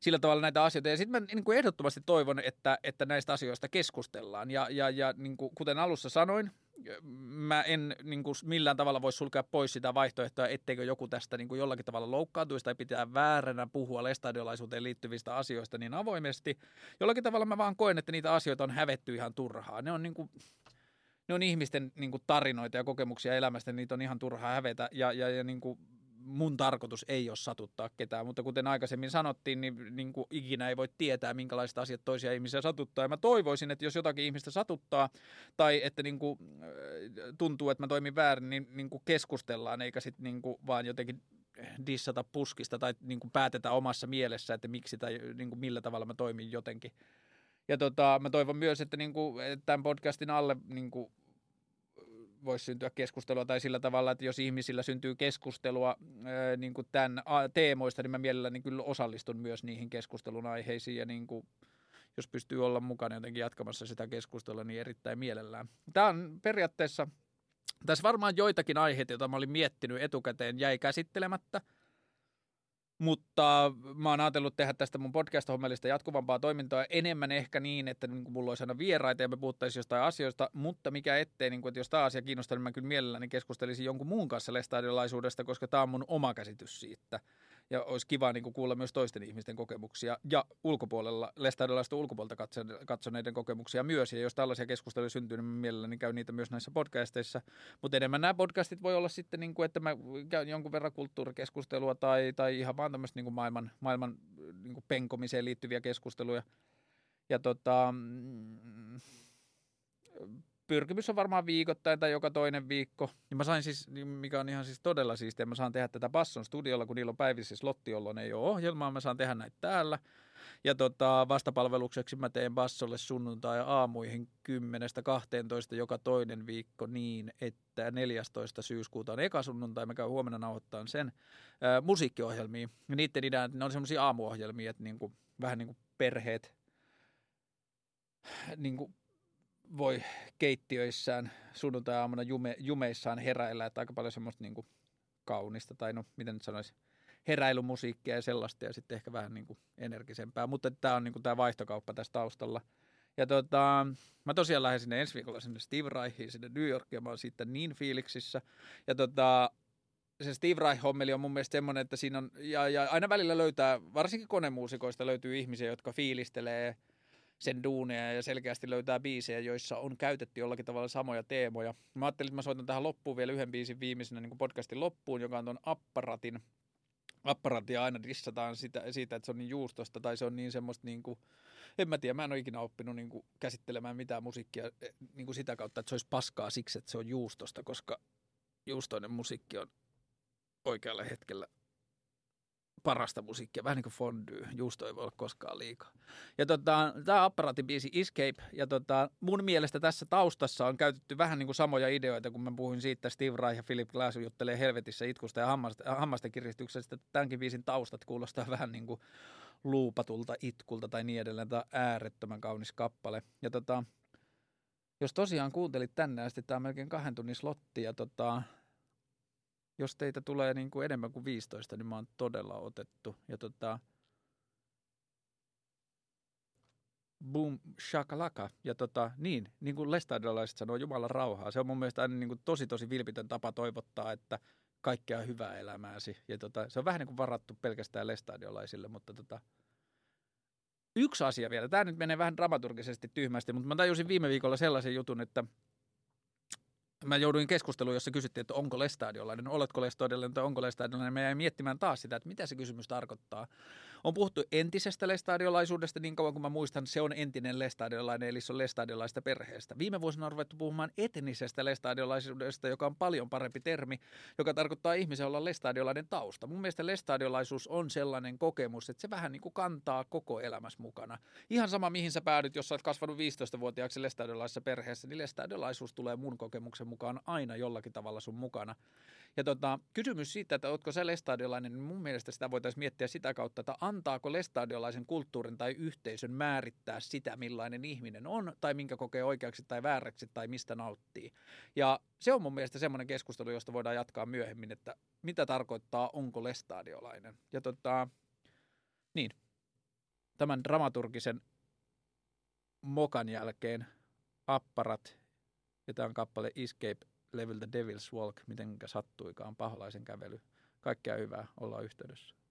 sillä tavalla näitä asioita. Ja sitten mä niin kuin ehdottomasti toivon, että, että näistä asioista keskustellaan. Ja, ja, ja niin kuin, kuten alussa sanoin, mä en niin kuin, millään tavalla voi sulkea pois sitä vaihtoehtoa, etteikö joku tästä niin kuin, jollakin tavalla loukkaantuisi tai pitää vääränä puhua lestadiolaisuuteen liittyvistä asioista niin avoimesti. Jollakin tavalla mä vaan koen, että niitä asioita on hävetty ihan turhaa. Ne on niin kuin, ne on ihmisten niin kuin, tarinoita ja kokemuksia elämästä, niitä on ihan turhaa hävetä. Ja, ja, ja niin kuin, mun tarkoitus ei ole satuttaa ketään, mutta kuten aikaisemmin sanottiin, niin, niin kuin ikinä ei voi tietää, minkälaiset asiat toisia ihmisiä satuttaa. Ja mä toivoisin, että jos jotakin ihmistä satuttaa tai että niin kuin, äh, tuntuu, että mä toimin väärin, niin, niin kuin keskustellaan, eikä sitten niin vaan jotenkin dissata puskista tai niin kuin päätetä omassa mielessä, että miksi tai niin kuin millä tavalla mä toimin jotenkin. Ja tota, mä toivon myös, että, niin kuin, tämän podcastin alle niin kuin voisi syntyä keskustelua tai sillä tavalla, että jos ihmisillä syntyy keskustelua niin kuin tämän teemoista, niin mä mielelläni kyllä osallistun myös niihin keskustelun aiheisiin ja niin kuin, jos pystyy olla mukana jotenkin jatkamassa sitä keskustelua, niin erittäin mielellään. Tämä on periaatteessa, tässä varmaan joitakin aiheita, joita mä olin miettinyt etukäteen, jäi käsittelemättä – mutta mä oon ajatellut tehdä tästä mun podcast-hommelista jatkuvampaa toimintaa enemmän ehkä niin, että niin mulla olisi aina vieraita ja me puhuttaisiin jostain asioista, mutta mikä ettei, niin kuin, että jos tämä asia kiinnostaa, niin mä kyllä mielelläni keskustelisin jonkun muun kanssa lestadiolaisuudesta, koska tämä on mun oma käsitys siitä ja olisi kiva niin kuin kuulla myös toisten ihmisten kokemuksia ja ulkopuolella, lestadiolaista ulkopuolelta katsoneiden kokemuksia myös. Ja jos tällaisia keskusteluja syntyy, niin mielelläni käy niitä myös näissä podcasteissa. Mutta enemmän nämä podcastit voi olla sitten, niin kuin, että mä käyn jonkun verran kulttuurikeskustelua tai, tai ihan vaan tämmöistä niin kuin maailman, maailman niin kuin penkomiseen liittyviä keskusteluja. Ja tota, mm, pyrkimys on varmaan viikoittain tai joka toinen viikko. Ja mä sain siis, mikä on ihan siis todella siistiä, mä saan tehdä tätä Basson studiolla, kun niillä on päivissä slotti, jolloin ei ole ohjelmaa, mä saan tehdä näitä täällä. Ja tota, vastapalvelukseksi mä teen Bassolle sunnuntai aamuihin 10-12 joka toinen viikko niin, että 14. syyskuuta on eka sunnuntai, mä käyn huomenna nauhoittaa sen ää, musiikkiohjelmia. Ja niiden idea, ne on semmoisia aamuohjelmia, että niinku, vähän niin kuin perheet niin kuin voi keittiöissään sunnuntai-aamuna jume, jumeissaan heräillä, että aika paljon semmoista niin kuin kaunista, tai no miten nyt sanoisi, heräilymusiikkia ja sellaista, ja sitten ehkä vähän niin kuin energisempää, mutta tämä on niin kuin tämä vaihtokauppa tässä taustalla. Ja tota, mä tosiaan lähden sinne ensi viikolla sinne Steve Reichiin, sinne New Yorkiin, mä oon siitä niin fiiliksissä. Ja tota, se Steve Reich-hommeli on mun mielestä semmoinen, että siinä on, ja, ja aina välillä löytää, varsinkin konemuusikoista löytyy ihmisiä, jotka fiilistelee – sen duuneja ja selkeästi löytää biisejä, joissa on käytetty jollakin tavalla samoja teemoja. Mä ajattelin, että mä soitan tähän loppuun vielä yhden biisin viimeisenä niin podcastin loppuun, joka on tuon apparatin. Apparatia aina dissataan sitä, siitä, että se on niin juustosta tai se on niin semmoista niin kuin, en mä tiedä, mä en ole ikinä oppinut niin kuin käsittelemään mitään musiikkia eh, niin kuin sitä kautta, että se olisi paskaa siksi, että se on juustosta, koska juustoinen musiikki on oikealla hetkellä parasta musiikkia, vähän niin kuin fondue, juusto ei voi olla koskaan liikaa. Ja tota, tämä apparaatin biisi Escape, ja tota, mun mielestä tässä taustassa on käytetty vähän niin kuin samoja ideoita, kun mä puhuin siitä, Steve Reich ja Philip Glass juttelee helvetissä itkusta ja hammasten, hammasten kiristyksestä, tämänkin biisin taustat kuulostaa vähän niin kuin luupatulta itkulta tai niin edelleen. Tämä on äärettömän kaunis kappale. Ja tota, jos tosiaan kuuntelit tänne asti, tämä on melkein kahden tunnin slotti, ja tota, jos teitä tulee niin kuin enemmän kuin 15, niin mä oon todella otettu. Ja tota, boom shakalaka. Ja tota, niin, niin kuin lestadiolaiset sanoo, Jumalan rauhaa. Se on mun mielestä aina niin kuin tosi tosi vilpitön tapa toivottaa, että kaikkea hyvää elämääsi. Ja tota, se on vähän niin kuin varattu pelkästään lestadiolaisille, mutta tota, yksi asia vielä. Tämä nyt menee vähän dramaturgisesti tyhmästi, mutta mä tajusin viime viikolla sellaisen jutun, että – mä jouduin keskusteluun, jossa kysyttiin, että onko lestadiolainen, oletko lestadiolainen tai onko lestadiolainen. Mä jäin miettimään taas sitä, että mitä se kysymys tarkoittaa. On puhuttu entisestä lestadiolaisuudesta niin kauan kuin mä muistan, se on entinen lestadiolainen, eli se on lestadiolaista perheestä. Viime vuosina on ruvettu puhumaan etnisestä lestadiolaisuudesta, joka on paljon parempi termi, joka tarkoittaa ihmisen olla lestadiolainen tausta. Mun mielestä lestadiolaisuus on sellainen kokemus, että se vähän niin kuin kantaa koko elämässä mukana. Ihan sama, mihin sä päädyt, jos sä oot kasvanut 15-vuotiaaksi lestadiolaisessa perheessä, niin lestadiolaisuus tulee mun kokemuksen mukaan aina jollakin tavalla sun mukana. Ja tota, kysymys siitä, että oletko sä lestadiolainen, niin mun mielestä sitä voitaisiin miettiä sitä kautta, että antaako lestadiolaisen kulttuurin tai yhteisön määrittää sitä, millainen ihminen on, tai minkä kokee oikeaksi tai vääräksi, tai mistä nauttii. Ja se on mun mielestä semmoinen keskustelu, josta voidaan jatkaa myöhemmin, että mitä tarkoittaa, onko lestadiolainen. Ja tota, niin, tämän dramaturgisen mokan jälkeen apparat, ja tämä on kappale Escape levyltä Devil's Walk, miten sattuikaan paholaisen kävely. Kaikkea hyvää, ollaan yhteydessä.